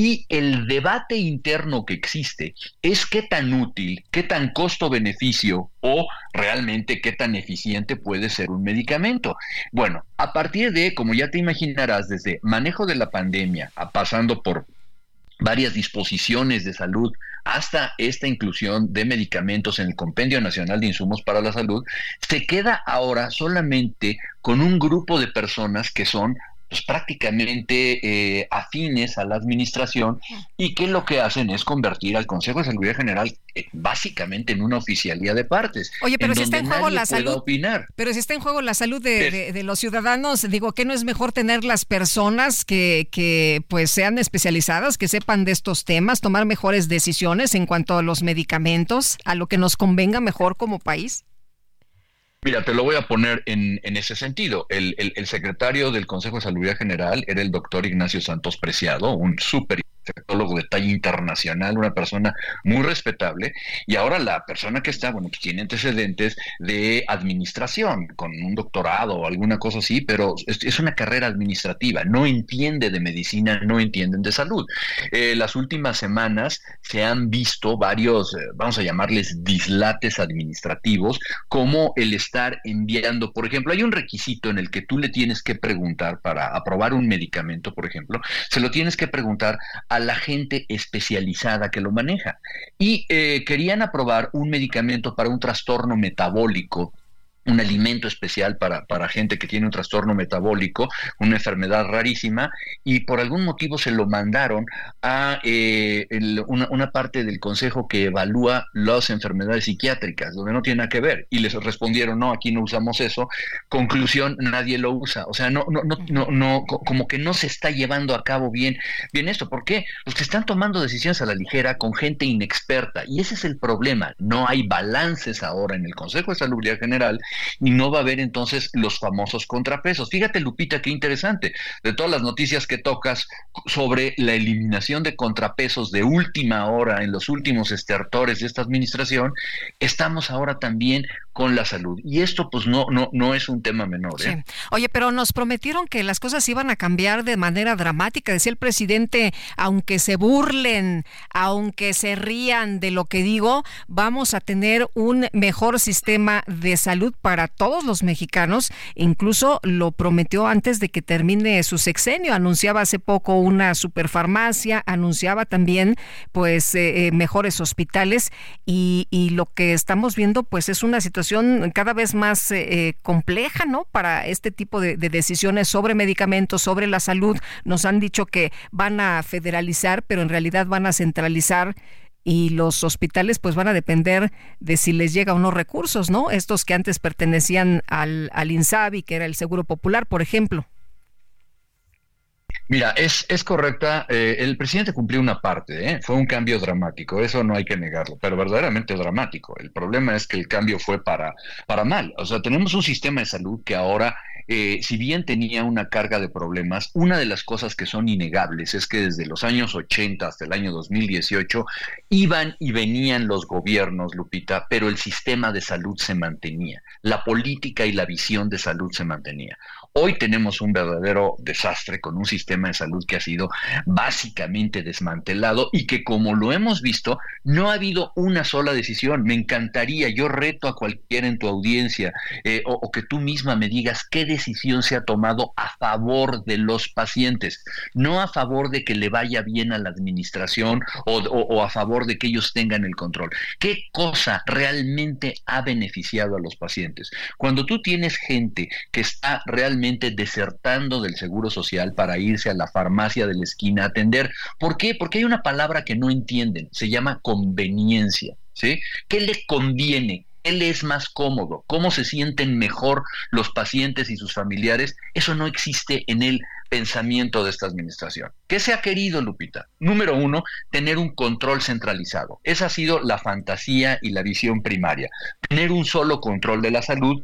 [SPEAKER 34] Y el debate interno que existe es qué tan útil, qué tan costo-beneficio o realmente qué tan eficiente puede ser un medicamento. Bueno, a partir de, como ya te imaginarás, desde manejo de la pandemia, pasando por varias disposiciones de salud hasta esta inclusión de medicamentos en el Compendio Nacional de Insumos para la Salud, se queda ahora solamente con un grupo de personas que son pues prácticamente eh, afines a la administración y que lo que hacen es convertir al Consejo de Salud General eh, básicamente en una oficialía de partes.
[SPEAKER 1] Oye, pero si está en juego la salud. Pero si está en juego la salud de, de, los ciudadanos, digo, ¿qué no es mejor tener las personas que, que pues sean especializadas, que sepan de estos temas, tomar mejores decisiones en cuanto a los medicamentos, a lo que nos convenga mejor como país?
[SPEAKER 34] Mira, te lo voy a poner en, ese sentido. El, secretario del Consejo de Salud General era el doctor Ignacio Santos Preciado, un súper infectólogo de talla internacional, una persona muy respetable, y ahora la persona que está, bueno, pues tiene antecedentes de administración, con un doctorado o alguna cosa así, pero es, es una carrera administrativa, no entiende de medicina, no entienden de salud. Eh, las últimas semanas se han visto varios, eh, vamos a llamarles dislates administrativos, como el estar enviando, por ejemplo, hay un requisito en el que tú le tienes que preguntar para aprobar un medicamento, por ejemplo, se lo tienes que preguntar a la gente especializada que lo maneja. Y eh, querían aprobar un medicamento para un trastorno metabólico un alimento especial para, para, gente que tiene un trastorno metabólico, una enfermedad rarísima, y por algún motivo se lo mandaron a eh, el, una, una, parte del consejo que evalúa las enfermedades psiquiátricas, donde no tiene nada que ver, y les respondieron, no, aquí no usamos eso. Conclusión, nadie lo usa. O sea, no, no, no, no, no como que no se está llevando a cabo bien, bien esto. ¿Por qué? Los que están tomando decisiones a la ligera con gente inexperta, y ese es el problema. No hay balances ahora en el Consejo de Salud General y no va a haber entonces los famosos contrapesos. Fíjate, Lupita, qué interesante. De todas las noticias que tocas sobre la eliminación de contrapesos de última hora en los últimos estertores de esta administración, estamos ahora también con la salud. Y esto pues no, no, no es un tema menor. ¿eh?
[SPEAKER 1] Sí. Oye, pero nos prometieron que las cosas iban a cambiar de manera dramática. Decía el presidente, aunque se burlen, aunque se rían de lo que digo, vamos a tener un mejor sistema de salud para todos los mexicanos. Incluso lo prometió antes de que termine su sexenio. Anunciaba hace poco una superfarmacia, anunciaba también pues eh, eh mejores hospitales y, y lo que estamos viendo pues es una situación cada vez más eh, compleja, ¿no? Para este tipo de, de, decisiones sobre medicamentos, sobre la salud. Nos han dicho que van a federalizar, pero en realidad van a centralizar y los hospitales pues van a depender de si les llega o no recursos, ¿no? Estos que antes pertenecían al, al INSABI, que era el Seguro Popular, por ejemplo.
[SPEAKER 34] Mira, es, es correcta. Eh, el presidente cumplió una parte, ¿eh? fue un cambio dramático, eso no hay que negarlo, pero verdaderamente dramático. El problema es que el cambio fue para, para mal. O sea, tenemos un sistema de salud que ahora, eh, si bien tenía una carga de problemas, una de las cosas que son innegables es que desde los años 80 hasta el año 2018 iban y venían los gobiernos, Lupita, pero el sistema de salud se mantenía, la política y la visión de salud se mantenía. Hoy tenemos un verdadero desastre con un sistema de salud que ha sido básicamente desmantelado y que como lo hemos visto, no ha habido una sola decisión. Me encantaría, yo reto a cualquiera en tu audiencia eh, o, que tú misma me digas qué decisión se ha tomado a favor de los pacientes, no a favor de que le vaya bien a la administración o a favor de que ellos tengan el control. ¿Qué cosa realmente ha beneficiado a los pacientes? Cuando tú tienes gente que está realmente desertando del seguro social para irse a la farmacia de la esquina a atender. ¿Por qué? Porque hay una palabra que no entienden, se llama conveniencia. ¿Qué le conviene? ¿Qué le es más cómodo? ¿Cómo se sienten mejor los pacientes y sus familiares? Eso no existe en el pensamiento de esta administración. ¿Qué se ha querido, Lupita? Número uno, tener un control centralizado. Esa ha sido la fantasía y la visión primaria. Tener un solo control de la salud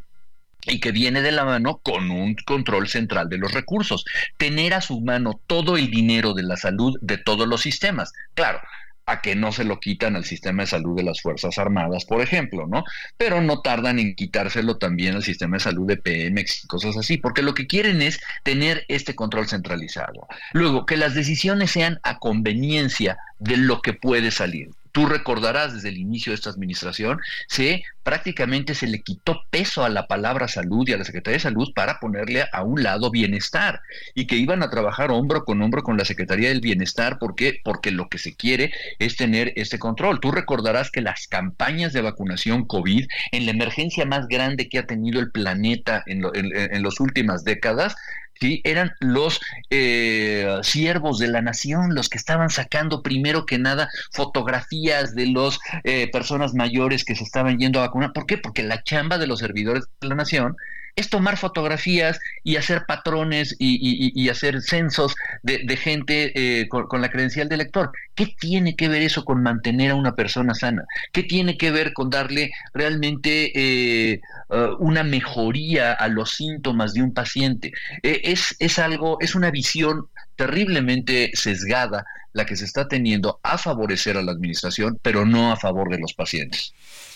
[SPEAKER 34] y que viene de la mano con un control central de los recursos. Tener a su mano todo el dinero de la salud de todos los sistemas. Claro, a que no se lo quitan al sistema de salud de las Fuerzas Armadas, por ejemplo, ¿no? Pero no tardan en quitárselo también al sistema de salud de Pemex y cosas así, porque lo que quieren es tener este control centralizado. Luego, que las decisiones sean a conveniencia de lo que puede salir tú recordarás desde el inicio de esta administración, se prácticamente se le quitó peso a la palabra salud y a la Secretaría de Salud para ponerle a un lado bienestar y que iban a trabajar hombro con hombro con la Secretaría del Bienestar porque porque lo que se quiere es tener este control. Tú recordarás que las campañas de vacunación COVID en la emergencia más grande que ha tenido el planeta en, en las últimas décadas ¿sí? eran los eh, siervos de la nación, los que estaban sacando primero que nada fotografías de las eh, personas mayores que se estaban yendo a vacunar. ¿Por qué? Porque la chamba de los servidores de la nación es tomar fotografías y hacer patrones y, hacer censos de, gente eh, con, la credencial de elector. ¿Qué tiene que ver eso con mantener a una persona sana? ¿Qué tiene que ver con darle realmente eh, eh, una mejoría a los síntomas de un paciente? es, es algo, es una visión terriblemente sesgada la que se está teniendo a favorecer a la administración, pero no a favor de los pacientes.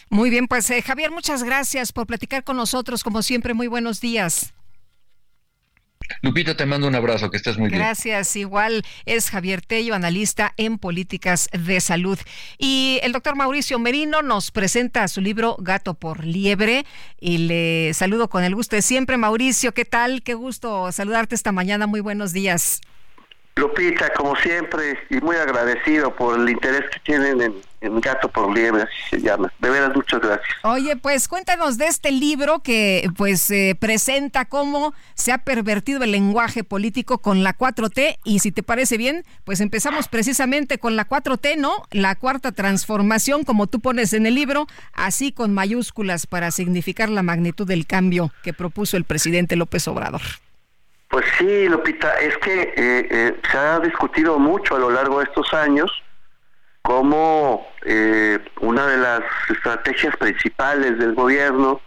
[SPEAKER 1] Muy bien, pues eh, Javier, muchas gracias por platicar con nosotros. Como siempre, muy buenos días.
[SPEAKER 34] Lupita, te mando un abrazo, que estés muy
[SPEAKER 1] bien. Gracias, igual es Javier Tello, analista en políticas de salud. Y el doctor Mauricio Merino nos presenta su libro Gato por Liebre y le saludo con el gusto de siempre. Mauricio, ¿qué tal? Qué gusto saludarte esta mañana. Muy buenos días.
[SPEAKER 35] Lupita, como siempre, y muy agradecido por el interés que tienen en, Gato por Liebre, así se llama. De veras, muchas gracias.
[SPEAKER 1] Oye, pues cuéntanos de este libro que pues eh, presenta cómo se ha pervertido el lenguaje político con la 4T y si te parece bien, pues empezamos precisamente con la 4T, ¿no? La cuarta transformación, como tú pones en el libro, así con mayúsculas para significar la magnitud del cambio que propuso el presidente López Obrador.
[SPEAKER 35] Pues sí, Lupita, es que eh, eh, se ha discutido mucho a lo largo de estos años cómo eh, una de las estrategias principales del gobierno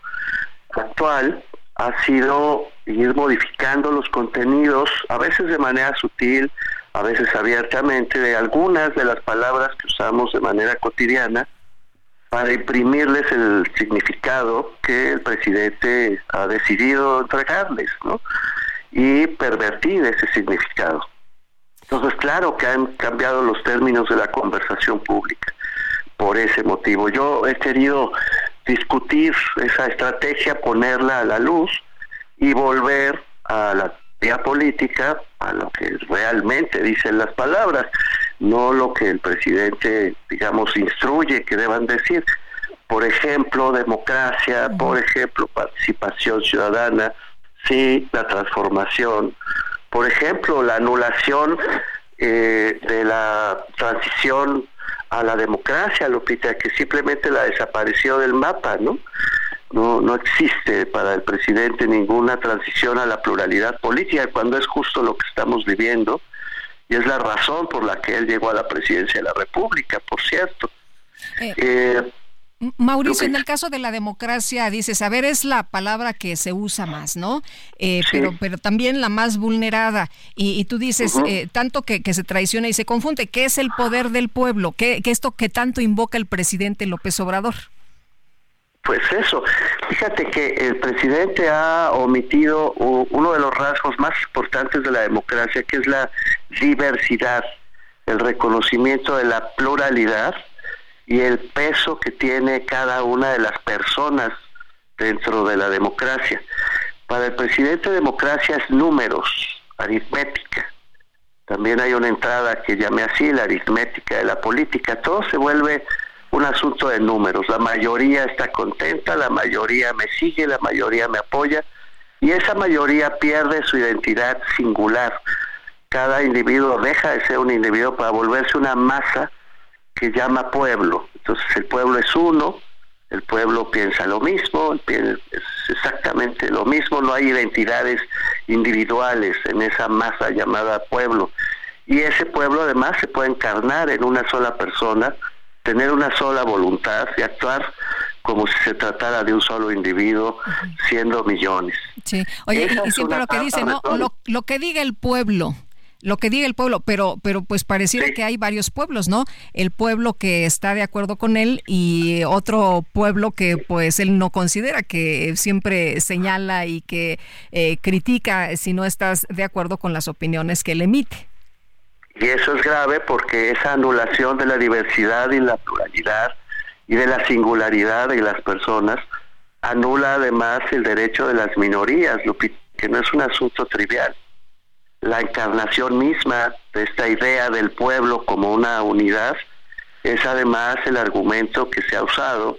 [SPEAKER 35] actual ha sido ir modificando los contenidos, a veces de manera sutil, a veces abiertamente, de algunas de las palabras que usamos de manera cotidiana para imprimirles el significado que el presidente ha decidido entregarles, ¿no? y pervertir ese significado. Entonces, claro que han cambiado los términos de la conversación pública por ese motivo. Yo he querido discutir esa estrategia, ponerla a la luz y volver a la vía política, a lo que realmente dicen las palabras, no lo que el presidente, digamos, instruye que deban decir. Por ejemplo, democracia, por ejemplo, participación ciudadana, sí, la transformación. Por ejemplo, la anulación eh, de la transición a la democracia, Lupita, que simplemente la desapareció del mapa, ¿no? No, no existe para el presidente ninguna transición a la pluralidad política, cuando es justo lo que estamos viviendo, y es la razón por la que él llegó a la presidencia de la República, por cierto.
[SPEAKER 1] Eh, eh Mauricio, en el caso de la democracia, dices, a ver, es la palabra que se usa más, ¿no? Eh, pero, pero también la más vulnerada. Y, tú dices, eh, tanto que, se traiciona y se confunde, ¿qué es el poder del pueblo? ¿Qué, qué esto que tanto invoca el presidente López Obrador?
[SPEAKER 35] Pues eso, fíjate que el presidente ha omitido uno de los rasgos más importantes de la democracia, que es la diversidad, el reconocimiento de la pluralidad y el peso que tiene cada una de las personas dentro de la democracia. Para el presidente democracia es números, aritmética. También hay una entrada que llame así, la aritmética de la política. Todo se vuelve un asunto de números. La mayoría está contenta, la mayoría me sigue, la mayoría me apoya y esa mayoría pierde su identidad singular. Cada individuo deja de ser un individuo para volverse una masa que llama pueblo. Entonces el pueblo es uno, el pueblo piensa lo mismo, es exactamente lo mismo, no hay identidades individuales en esa masa llamada pueblo. Y ese pueblo además se puede encarnar en una sola persona, tener una sola voluntad y actuar como si se tratara de un solo individuo, siendo millones.
[SPEAKER 1] Sí, oye, y, siempre lo que dice, ¿no? Lo, lo que diga el pueblo lo que diga el pueblo, pero, pero pues pareciera que hay varios pueblos, ¿no? El pueblo que está de acuerdo con él y otro pueblo que pues él no considera, que siempre señala y que eh, critica si no estás de acuerdo con las opiniones que él emite.
[SPEAKER 35] Y eso es grave porque esa anulación de la diversidad y la pluralidad y de la singularidad de las personas anula además el derecho de las minorías, que no es un asunto trivial la encarnación misma de esta idea del pueblo como una unidad es además el argumento que se ha usado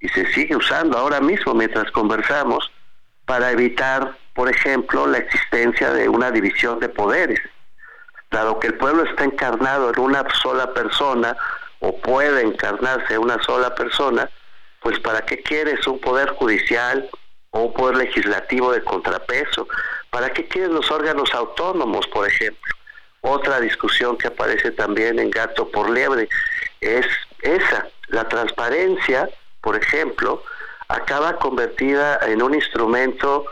[SPEAKER 35] y se sigue usando ahora mismo mientras conversamos para evitar, por ejemplo, la existencia de una división de poderes. Dado que el pueblo está encarnado en una sola persona o puede encarnarse en una sola persona, pues ¿para qué quieres un poder judicial o un poder legislativo de contrapeso? ¿Para qué quieren los órganos autónomos, por ejemplo? Otra discusión que aparece también en Gato por Liebre es esa. La transparencia, por ejemplo, acaba convertida en un instrumento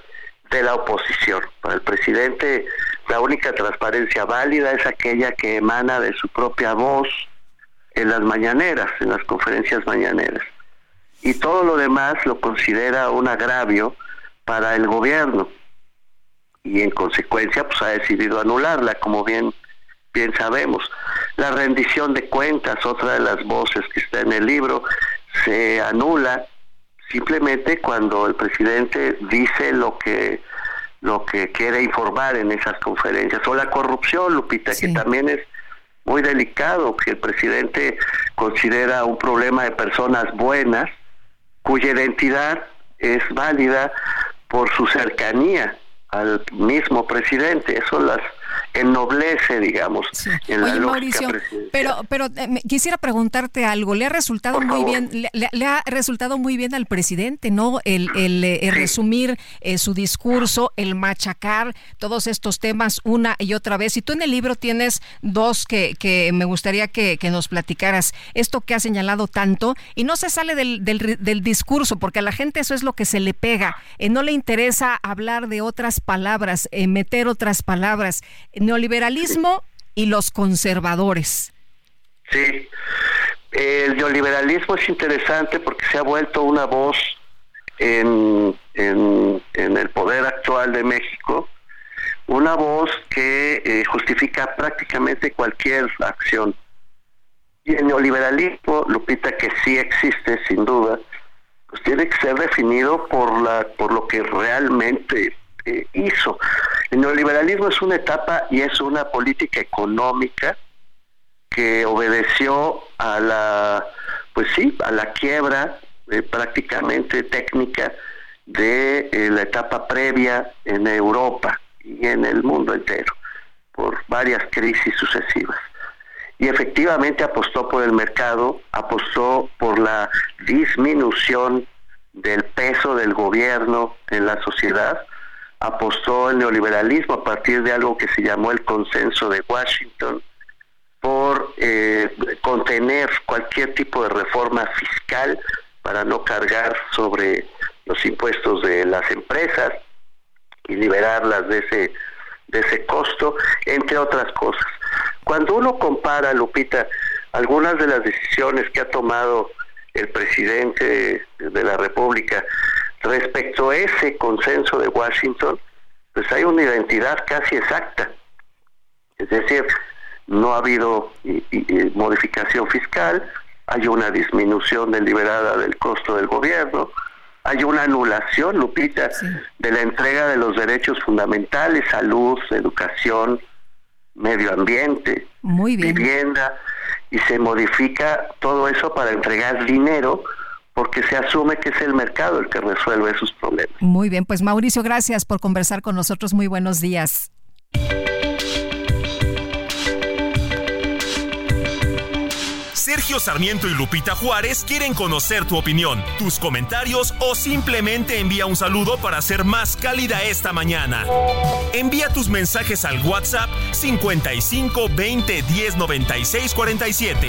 [SPEAKER 35] de la oposición. Para el presidente, la única transparencia válida es aquella que emana de su propia voz en las mañaneras, en las conferencias mañaneras. Y todo lo demás lo considera un agravio para el gobierno y en consecuencia pues ha decidido anularla, como bien bien sabemos. La rendición de cuentas, otra de las voces que está en el libro, se anula simplemente cuando el presidente dice lo que lo que quiere informar en esas conferencias o la corrupción, Lupita, que también es muy delicado que el presidente considera un problema de personas buenas cuya identidad es válida por su cercanía al mismo presidente. Eso las ennoblece, digamos, en
[SPEAKER 1] Oye, Mauricio, pero, pero eh, quisiera preguntarte algo. Le ha resultado muy bien, le, ha resultado muy bien al presidente, ¿no? El, el, eh, resumir eh, su discurso, el machacar todos estos temas una y otra vez. Y tú en el libro tienes dos que, que me gustaría que, que, nos platicaras. Esto que ha señalado tanto y no se sale del, del, del discurso, porque a la gente eso es lo que se le pega. no le interesa hablar de otras palabras, meter otras palabras neoliberalismo y los conservadores.
[SPEAKER 35] Sí, el neoliberalismo es interesante porque se ha vuelto una voz en, en, el poder actual de México, una voz que eh, justifica prácticamente cualquier acción. Y el neoliberalismo, Lupita, que sí existe sin duda, pues tiene que ser definido por la por lo que realmente eh, hizo. El neoliberalismo es una etapa y es una política económica que obedeció a la, pues sí, a la quiebra eh, prácticamente técnica de eh, la etapa previa en Europa y en el mundo entero por varias crisis sucesivas. Y efectivamente apostó por el mercado, apostó por la disminución del peso del gobierno en la sociedad, apostó el neoliberalismo a partir de algo que se llamó el consenso de Washington por eh, contener cualquier tipo de reforma fiscal para no cargar sobre los impuestos de las empresas y liberarlas de ese de ese costo, entre otras cosas. Cuando uno compara, Lupita, algunas de las decisiones que ha tomado el presidente de la República Respecto a ese consenso de Washington, pues hay una identidad casi exacta. Es decir, no ha habido modificación fiscal, hay una disminución deliberada del costo del gobierno, hay una anulación, Lupita, de la entrega de los derechos fundamentales, salud, educación, medio ambiente, vivienda, y se modifica todo eso para entregar dinero porque se asume que es el mercado el que resuelve esos problemas.
[SPEAKER 1] Muy bien, pues Mauricio, gracias por conversar con nosotros. Muy buenos días.
[SPEAKER 14] Sergio Sarmiento y Lupita Juárez quieren conocer tu opinión, tus comentarios o simplemente envía un saludo para ser más cálida esta mañana. Envía tus mensajes al WhatsApp 55 20 10 96 47.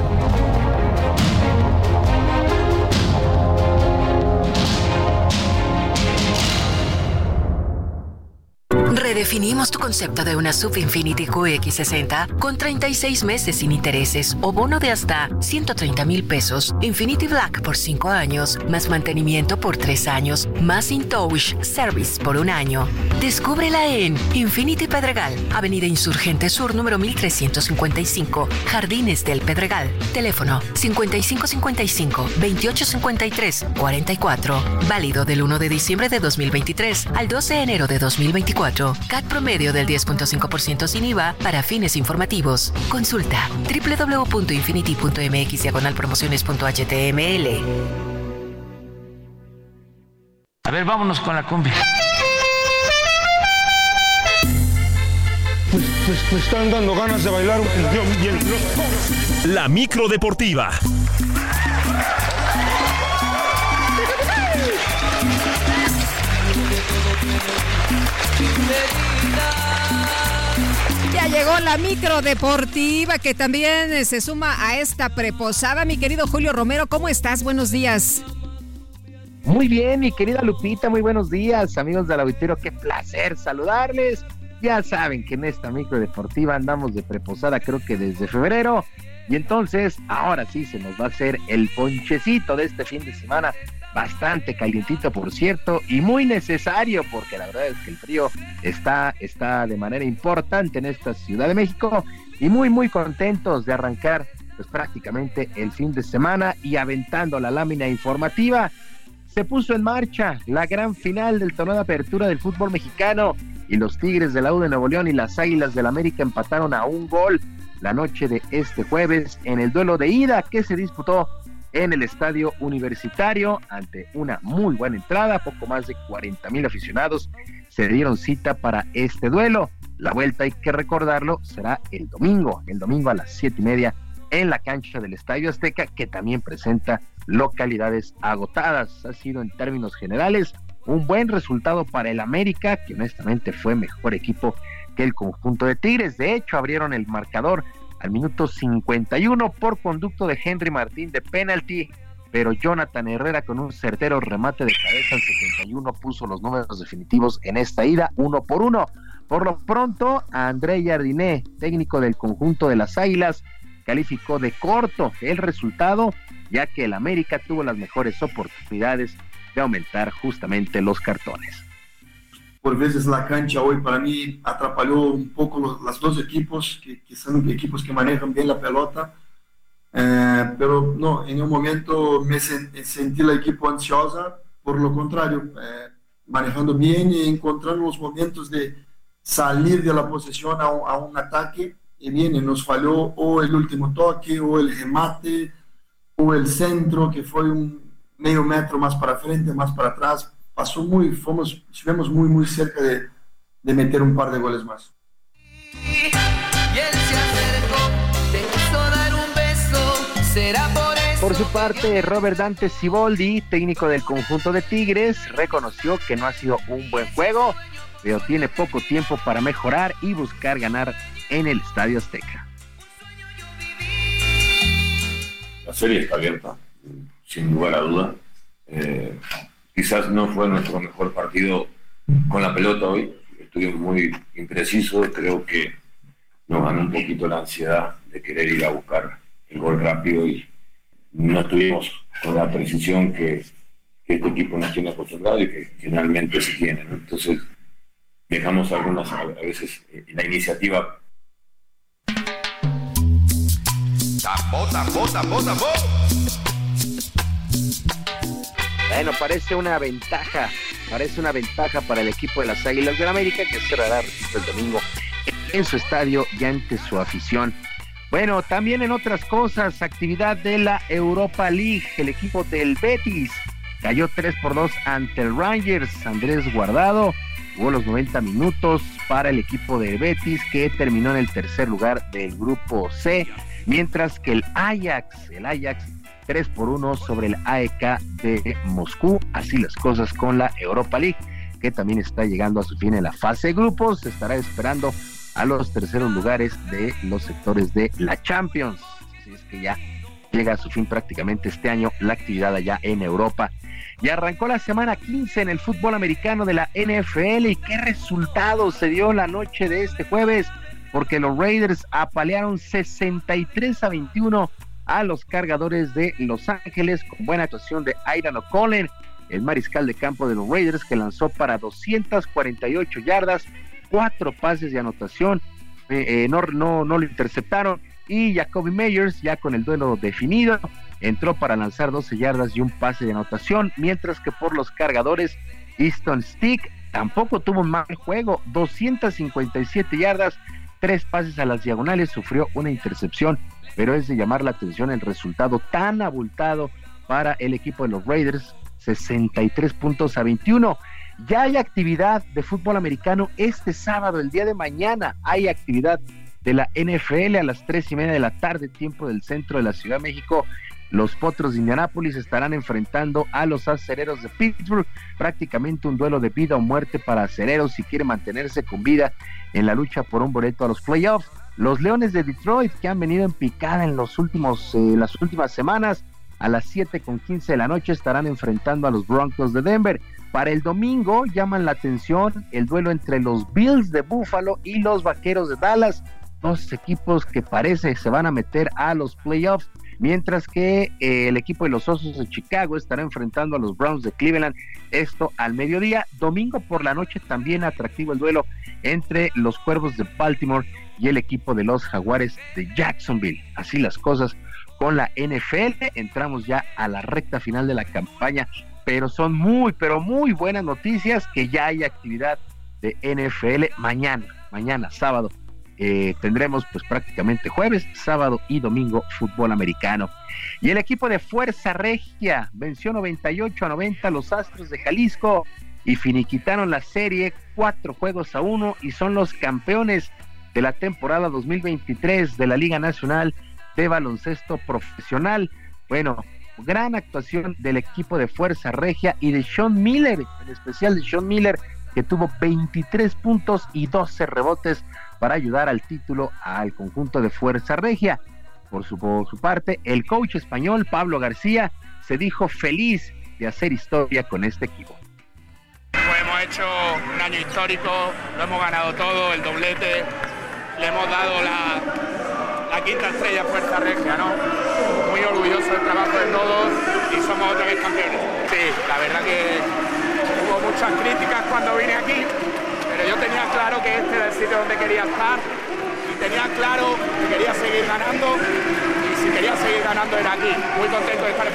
[SPEAKER 24] Redefinimos tu concepto de una Sub Infinity QX60 con 36 meses sin intereses o bono de hasta 130 mil pesos, Infinity Black por 5 años, más mantenimiento por 3 años, más InTouch Service por un año. Descúbrela en Infinity Pedregal, Avenida Insurgente Sur número 1355, Jardines del Pedregal. Teléfono 5555 2853 44. Válido del 1 de diciembre de 2023 al 12 de enero de 2024. CAT promedio del 10.5% sin IVA para fines informativos. Consulta www.infinity.mx diagonal promociones.html.
[SPEAKER 29] A ver, vámonos con la cumbia.
[SPEAKER 36] Pues, pues me están dando ganas de bailar
[SPEAKER 14] La micro deportiva.
[SPEAKER 1] Ya llegó la micro deportiva que también eh, se suma a esta preposada. Mi querido Julio Romero, ¿cómo estás? Buenos días.
[SPEAKER 37] Muy bien, mi querida Lupita, muy buenos días, amigos del auditorio, qué placer saludarles. Ya saben que en esta micro deportiva andamos de preposada, creo que desde febrero. Y entonces, ahora sí se nos va a hacer el ponchecito de este fin de semana bastante calientito por cierto y muy necesario porque la verdad es que el frío está, está de manera importante en esta Ciudad de México y muy muy contentos de arrancar pues prácticamente el fin de semana y aventando la lámina informativa. Se puso en marcha la gran final del torneo de apertura del fútbol mexicano y los Tigres de la U de Nuevo León y las Águilas del América empataron a un gol la noche de este jueves en el duelo de ida que se disputó en el estadio universitario ante una muy buena entrada, poco más de 40 mil aficionados se dieron cita para este duelo. La vuelta, hay que recordarlo, será el domingo, el domingo a las siete y media en la cancha del Estadio Azteca, que también presenta localidades agotadas. Ha sido en términos generales un buen resultado para el América, que honestamente fue mejor equipo que el conjunto de Tigres. De hecho, abrieron el marcador al minuto 51 por conducto de Henry Martín de penalti, pero Jonathan Herrera con un certero remate de cabeza al 71 puso los números definitivos en esta ida uno por uno. Por lo pronto, André Jardiné, técnico del conjunto de las Águilas, calificó de corto el resultado, ya que el América tuvo las mejores oportunidades de aumentar justamente los cartones.
[SPEAKER 38] Por vezes la cancha hoy para mí atrapalhou un poco los, los dos equipos, que, que, son equipos que manejan bien la pelota, eh, pero no, en un momento me sentí la equipo ansiosa, por lo contrario, eh, manejando bien y encontrando los momentos de salir de la posesión a a un ataque, y bien, nos falló o el último toque, o el remate, o el centro, que fue un medio metro más para frente, más para atrás, pasó muy, fomos, estuvimos muy, muy cerca de, de meter un par de goles más.
[SPEAKER 37] Por su parte, Robert Dante Siboldi, técnico del conjunto de Tigres, reconoció que no ha sido un buen juego, pero tiene poco tiempo para mejorar y buscar ganar en el Estadio Azteca.
[SPEAKER 39] La serie está abierta, sin lugar a duda. Eh, quizás no fue nuestro mejor partido con la pelota hoy, estuvimos muy imprecisos, creo que nos ganó un poquito la ansiedad de querer ir a buscar el gol rápido y no estuvimos con la precisión que, este equipo nos tiene acostumbrado y que generalmente se tiene. Entonces dejamos algunas, a veces, eh, la iniciativa.
[SPEAKER 37] Tambo, tambo, tambo, tambo. Bueno, parece una ventaja, parece una ventaja para el equipo de las Águilas del América que cerrará el domingo en su estadio y ante su afición. Bueno, también en otras cosas, actividad de la Europa League, el equipo del Betis cayó 3 por 2 ante el Rangers, Andrés Guardado jugó los 90 minutos para el equipo de Betis que terminó en el tercer lugar del grupo C, mientras que el Ajax, el Ajax 3 por 1 sobre el AEK de Moscú. Así las cosas con la Europa League, que también está llegando a su fin en la fase de grupos. Se estará esperando a los terceros lugares de los sectores de la Champions. Así es que ya llega a su fin prácticamente este año la actividad allá en Europa. Y arrancó la semana 15 en el fútbol americano de la NFL y qué resultado se dio la noche de este jueves, porque los Raiders apalearon 63 a 21 a los cargadores de Los Ángeles con buena actuación de Aidan O'Connell, el mariscal de campo de los Raiders que lanzó para 248 yardas, cuatro pases de anotación, eh, eh, no, no, no lo interceptaron y Jacoby Meyers ya con el duelo definido entró para lanzar 12 yardas y un pase de anotación, mientras que por los cargadores Easton Stick tampoco tuvo un mal juego, 257 yardas, tres pases a las diagonales, sufrió una intercepción, pero es de llamar la atención el resultado tan abultado para el equipo de los Raiders, 63 puntos a 21. Ya hay actividad de fútbol americano este sábado, el día de mañana hay actividad de la NFL a las tres y media de la tarde, tiempo del centro de la Ciudad de México. Los Potros de Indianápolis estarán enfrentando a los acereros de Pittsburgh, prácticamente un duelo de vida o muerte para acereros si quiere mantenerse con vida en la lucha por un boleto a los playoffs. Los Leones de Detroit, que han venido en picada en los últimos, eh, las últimas semanas, a las 7 con 15 de la noche estarán enfrentando a los Broncos de Denver. Para el domingo llaman la atención el duelo entre los Bills de Buffalo y los Vaqueros de Dallas, dos equipos que parece se van a meter a los playoffs mientras que eh, el equipo de los Osos de Chicago estará enfrentando a los Browns de Cleveland, esto al mediodía. Domingo por la noche también atractivo el duelo entre los Cuervos de Baltimore y el equipo de los Jaguares de Jacksonville. Así las cosas con la NFL, entramos ya a la recta final de la campaña, pero son muy, pero muy buenas noticias que ya hay actividad de NFL mañana, mañana sábado eh, tendremos pues prácticamente jueves, sábado y domingo fútbol americano. Y el equipo de Fuerza Regia venció 98 a 90 a los Astros de Jalisco y finiquitaron la serie cuatro juegos a uno y son los campeones de la temporada 2023 de la Liga Nacional de Baloncesto Profesional. Bueno, gran actuación del equipo de Fuerza Regia y de Sean Miller, en especial de Sean Miller, que tuvo 23 puntos y 12 rebotes para ayudar al título al conjunto de Fuerza Regia. Por su, su parte, el coach español Pablo García se dijo feliz de hacer historia con este equipo.
[SPEAKER 40] Pues hemos hecho un año histórico, lo hemos ganado todo, el doblete, le hemos dado la, la quinta estrella a Fuerza Regia, ¿no? Muy orgulloso del trabajo de todos y somos otra vez campeones. Sí, la verdad que hubo muchas críticas cuando vine aquí, yo tenía claro que este era el sitio donde quería estar y tenía claro que quería seguir ganando y si quería seguir ganando era aquí. Muy contento de estar en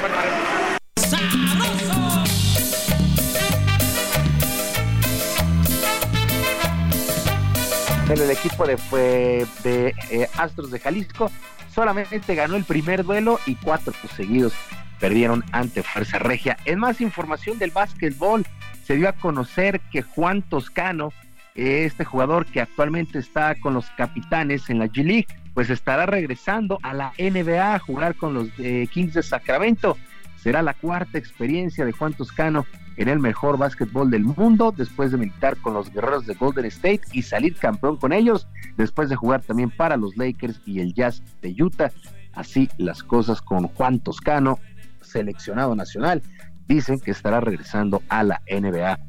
[SPEAKER 37] En el equipo de, de eh, Astros de Jalisco solamente ganó el primer duelo y cuatro seguidos perdieron ante Fuerza Regia. En más información del básquetbol, se dio a conocer que Juan Toscano este jugador que actualmente está con los capitanes en la G League, pues estará regresando a la NBA a jugar con los eh, Kings de Sacramento. Será la cuarta experiencia de Juan Toscano en el mejor básquetbol del mundo, después de militar con los guerreros de Golden State y salir campeón con ellos, después de jugar también para los Lakers y el Jazz de Utah. Así las cosas con Juan Toscano, seleccionado nacional. Dicen que estará regresando a la NBA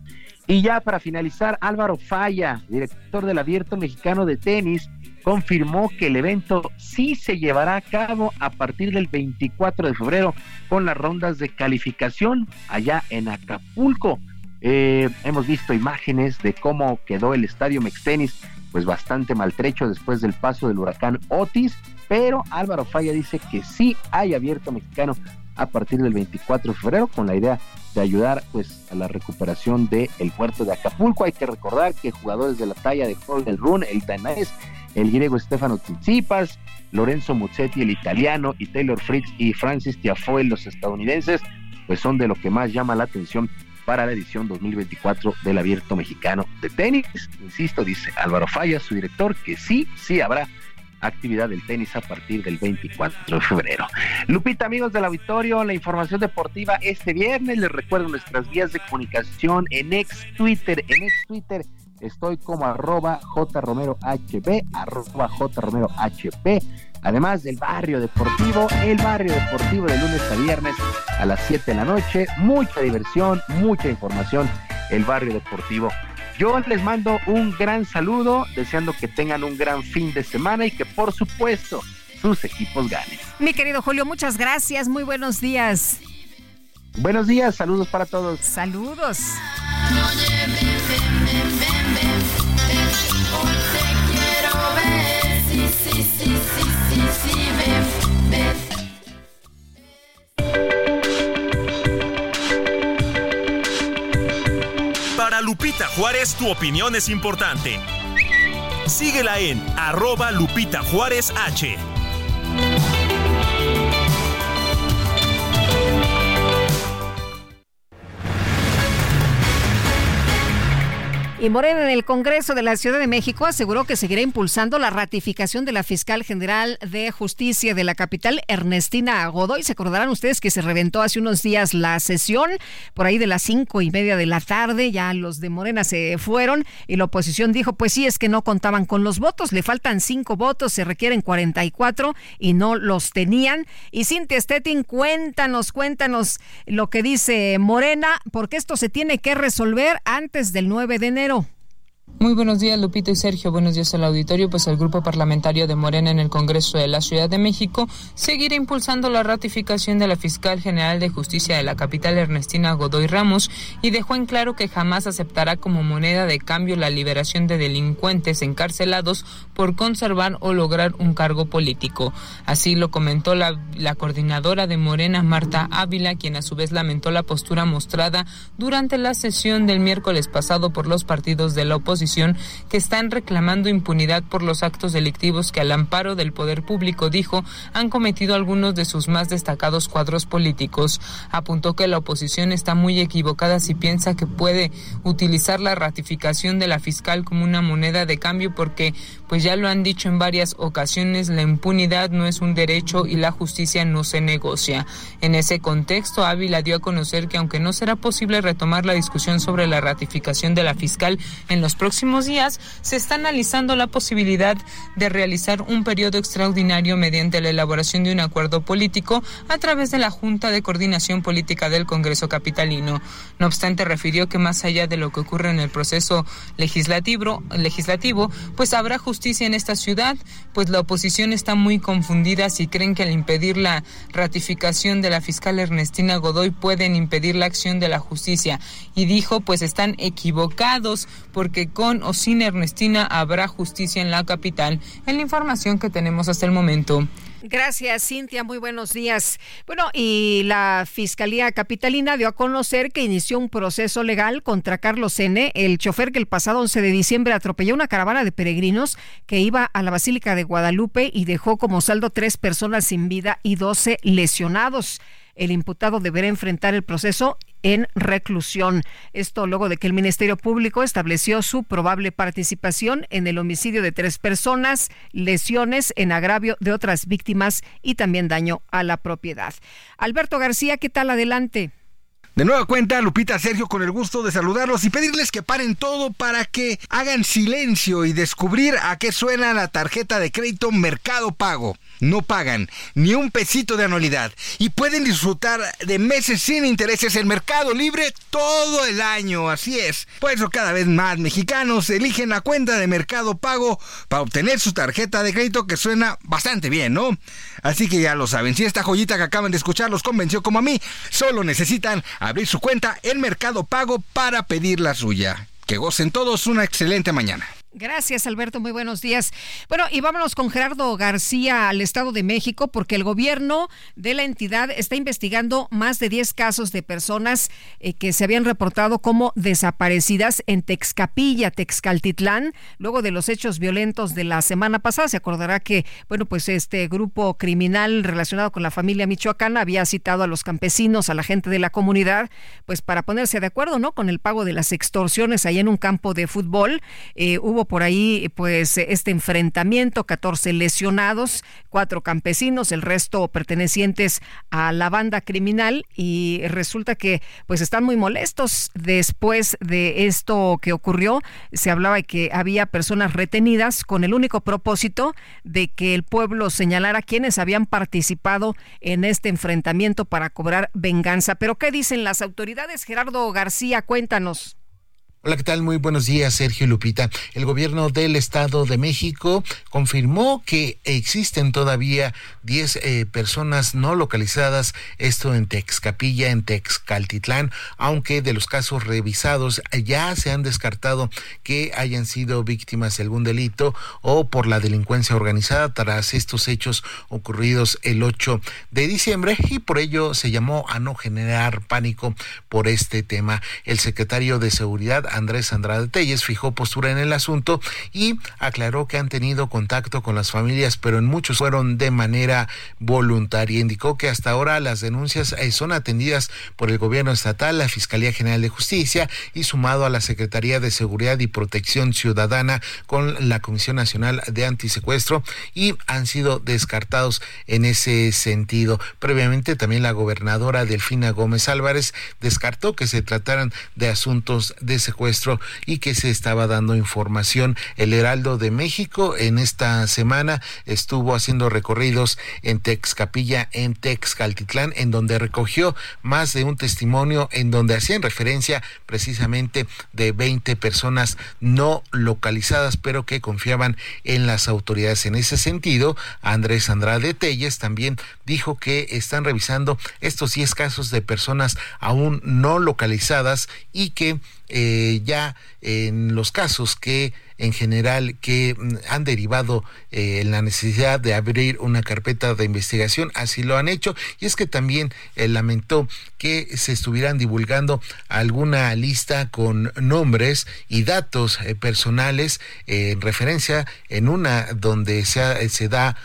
[SPEAKER 37] y ya para finalizar, Álvaro Falla, director del Abierto Mexicano de Tenis, confirmó que el evento sí se llevará a cabo a partir del 24 de febrero con las rondas de calificación allá en Acapulco. Eh, hemos visto imágenes de cómo quedó el estadio Mextenis, pues bastante maltrecho después del paso del huracán Otis, pero Álvaro Falla dice que sí hay abierto mexicano a partir del 24 de febrero con la idea de ayudar pues a la recuperación del el puerto de Acapulco. Hay que recordar que jugadores de la talla de del Run, el danés, el griego Stefano Tsitsipas, Lorenzo Muzzetti, el italiano, y Taylor Fritz y Francis Tiafoe, los estadounidenses, pues son de lo que más llama la atención para la edición 2024 del Abierto Mexicano de Tenis. Insisto, dice Álvaro Falla, su director, que sí, sí habrá actividad del tenis a partir del 24 de febrero. Lupita, amigos del auditorio, la información deportiva este viernes. Les recuerdo nuestras vías de comunicación en ex Twitter, en ex Twitter Estoy como arroba jromerohb, arroba jromerohb. Además del barrio deportivo, el barrio deportivo de lunes a viernes a las 7 de la noche. Mucha diversión, mucha información. El barrio deportivo. Yo les mando un gran saludo, deseando que tengan un gran fin de semana y que por supuesto sus equipos ganen.
[SPEAKER 1] Mi querido Julio, muchas gracias. Muy buenos días.
[SPEAKER 37] Buenos días, saludos para todos.
[SPEAKER 1] Saludos.
[SPEAKER 14] Para Lupita Juárez, tu opinión es importante. Síguela en arroba Lupita Juárez H.
[SPEAKER 1] Y Morena en el Congreso de la Ciudad de México aseguró que seguirá impulsando la ratificación de la fiscal general de justicia de la capital, Ernestina Godoy. Se acordarán ustedes que se reventó hace unos días la sesión, por ahí de las cinco y media de la tarde. Ya los de Morena se fueron y la oposición dijo: Pues sí, es que no contaban con los votos, le faltan cinco votos, se requieren 44 y no los tenían. Y Cintia Stettin, cuéntanos, cuéntanos lo que dice Morena, porque esto se tiene que resolver antes del 9 de enero. Romero.
[SPEAKER 33] Muy buenos días, Lupito y Sergio. Buenos días al auditorio. Pues el grupo parlamentario de Morena en el Congreso de la Ciudad de México seguirá impulsando la ratificación de la fiscal general de justicia de la capital, Ernestina Godoy Ramos, y dejó en claro que jamás aceptará como moneda de cambio la liberación de delincuentes encarcelados por conservar o lograr un cargo político. Así lo comentó la, la coordinadora de Morena, Marta Ávila, quien a su vez lamentó la postura mostrada durante la sesión del miércoles pasado por los partidos de la oposición que están reclamando impunidad por los actos delictivos que al amparo del poder público, dijo, han cometido algunos de sus más destacados cuadros políticos. Apuntó que la oposición está muy equivocada si piensa que puede utilizar la ratificación de la fiscal como una moneda de cambio porque, pues ya lo han dicho en varias ocasiones, la impunidad no es un derecho y la justicia no se negocia. En ese contexto, Ávila dio a conocer que aunque no será posible retomar la discusión sobre la ratificación de la fiscal en los próximos próximos días se está analizando la posibilidad de realizar un periodo extraordinario mediante la elaboración de un acuerdo político a través de la Junta de Coordinación Política del Congreso Capitalino. No obstante, refirió que más allá de lo que ocurre en el proceso legislativo, legislativo, pues habrá justicia en esta ciudad, pues la oposición está muy confundida si creen que al impedir la ratificación de la fiscal Ernestina Godoy pueden impedir la acción de la justicia. Y dijo, pues están equivocados porque con o sin Ernestina habrá justicia en la capital, en la información que tenemos hasta el momento.
[SPEAKER 1] Gracias, Cintia. Muy buenos días. Bueno, y la Fiscalía Capitalina dio a conocer que inició un proceso legal contra Carlos N., el chofer que el pasado 11 de diciembre atropelló una caravana de peregrinos que iba a la Basílica de Guadalupe y dejó como saldo tres personas sin vida y 12 lesionados. El imputado deberá enfrentar el proceso en reclusión. Esto luego de que el Ministerio Público estableció su probable participación en el homicidio de tres personas, lesiones en agravio de otras víctimas y también daño a la propiedad. Alberto García, ¿qué tal? Adelante.
[SPEAKER 20] De nueva cuenta, Lupita Sergio, con el gusto de saludarlos y pedirles que paren todo para que hagan silencio y descubrir a qué suena la tarjeta de crédito Mercado Pago. No pagan ni un pesito de anualidad y pueden disfrutar de meses sin intereses en Mercado Libre todo el año. Así es. Por eso cada vez más mexicanos eligen la cuenta de Mercado Pago para obtener su tarjeta de crédito que suena bastante bien, ¿no? Así que ya lo saben, si esta joyita que acaban de escuchar los convenció como a mí, solo necesitan abrir su cuenta en Mercado Pago para pedir la suya. Que gocen todos una excelente mañana.
[SPEAKER 1] Gracias, Alberto. Muy buenos días. Bueno, y vámonos con Gerardo García al Estado de México, porque el gobierno de la entidad está investigando más de 10 casos de personas eh, que se habían reportado como desaparecidas en Texcapilla, Texcaltitlán, luego de los hechos violentos de la semana pasada. Se acordará que, bueno, pues este grupo criminal relacionado con la familia michoacana había citado a los campesinos, a la gente de la comunidad, pues para ponerse de acuerdo, ¿no? Con el pago de las extorsiones ahí en un campo de fútbol. Eh, hubo por ahí pues este enfrentamiento, 14 lesionados, cuatro campesinos, el resto pertenecientes a la banda criminal y resulta que pues están muy molestos después de esto que ocurrió. Se hablaba de que había personas retenidas con el único propósito de que el pueblo señalara quienes habían participado en este enfrentamiento para cobrar venganza. Pero ¿qué dicen las autoridades? Gerardo García, cuéntanos.
[SPEAKER 41] Hola, ¿qué tal? Muy buenos días, Sergio Lupita. El gobierno del Estado de México confirmó que existen todavía 10 eh, personas no localizadas, esto en Texcapilla, en Texcaltitlán, aunque de los casos revisados ya se han descartado que hayan sido víctimas de algún delito o por la delincuencia organizada tras estos hechos ocurridos el 8 de diciembre y por ello se llamó a no generar pánico por este tema. El secretario de Seguridad Andrés Andrade Telles fijó postura en el asunto y aclaró que han tenido contacto con las familias, pero en muchos fueron de manera voluntaria. Indicó que hasta ahora las denuncias eh, son atendidas por el gobierno estatal, la Fiscalía General de Justicia y sumado a la Secretaría de Seguridad y Protección Ciudadana con la Comisión Nacional de Antisecuestro y han sido descartados en ese sentido. Previamente también la gobernadora Delfina Gómez Álvarez descartó que se trataran de asuntos de secuestro y que se estaba dando información. El Heraldo de México en esta semana estuvo haciendo recorridos en Texcapilla, en Texcaltitlán, en donde recogió más de un testimonio en donde hacían referencia precisamente de 20 personas no localizadas, pero que confiaban en las autoridades. En ese sentido, Andrés Andrade Telles también dijo que están revisando estos 10 casos de personas aún no localizadas y que eh, ya en los casos que en general que mm, han derivado eh, en la necesidad de abrir una carpeta de investigación, así lo han hecho, y es que también eh, lamentó que se estuvieran divulgando alguna lista con nombres y datos eh, personales en referencia en una donde se, se da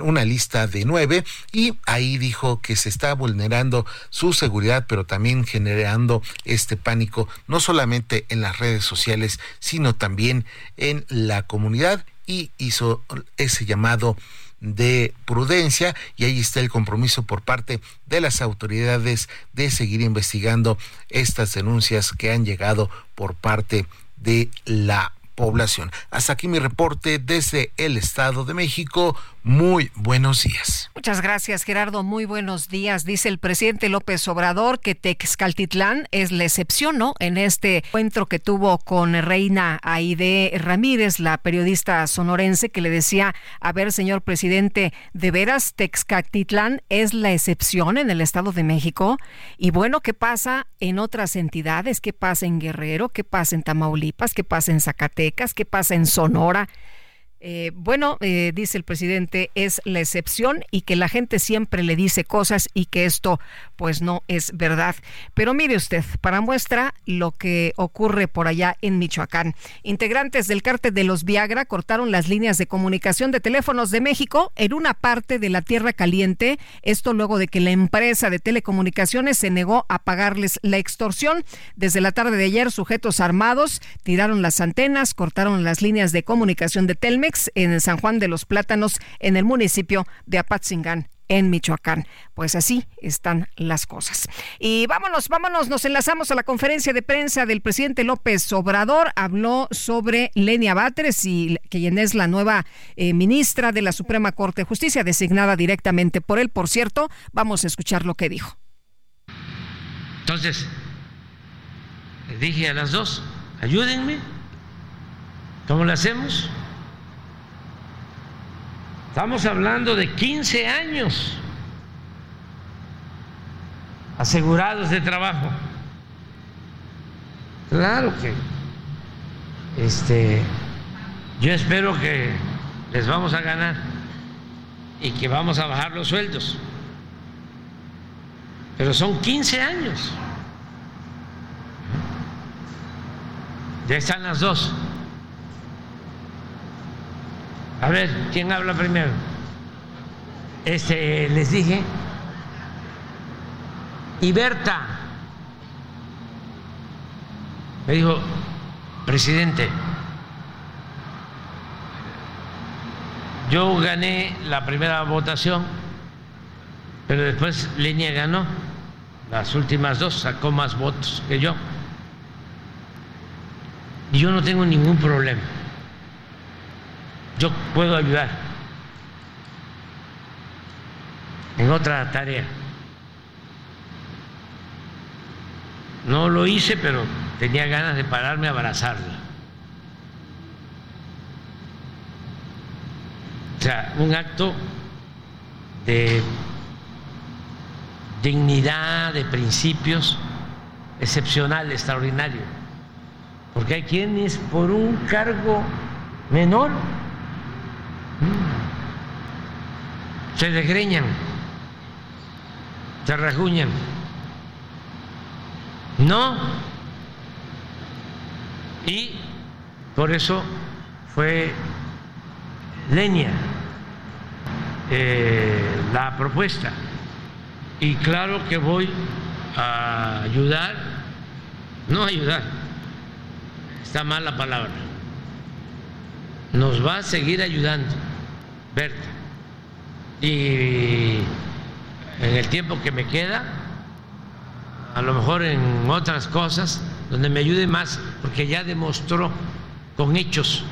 [SPEAKER 41] una lista de nueve y ahí dijo que se está vulnerando su seguridad, pero también generando este pánico, no solamente en las redes sociales, sino también también en la comunidad y hizo ese llamado de prudencia y ahí está el compromiso por parte de las autoridades de seguir investigando estas denuncias que han llegado por parte de la población. Hasta aquí mi reporte desde el Estado de México. Muy buenos días.
[SPEAKER 1] Muchas gracias, Gerardo. Muy buenos días. Dice el presidente López Obrador que Texcaltitlán es la excepción, ¿no? En este encuentro que tuvo con Reina Aide Ramírez, la periodista sonorense, que le decía, a ver, señor presidente, ¿de veras Texcaltitlán es la excepción en el Estado de México? Y bueno, ¿qué pasa en otras entidades? ¿Qué pasa en Guerrero? ¿Qué pasa en Tamaulipas? ¿Qué pasa en Zacatecas? ¿Qué pasa en Sonora? Eh, bueno, eh, dice el presidente, es la excepción y que la gente siempre le dice cosas y que esto pues no es verdad. Pero mire usted, para muestra lo que ocurre por allá en Michoacán. Integrantes del cártel de los Viagra cortaron las líneas de comunicación de teléfonos de México en una parte de la Tierra Caliente. Esto luego de que la empresa de telecomunicaciones se negó a pagarles la extorsión. Desde la tarde de ayer, sujetos armados tiraron las antenas, cortaron las líneas de comunicación de Telmex en San Juan de los Plátanos, en el municipio de Apatzingán en Michoacán. Pues así están las cosas. Y vámonos, vámonos, nos enlazamos a la conferencia de prensa del presidente López Obrador. Habló sobre Lenia Batres, y, quien es la nueva eh, ministra de la Suprema Corte de Justicia, designada directamente por él. Por cierto, vamos a escuchar lo que dijo.
[SPEAKER 29] Entonces, dije a las dos, ayúdenme. ¿Cómo lo hacemos? Estamos hablando de 15 años asegurados de trabajo. Claro que este yo espero que les vamos a ganar y que vamos a bajar los sueldos. Pero son 15 años. Ya están las dos. A ver, ¿quién habla primero? Este, les dije. Y Berta me dijo, presidente, yo gané la primera votación, pero después Leña ganó las últimas dos, sacó más votos que yo. Y yo no tengo ningún problema yo puedo ayudar en otra tarea. No lo hice, pero tenía ganas de pararme a abrazarla. O sea, un acto de dignidad, de principios excepcional, extraordinario. Porque hay quienes por un cargo menor se desgreñan, se rajuñan. No. Y por eso fue leña eh, la propuesta. Y claro que voy a ayudar, no ayudar, está mal la palabra, nos va a seguir ayudando, Berta. Y en el tiempo que me queda, a lo mejor en otras cosas, donde me ayude más, porque ya demostró con hechos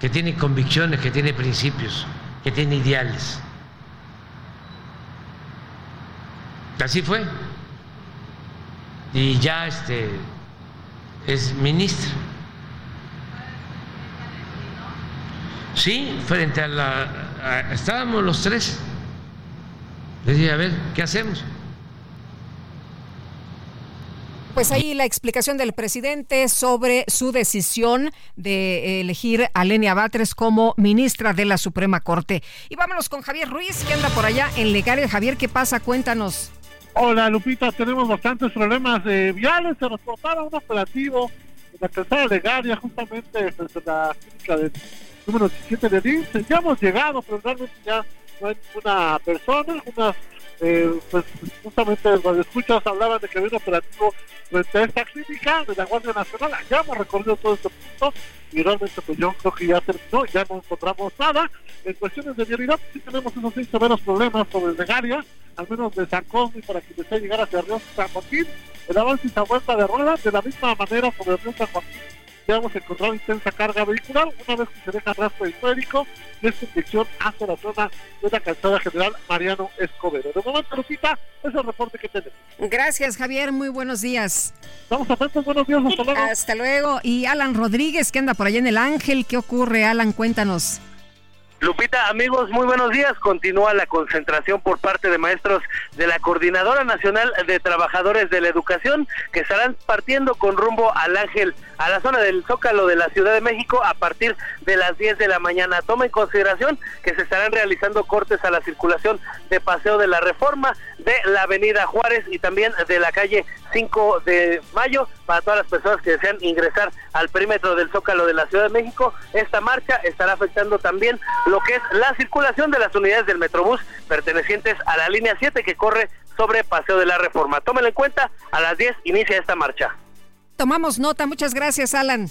[SPEAKER 29] que tiene convicciones, que tiene principios, que tiene ideales. Así fue. Y ya este es ministro. Sí, frente a la... estábamos los tres. Le dije, a ver, ¿qué hacemos?
[SPEAKER 1] Pues ahí la explicación del presidente sobre su decisión de elegir a Lenia Batres como ministra de la Suprema Corte. Y vámonos con Javier Ruiz, que anda por allá en Legaria. Javier, ¿qué pasa? Cuéntanos.
[SPEAKER 42] Hola Lupita, tenemos bastantes problemas de viales. Se reportaba un operativo en la calzada Legaria, justamente frente a la clínica del número 17 de DIMS. Ya hemos llegado, pero realmente ya no hay una persona, unas eh, pues justamente los escuchas hablaban de que había un operativo frente a esta clínica de la Guardia Nacional. Ya hemos recorrido todo este punto y realmente pues yo creo que ya terminó, ya no encontramos nada. En cuestiones de vialidad sí tenemos unos seis severos problemas sobre Legaria, al menos de San Cosme para que desee llegar hacia Río San Joaquín. El avance y esa vuelta de ruedas de la misma manera sobre Río San Joaquín ya hemos encontrado intensa carga vehicular una vez que se deja rastro histórico de esta infección hacia la zona de la calzada general Mariano Escobedo. De momento, Lupita, es el reporte que tenemos.
[SPEAKER 1] Gracias, Javier. Muy buenos días.
[SPEAKER 42] Estamos atentos. Buenos días. Hasta luego.
[SPEAKER 1] Hasta luego. Y Alan Rodríguez, que anda por allá en el Ángel. ¿Qué ocurre, Alan? Cuéntanos.
[SPEAKER 43] Lupita, amigos, muy buenos días. Continúa la concentración por parte de maestros de la Coordinadora Nacional de Trabajadores de la Educación que estarán partiendo con rumbo al Ángel, a la zona del Zócalo de la Ciudad de México a partir de las 10 de la mañana. Toma en consideración que se estarán realizando cortes a la circulación de Paseo de la Reforma, de la Avenida Juárez y también de la calle 5 de Mayo para todas las personas que desean ingresar al perímetro del Zócalo de la Ciudad de México. Esta marcha estará afectando también lo que es la circulación de las unidades del Metrobús pertenecientes a la línea 7 que corre sobre Paseo de la Reforma. Tómenlo en cuenta, a las 10 inicia esta marcha.
[SPEAKER 1] Tomamos nota, muchas gracias, Alan.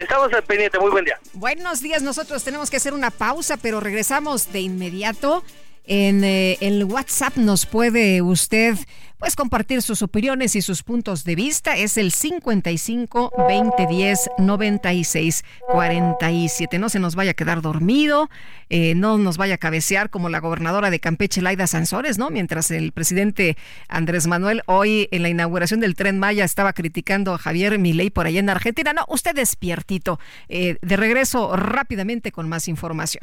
[SPEAKER 43] Estamos al pendiente, muy buen día.
[SPEAKER 1] Buenos días, nosotros tenemos que hacer una pausa, pero regresamos de inmediato. En eh, el WhatsApp nos puede usted pues compartir sus opiniones y sus puntos de vista. Es el 55 20 10 96 47. No se nos vaya a quedar dormido, eh, no nos vaya a cabecear como la gobernadora de Campeche, Laida Sansores, ¿no? Mientras el presidente Andrés Manuel hoy en la inauguración del tren Maya estaba criticando a Javier Milei por allá en Argentina. No, usted despiertito. Eh, de regreso rápidamente con más información.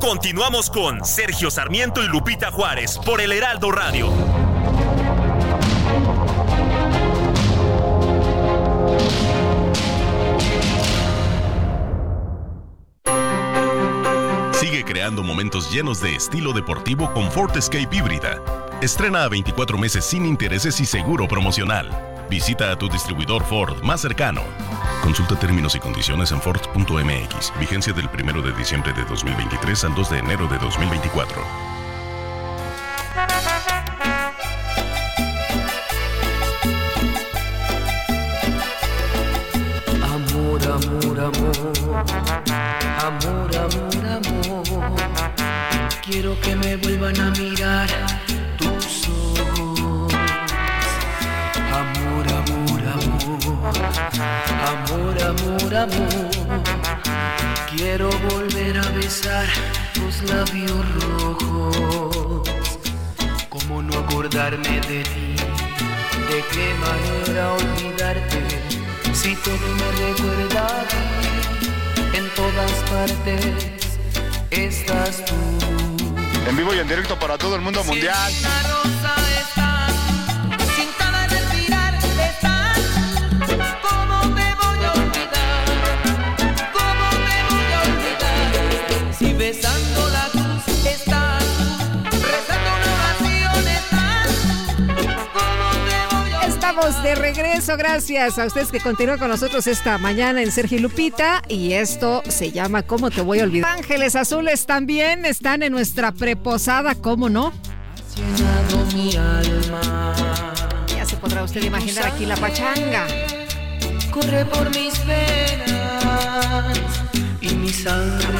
[SPEAKER 14] Continuamos con Sergio Sarmiento y Lupita Juárez por el Heraldo Radio. Sigue creando momentos llenos de estilo deportivo con Ford Escape híbrida. Estrena a 24 meses sin intereses y seguro promocional. Visita a tu distribuidor Ford más cercano. Consulta términos y condiciones en Ford.mx. Vigencia del 1 de diciembre de 2023 al 2 de enero de 2024.
[SPEAKER 25] Amor, amor, amor, amor, amor, amor. Quiero que me vuelvan a mirar amor, amor, amor. Quiero volver a besar tus labios rojos. ¿Cómo no acordarme de ti? ¿De qué manera olvidarte? Si todo me recuerda a ti, en todas partes estás tú.
[SPEAKER 44] En vivo y en directo para todo el mundo mundial.
[SPEAKER 25] Rosa está
[SPEAKER 1] De regreso, gracias a ustedes que continúan con nosotros esta mañana en Sergio y Lupita y esto se llama ¿Cómo te voy a olvidar? Ángeles Azules también están en nuestra preposada, ¿cómo no?
[SPEAKER 25] mi alma?
[SPEAKER 1] Ya se podrá usted imaginar aquí la pachanga.
[SPEAKER 25] Corre por mis venas y mi sangre.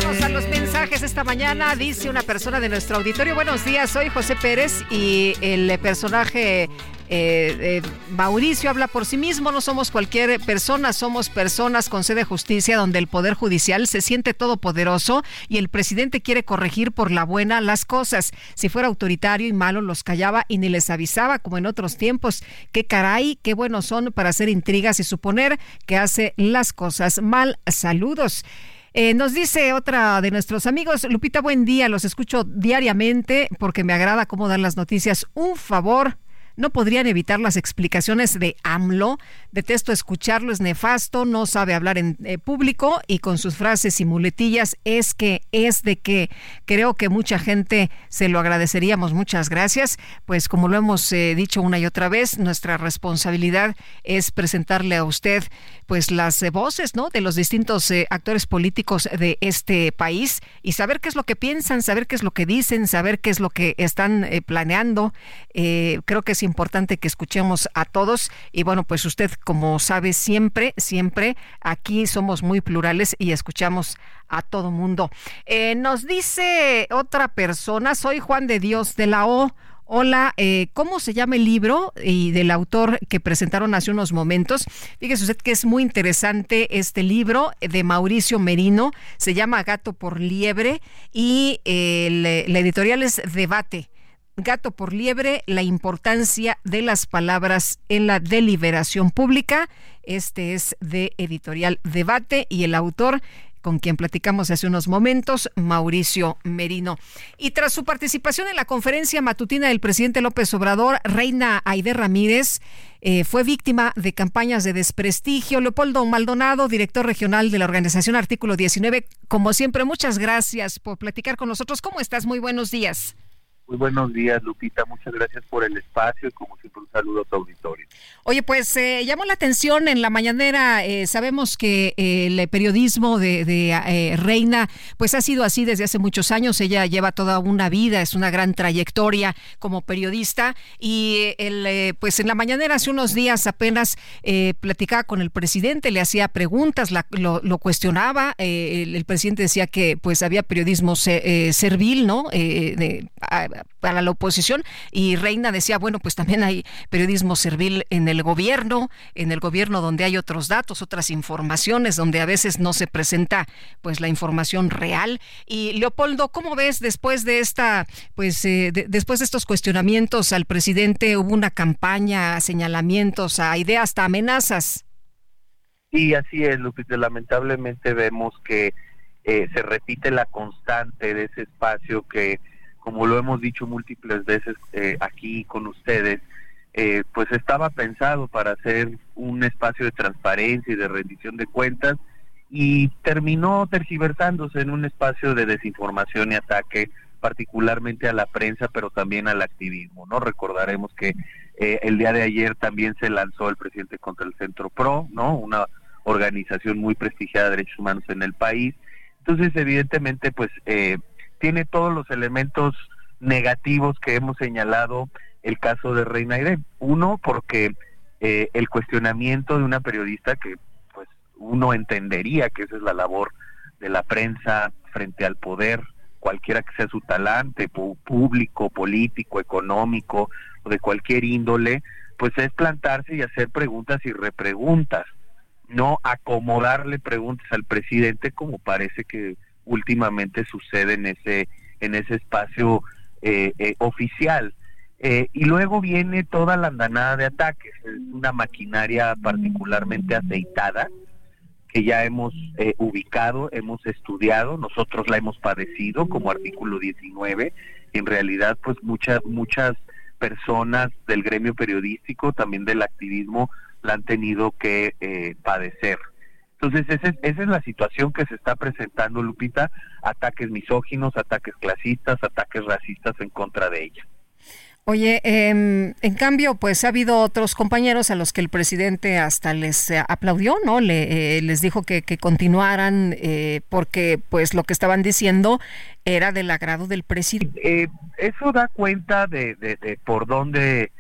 [SPEAKER 1] Esta mañana. Dice una persona de nuestro auditorio. Buenos días, soy José Pérez y el personaje eh, eh, Mauricio habla por sí mismo. No somos cualquier persona, somos personas con sede de justicia donde el Poder Judicial se siente todopoderoso y el presidente quiere corregir por la buena las cosas. Si fuera autoritario y malo, los callaba y ni les avisaba como en otros tiempos. Qué caray, qué buenos son para hacer intrigas y suponer que hace las cosas mal. Saludos. Eh, nos dice otra de nuestros amigos, Lupita, buen día, los escucho diariamente porque me agrada cómo dan las noticias. Un favor, no podrían evitar las explicaciones de AMLO. Detesto escucharlo, es nefasto, no sabe hablar en eh, público y con sus frases y muletillas es que es de que creo que mucha gente se lo agradeceríamos. Muchas gracias. Pues como lo hemos eh, dicho una y otra vez, nuestra responsabilidad es presentarle a usted pues las eh, voces, ¿no? De los distintos actores políticos de este país y saber qué es lo que piensan, saber qué es lo que dicen, saber qué es lo que están planeando. Creo que es importante que escuchemos a todos y bueno, pues usted como sabe siempre, siempre aquí somos muy plurales y escuchamos a todo mundo. Eh, nos dice otra persona, soy Juan de Dios de la O. Hola, eh, ¿cómo se llama el libro y del autor que presentaron hace unos momentos? Fíjese usted que es muy interesante este libro de Mauricio Merino, se llama Gato por Liebre y eh, la editorial es Debate. Gato por liebre, la importancia de las palabras en la deliberación pública. Este es de editorial Debate y el autor con quien platicamos hace unos momentos, Mauricio Merino. Y tras su participación en la conferencia matutina del presidente López Obrador, Reina Aide Ramírez eh, fue víctima de campañas de desprestigio. Leopoldo Maldonado, director regional de la organización Artículo 19, como siempre, muchas gracias por platicar con nosotros. ¿Cómo estás? Muy buenos días.
[SPEAKER 45] Muy buenos días, Lupita. Muchas gracias por el espacio y como siempre un saludo a tu auditorio.
[SPEAKER 1] Oye, pues eh, llamó la atención en la mañanera. eh, sabemos que eh, el periodismo de, de, eh, Reina, pues ha sido así desde hace muchos años. Ella lleva toda una vida, es una gran trayectoria como periodista. Y el, eh, pues en la mañanera hace unos días apenas platicaba con el presidente, le hacía preguntas, la- lo, lo cuestionaba. el, el presidente decía que pues había periodismo se- servil, ¿no? De- para la oposición. Y Reina decía, bueno, pues también hay periodismo servil en el gobierno, en el gobierno donde hay otros datos, otras informaciones, donde a veces no se presenta pues la información real. Y Leopoldo, ¿cómo ves después de esta, pues eh, de- después de estos cuestionamientos al presidente, hubo una campaña, señalamientos, a ideas, hasta amenazas?
[SPEAKER 45] Y así es, Lupita. Lamentablemente vemos que eh, se repite la constante de ese espacio que, como lo hemos dicho múltiples veces eh, aquí con ustedes, eh, pues estaba pensado para ser un espacio de transparencia y de rendición de cuentas y terminó tergiversándose en un espacio de desinformación y ataque particularmente a la prensa pero también al activismo no recordaremos que el día de ayer también se lanzó el presidente contra el Centro Pro no una organización muy prestigiada de derechos humanos en el país. Entonces, evidentemente, pues eh, tiene todos los elementos negativos que hemos señalado el caso de Reina Aire. Uno, porque eh, el cuestionamiento de una periodista que pues uno entendería que esa es la labor de la prensa frente al poder, cualquiera que sea su talante, público, político, económico o de cualquier índole, pues es plantarse y hacer preguntas y repreguntas no acomodarle preguntas al presidente como parece que últimamente sucede en ese en ese espacio eh, eh, oficial. Eh, y luego viene toda la andanada de ataques. Es una maquinaria particularmente aceitada que ya hemos ubicado hemos estudiado. Nosotros la hemos padecido como artículo 19 en realidad pues muchas muchas personas del gremio periodístico también del activismo la han tenido que eh, padecer. Entonces, esa es, esa es la situación que se está presentando, Lupita, ataques misóginos, ataques clasistas, ataques racistas en contra de ella.
[SPEAKER 1] Oye, em, en cambio, pues ha habido otros compañeros a los que el presidente hasta les eh, aplaudió, ¿no? Le, eh, les dijo que, que continuaran porque, pues, lo que estaban diciendo era del agrado del presidente.
[SPEAKER 45] eso da cuenta de, de, de por dónde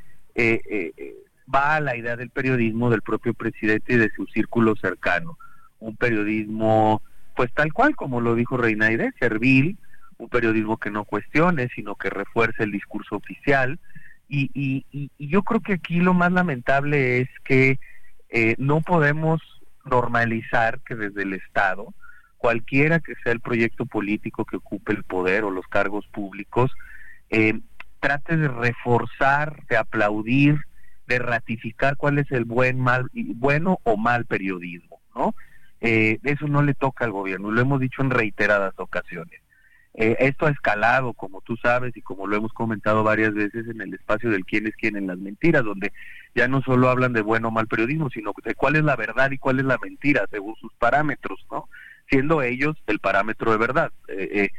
[SPEAKER 45] va a la idea del periodismo del propio presidente y de su círculo cercano. Un periodismo, pues tal cual, como lo dijo Reinaide, servil, un periodismo que no cuestione, sino que refuerce el discurso oficial. Y, y, y yo creo que aquí lo más lamentable es que eh, no podemos normalizar que desde el Estado, cualquiera que sea el proyecto político que ocupe el poder o los cargos públicos, eh, trate de reforzar, de aplaudir, de ratificar cuál es el buen mal bueno o mal periodismo no eh, eso no le toca al gobierno lo hemos dicho en reiteradas ocasiones. Eh, esto ha escalado como tú sabes y como lo hemos comentado varias veces en el espacio del quién es quién en las mentiras donde ya no solo hablan de bueno o mal periodismo sino de cuál es la verdad y cuál es la mentira según sus parámetros no siendo ellos el parámetro de verdad. Eh,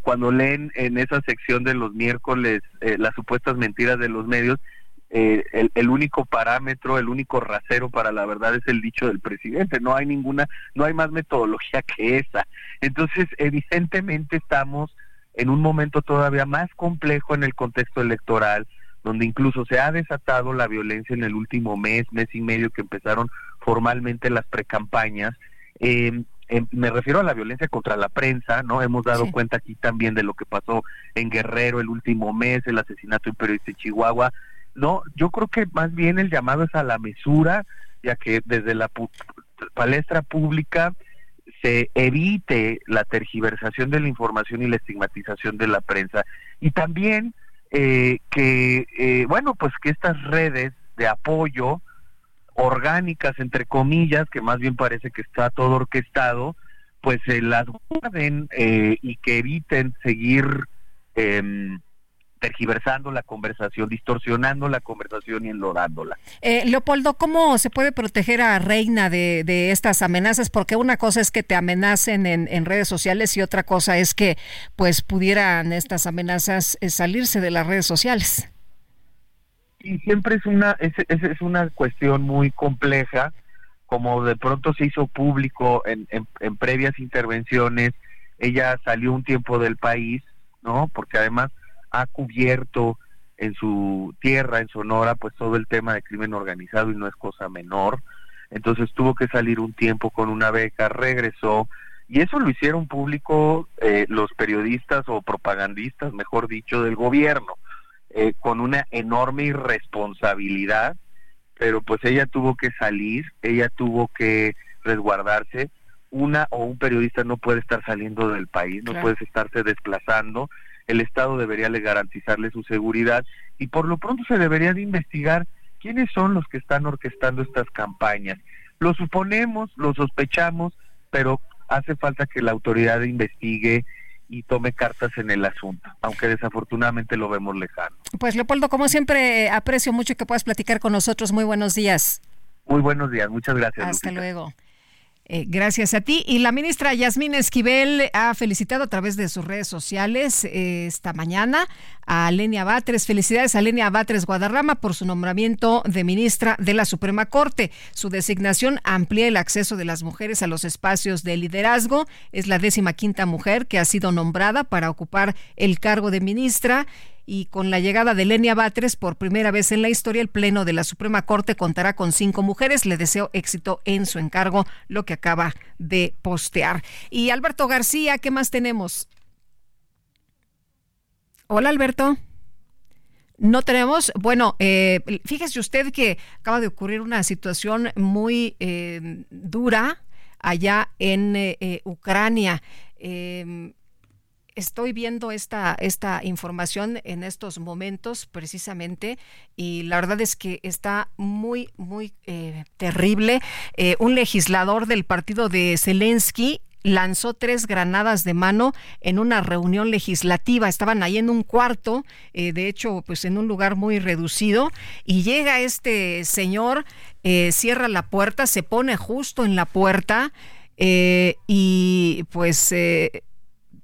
[SPEAKER 45] cuando leen en esa sección de los miércoles las supuestas mentiras de los medios eh, el, único parámetro, el único rasero para la verdad es el dicho del presidente. No hay ninguna, no hay más metodología (laughs) que esa. Entonces, evidentemente estamos en un momento todavía más complejo en el contexto electoral, donde incluso se ha desatado la violencia en el último mes, mes y medio que empezaron formalmente las precampañas. Eh, me refiero a la violencia contra la prensa, ¿no? Hemos dado cuenta aquí también de lo que pasó en Guerrero el último mes, el asesinato en periodista de Chihuahua, no, yo creo que más bien el llamado es a la mesura, ya que desde la palestra pública se evite la tergiversación de la información y la estigmatización de la prensa. Y también eh, que, eh, bueno, pues que estas redes de apoyo orgánicas, entre comillas, que más bien parece que está todo orquestado, pues se las guarden eh, y que eviten seguir eh, tergiversando la conversación, distorsionando la conversación y enlodándola.
[SPEAKER 1] Eh, Leopoldo, ¿cómo se puede proteger a Reina de, de, estas amenazas? Porque una cosa es que te amenacen en, en, redes sociales y otra cosa es que pues pudieran estas amenazas eh, salirse de las redes sociales.
[SPEAKER 45] Y siempre es una, es, es, es una cuestión muy compleja, como de pronto se hizo público en, en, en previas intervenciones, ella salió un tiempo del país, ¿no? Porque además ha cubierto en su tierra, en Sonora, pues todo el tema de crimen organizado y no es cosa menor. Entonces tuvo que salir un tiempo con una beca, regresó y eso lo hicieron público eh, los periodistas o propagandistas, mejor dicho, del gobierno, eh, con una enorme irresponsabilidad, pero pues ella tuvo que salir, ella tuvo que resguardarse. Una o un periodista no puede estar saliendo del país, no puede estarse desplazando el Estado debería garantizarle su seguridad y por lo pronto se debería de investigar quiénes son los que están orquestando estas campañas. Lo suponemos, lo sospechamos, pero hace falta que la autoridad investigue y tome cartas en el asunto, aunque desafortunadamente lo vemos lejano.
[SPEAKER 1] Pues Leopoldo, como siempre, aprecio mucho que puedas platicar con nosotros. Muy buenos días.
[SPEAKER 45] Muy buenos días, muchas gracias.
[SPEAKER 1] Hasta luego. Eh, gracias a ti. Y la ministra Yasmín Esquivel ha felicitado a través de sus redes sociales eh, esta mañana a Lenia Batres. Felicidades a Lenia Batres Guadarrama por su nombramiento de ministra de la Suprema Corte. Su designación amplía el acceso de las mujeres a los espacios de liderazgo. Es la décima quinta mujer que ha sido nombrada para ocupar el cargo de ministra y con la llegada de Lenia Batres por primera vez en la historia, el Pleno de la Suprema Corte contará con cinco mujeres. Le deseo éxito en su encargo, lo que acaba de postear. Y Alberto García, ¿qué más tenemos? Hola, Alberto. No tenemos, bueno, eh, fíjese usted que acaba de ocurrir una situación muy eh, dura allá en eh, Ucrania estoy viendo esta, esta información en estos momentos precisamente y la verdad es que está muy, muy eh, terrible. Eh, un legislador del partido de Zelensky lanzó tres granadas de mano en una reunión legislativa. Estaban ahí en un cuarto, eh, de hecho, pues en un lugar muy reducido, y llega este señor, cierra la puerta, se pone justo en la puerta. y pues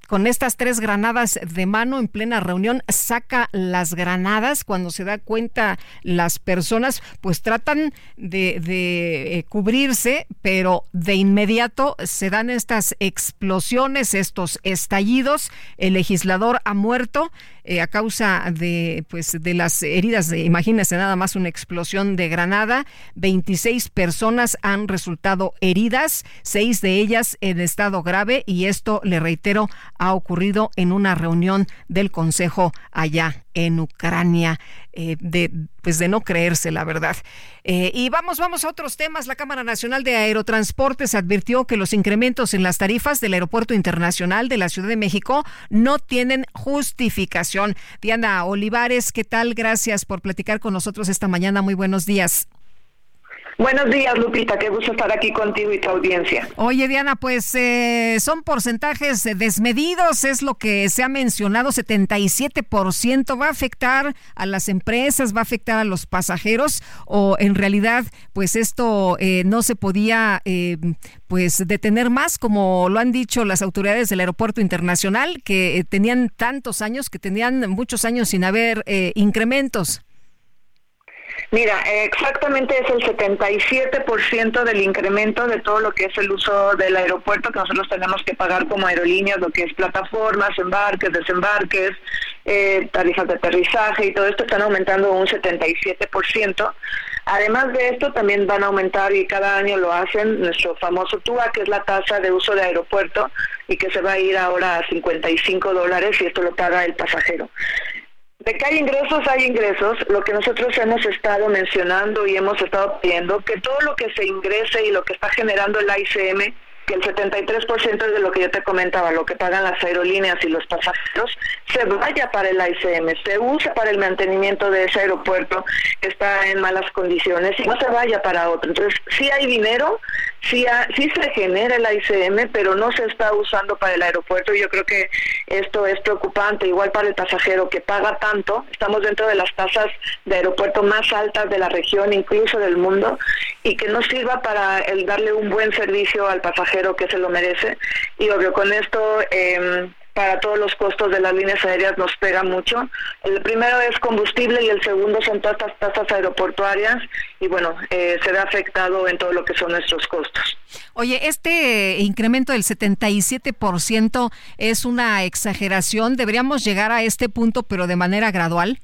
[SPEAKER 1] con estas tres granadas de mano en plena reunión, saca las granadas. Cuando se da cuenta las personas, pues tratan de, de, eh, cubrirse, pero de inmediato se dan estas explosiones, estos estallidos. El legislador ha muerto. Eh, a causa de, pues, de las heridas, de, imagínense nada más una explosión de granada. 26 personas han resultado heridas, seis de ellas en estado grave y esto, le reitero, ha ocurrido en una reunión del Consejo allá en Ucrania, eh, de, pues de no creerse, la verdad. Eh, y vamos, vamos a otros temas. La Cámara Nacional de Aerotransportes advirtió que los incrementos en las tarifas del Aeropuerto Internacional de la Ciudad de México no tienen justificación. Diana Olivares, ¿qué tal? Gracias por platicar con nosotros esta mañana. Muy buenos días.
[SPEAKER 46] Buenos días, Lupita. Qué gusto estar aquí contigo y tu audiencia.
[SPEAKER 1] Oye, Diana, pues eh, son porcentajes desmedidos, es lo que se ha mencionado, 77% va a afectar a las empresas, va a afectar a los pasajeros o en realidad, pues esto eh, no se podía eh, pues detener más, como lo han dicho las autoridades del aeropuerto internacional, que tenían tantos años, que tenían muchos años sin haber incrementos.
[SPEAKER 46] Mira, exactamente es el 77% del incremento de todo lo que es el uso del aeropuerto que nosotros tenemos que pagar como aerolíneas, lo que es plataformas, embarques, desembarques, eh, tarifas de aterrizaje y todo esto están aumentando un 77%. Además de esto, también van a aumentar y cada año lo hacen nuestro famoso TUA, que es la tasa de uso de aeropuerto y que se va a ir ahora a 55 dólares y esto lo paga el pasajero. De que hay ingresos, hay ingresos. Lo que nosotros hemos estado mencionando y hemos estado pidiendo, que todo lo que se ingrese y lo que está generando el ICM que el 73% es de lo que yo te comentaba, lo que pagan las aerolíneas y los pasajeros, se vaya para el ICM, se usa para el mantenimiento de ese aeropuerto que está en malas condiciones y no se vaya para otro. Entonces, sí hay dinero, sí, sí se genera el ICM, pero no se está usando para el aeropuerto yo creo que esto es preocupante, igual para el pasajero que paga tanto, estamos dentro de las tasas de aeropuerto más altas de la región, incluso del mundo, y que no sirva para el darle un buen servicio al pasajero que se lo merece. Y obvio, con esto em, para todos los costos de las líneas aéreas nos pega mucho. El primero es combustible y el segundo son todas estas tasas aeroportuarias y bueno, eh, se ve afectado en todo lo que son nuestros costos.
[SPEAKER 1] Oye, este incremento del 77% es una exageración. ¿Deberíamos llegar a este punto pero de manera gradual?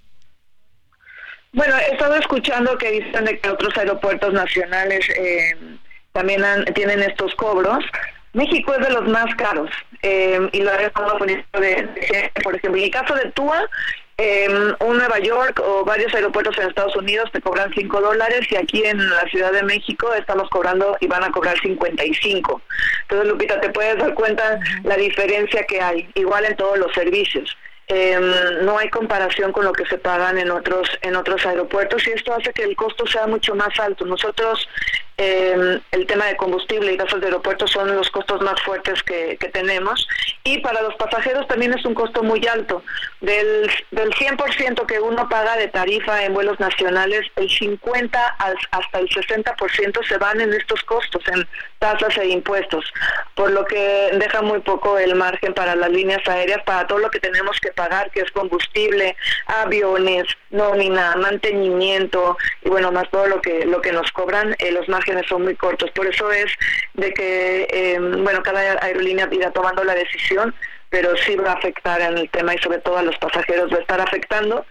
[SPEAKER 46] Bueno, he estado escuchando que dicen de que otros aeropuertos nacionales eh, también tienen estos cobros. México es de los más caros eh, y lo poniendo de, por ejemplo, en el caso de TUA, eh, un Nueva York o varios aeropuertos en Estados Unidos te cobran 5 dólares y aquí en la Ciudad de México estamos cobrando y van a cobrar 55. Entonces, Lupita, te puedes dar cuenta la diferencia que hay, igual en todos los servicios. Em, no hay comparación con lo que se pagan en otros en otros aeropuertos y esto hace que el costo sea mucho más alto. Nosotros eh, el tema de combustible y gastos de aeropuerto son los costos más fuertes que, tenemos y para los pasajeros también es un costo muy alto. Del, del 100% que uno paga de tarifa en vuelos nacionales, el 50 hasta el 60% se van en estos costos, en tasas e impuestos, por lo que deja muy poco el margen para las líneas aéreas, para todo lo que tenemos que pagar, que es combustible, aviones, nómina, mantenimiento y bueno, más todo lo que, lo que nos cobran, eh, los márgenes son muy cortos. Por eso es de que, eh, bueno, cada aerolínea irá tomando la decisión, pero sí va a afectar en el tema y sobre todo a los pasajeros va a estar afectando.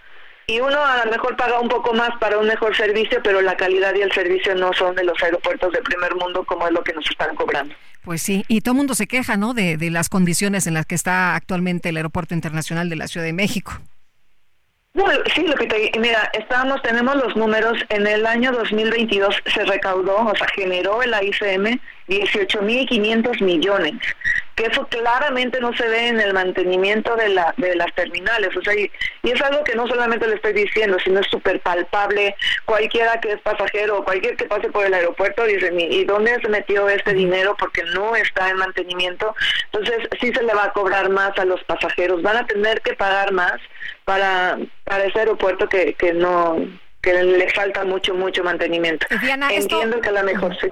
[SPEAKER 46] Y uno a lo mejor paga un poco más para un mejor servicio, pero la calidad y el servicio no son de los aeropuertos de primer mundo como es lo que nos están cobrando.
[SPEAKER 1] Pues sí, y todo el mundo se queja, ¿no? De, de las condiciones en las que está actualmente el Aeropuerto Internacional de la Ciudad de México.
[SPEAKER 46] No, sí, te mira, estábamos, tenemos los números, en el año 2022 se recaudó, o sea, generó el AICM 18.500 millones que eso claramente no se ve en el mantenimiento de, la, de las terminales. O sea, y, es algo que no solamente le estoy diciendo, sino es súper palpable. Cualquiera que es pasajero o cualquier que pase por el aeropuerto dice, ¿y dónde se metió este dinero? Porque no está en mantenimiento. Entonces, sí se le va a cobrar más a los pasajeros. Van a tener que pagar más para, para ese aeropuerto que, que no que le falta mucho, mucho mantenimiento. Entiendo que a lo mejor sí.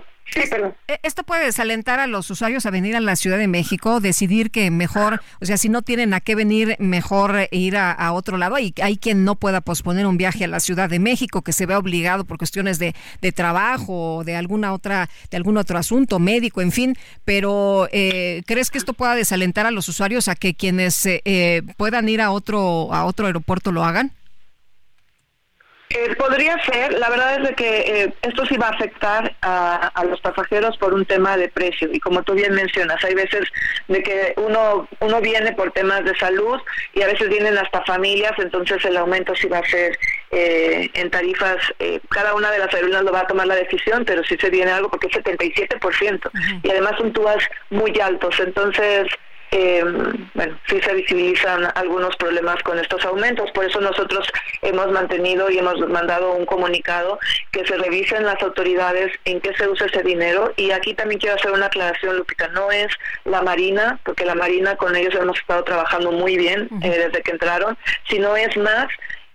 [SPEAKER 1] E, esto puede desalentar a los usuarios a venir a la Ciudad de México, decidir que mejor, o sea, si no tienen a qué venir, mejor ir a, otro lado. Hay, hay quien no pueda posponer un viaje a la Ciudad de México, que se vea obligado por cuestiones de, trabajo o de alguna otra, de algún otro asunto médico, en fin. Pero eh, ¿crees que esto pueda desalentar a los usuarios a que quienes eh, eh, puedan ir a otro, a otro aeropuerto lo hagan?
[SPEAKER 46] Eh, podría ser, la verdad es de que eh, esto sí va a afectar a, los pasajeros por un tema de precio. Y como tú bien mencionas, hay veces de que uno uno viene por temas de salud y a veces vienen hasta familias, entonces el aumento sí va a ser eh, en tarifas, cada una de las aerolíneas lo va a tomar la decisión, pero sí se viene algo porque es 77% y además son tubas muy altos, entonces eh, bueno, sí se visibilizan algunos problemas con estos aumentos. Por eso nosotros hemos mantenido y hemos mandado un comunicado que se revisen las autoridades en qué se usa ese dinero. Y aquí también quiero hacer una aclaración, Lupita, no es la Marina, porque la Marina con ellos hemos estado trabajando muy bien eh, desde que entraron, sino es más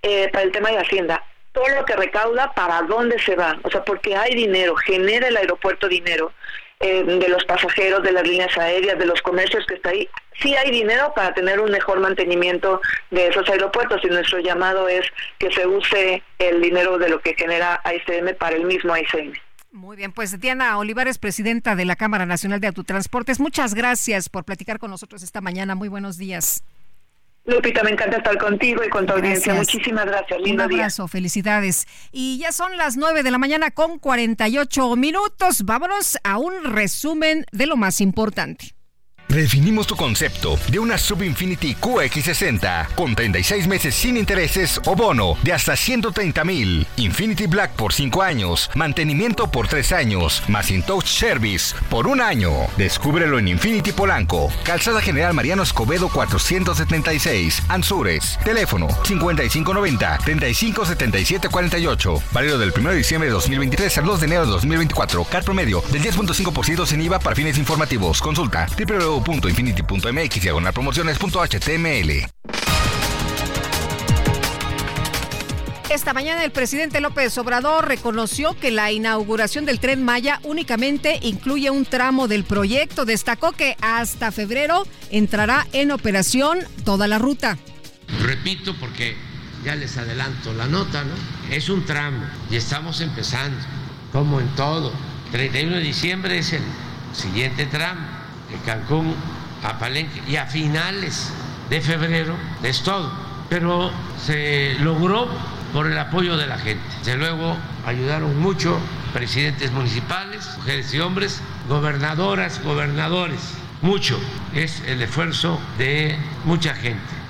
[SPEAKER 46] eh, para el tema de Hacienda todo lo que recauda, para dónde se va. O sea, porque hay dinero, genera el aeropuerto dinero. Eh, de los pasajeros, de las líneas aéreas, de los comercios que está ahí. Sí hay dinero para tener un mejor mantenimiento de esos aeropuertos y nuestro llamado es que se use el dinero de lo que genera AICM para el mismo AICM.
[SPEAKER 1] Muy bien, pues Diana Olivares, presidenta de la Cámara Nacional de Autotransportes, muchas gracias por platicar con nosotros esta mañana. Muy buenos días.
[SPEAKER 46] Lupita, me encanta estar contigo y con tu audiencia. Muchísimas gracias.
[SPEAKER 1] Un abrazo, felicidades. Y ya son las 9 de la mañana con 48 minutos. Vámonos a un resumen de lo más importante.
[SPEAKER 20] Redefinimos tu concepto de una Subinfinity QX60 con 36 meses sin intereses o bono de hasta 130 mil. Infinity Black por 5 años, mantenimiento por 3 años, más In Touch Service por un año. Descúbrelo en Infinity Polanco, Calzada General Mariano Escobedo 476, Anzures. Teléfono 5590 357748. Válido del 1 de diciembre de 2023 al 2 de enero de 2024. Car promedio del 10.5% sin IVA para fines informativos. Consulta www www.infinity.mx diagonal promociones.html.
[SPEAKER 1] Esta mañana el presidente López Obrador reconoció que la inauguración del tren Maya únicamente incluye un tramo del proyecto. Destacó que hasta febrero entrará en operación toda la ruta.
[SPEAKER 29] Repito porque ya les adelanto la nota, ¿no? Es un tramo y estamos empezando, como en todo. 31 de diciembre es el siguiente tramo Cancún a Palenque y a finales de febrero es todo. Pero se logró por el apoyo de la gente. Desde luego ayudaron mucho presidentes municipales, mujeres y hombres, gobernadoras, gobernadores. Mucho es el esfuerzo de mucha gente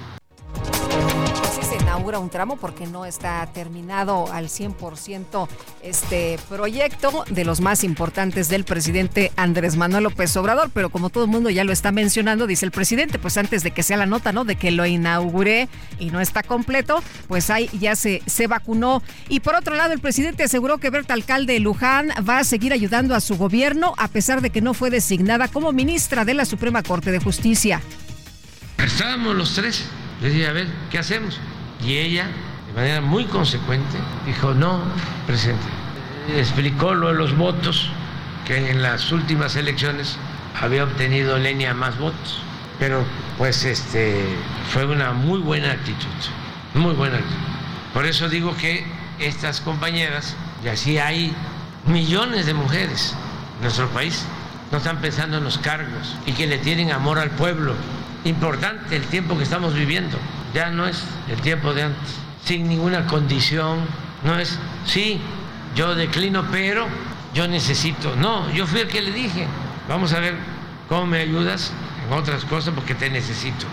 [SPEAKER 1] inaugura un tramo porque no está terminado al 100% este proyecto de los más importantes del presidente Andrés Manuel López Obrador, pero como todo el mundo ya lo está mencionando, dice el presidente, pues antes de que sea la nota, ¿no? De que lo inauguré y no está completo, pues ahí ya se, se vacunó. Y por otro lado, el presidente aseguró que Berta Alcalde de Luján va a seguir ayudando a su gobierno a pesar de que no fue designada como ministra de la Suprema Corte de Justicia.
[SPEAKER 29] Estábamos los tres. Le dije, a ver, ¿qué hacemos? Y ella, de manera muy consecuente, dijo, no, presidente. Explicó lo de los votos, que en las últimas elecciones había obtenido Lenia más votos. Pero pues este fue una muy buena actitud, muy buena actitud. Por eso digo que estas compañeras, y así hay millones de mujeres en nuestro país, no están pensando en los cargos y que le tienen amor al pueblo. Importante el tiempo que estamos viviendo, ya no es el tiempo de antes, sin ninguna condición, no es, sí, yo declino, pero yo necesito, no, yo fui el que le dije, vamos a ver cómo me ayudas en otras cosas porque te necesito.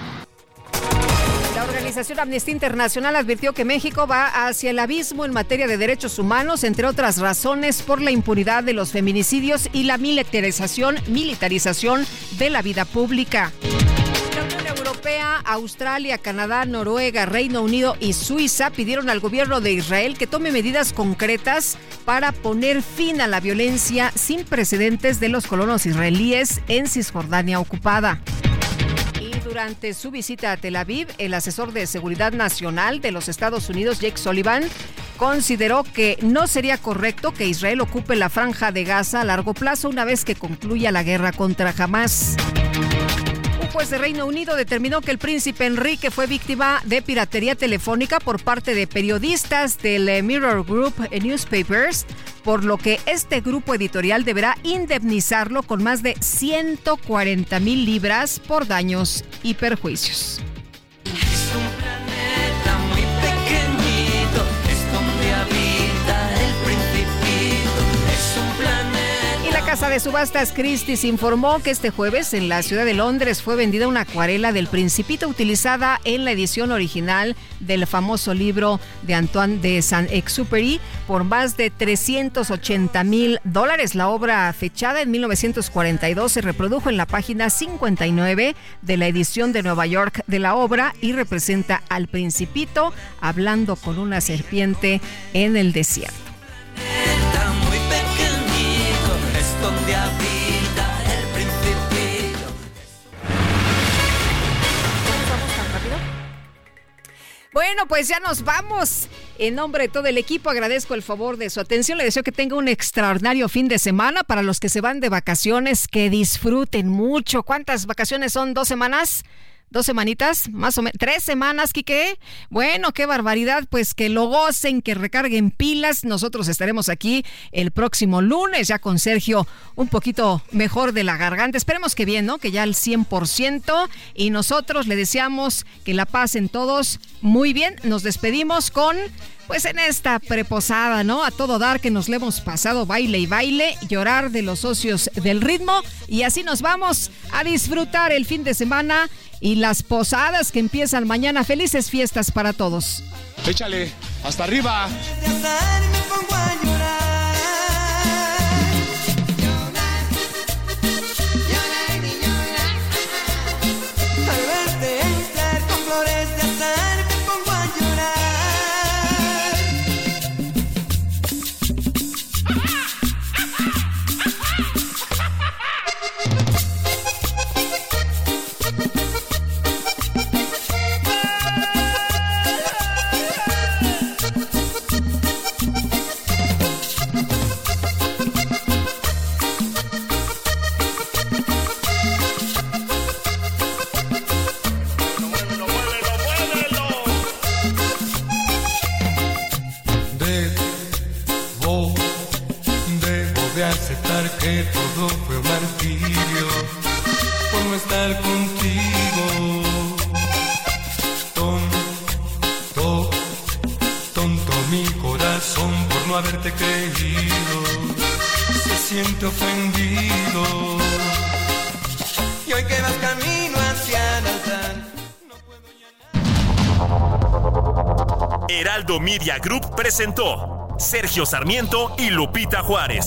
[SPEAKER 1] La organización Amnistía Internacional advirtió que México va hacia el abismo en materia de derechos humanos, entre otras razones por la impunidad de los feminicidios y la militarización, militarización de la vida pública. Australia, Canadá, Noruega, Reino Unido y Suiza pidieron al gobierno de Israel que tome medidas concretas para poner fin a la violencia sin precedentes de los colonos israelíes en Cisjordania ocupada. Y durante su visita a Tel Aviv, el asesor de Seguridad Nacional de los Estados Unidos, Jake Sullivan, consideró que no sería correcto que Israel ocupe la franja de Gaza a largo plazo una vez que concluya la guerra contra Hamas. Juez de Reino Unido determinó que el príncipe Enrique fue víctima de piratería telefónica por parte de periodistas del eh, Mirror Group Newspapers, por lo que este grupo editorial deberá indemnizarlo con más de 140 mil libras por daños y perjuicios. Casa de subastas Christie's informó que este jueves en la ciudad de Londres fue vendida una acuarela del Principito utilizada en la edición original del famoso libro de Antoine de Saint-Exupéry por más de 380 mil dólares. La obra fechada en 1942 se reprodujo en la página 59 de la edición de Nueva York de la obra y representa al Principito hablando con una serpiente en el desierto. Bueno, pues ya nos vamos. En nombre de todo el equipo agradezco el favor de su atención. Le deseo que tenga un extraordinario fin de semana. Para los que se van de vacaciones, que disfruten mucho. ¿Cuántas vacaciones son? ¿Dos semanas? ¿Dos semanitas? Más o menos. ¿Tres semanas, Quique? Bueno, qué barbaridad. Pues que lo gocen, que recarguen pilas. Nosotros estaremos aquí el próximo lunes, ya con Sergio un poquito mejor de la garganta. Esperemos que bien, ¿no? Que ya al 100%. Y nosotros le deseamos que la pasen todos muy bien. Nos despedimos con pues en esta preposada, ¿no? A todo dar que nos le hemos pasado baile y baile, llorar de los socios del ritmo y así nos vamos a disfrutar el fin de semana y las posadas que empiezan mañana. Felices fiestas para todos.
[SPEAKER 44] Échale, hasta arriba.
[SPEAKER 25] Al verte entrar con flores
[SPEAKER 47] que todo fue un martirio por no estar contigo. Tonto, tonto mi corazón por no haberte creído. Se siente ofendido.
[SPEAKER 25] Y hoy que vas camino hacia el altar.
[SPEAKER 14] Heraldo Media Group presentó Sergio Sarmiento y Lupita Juárez.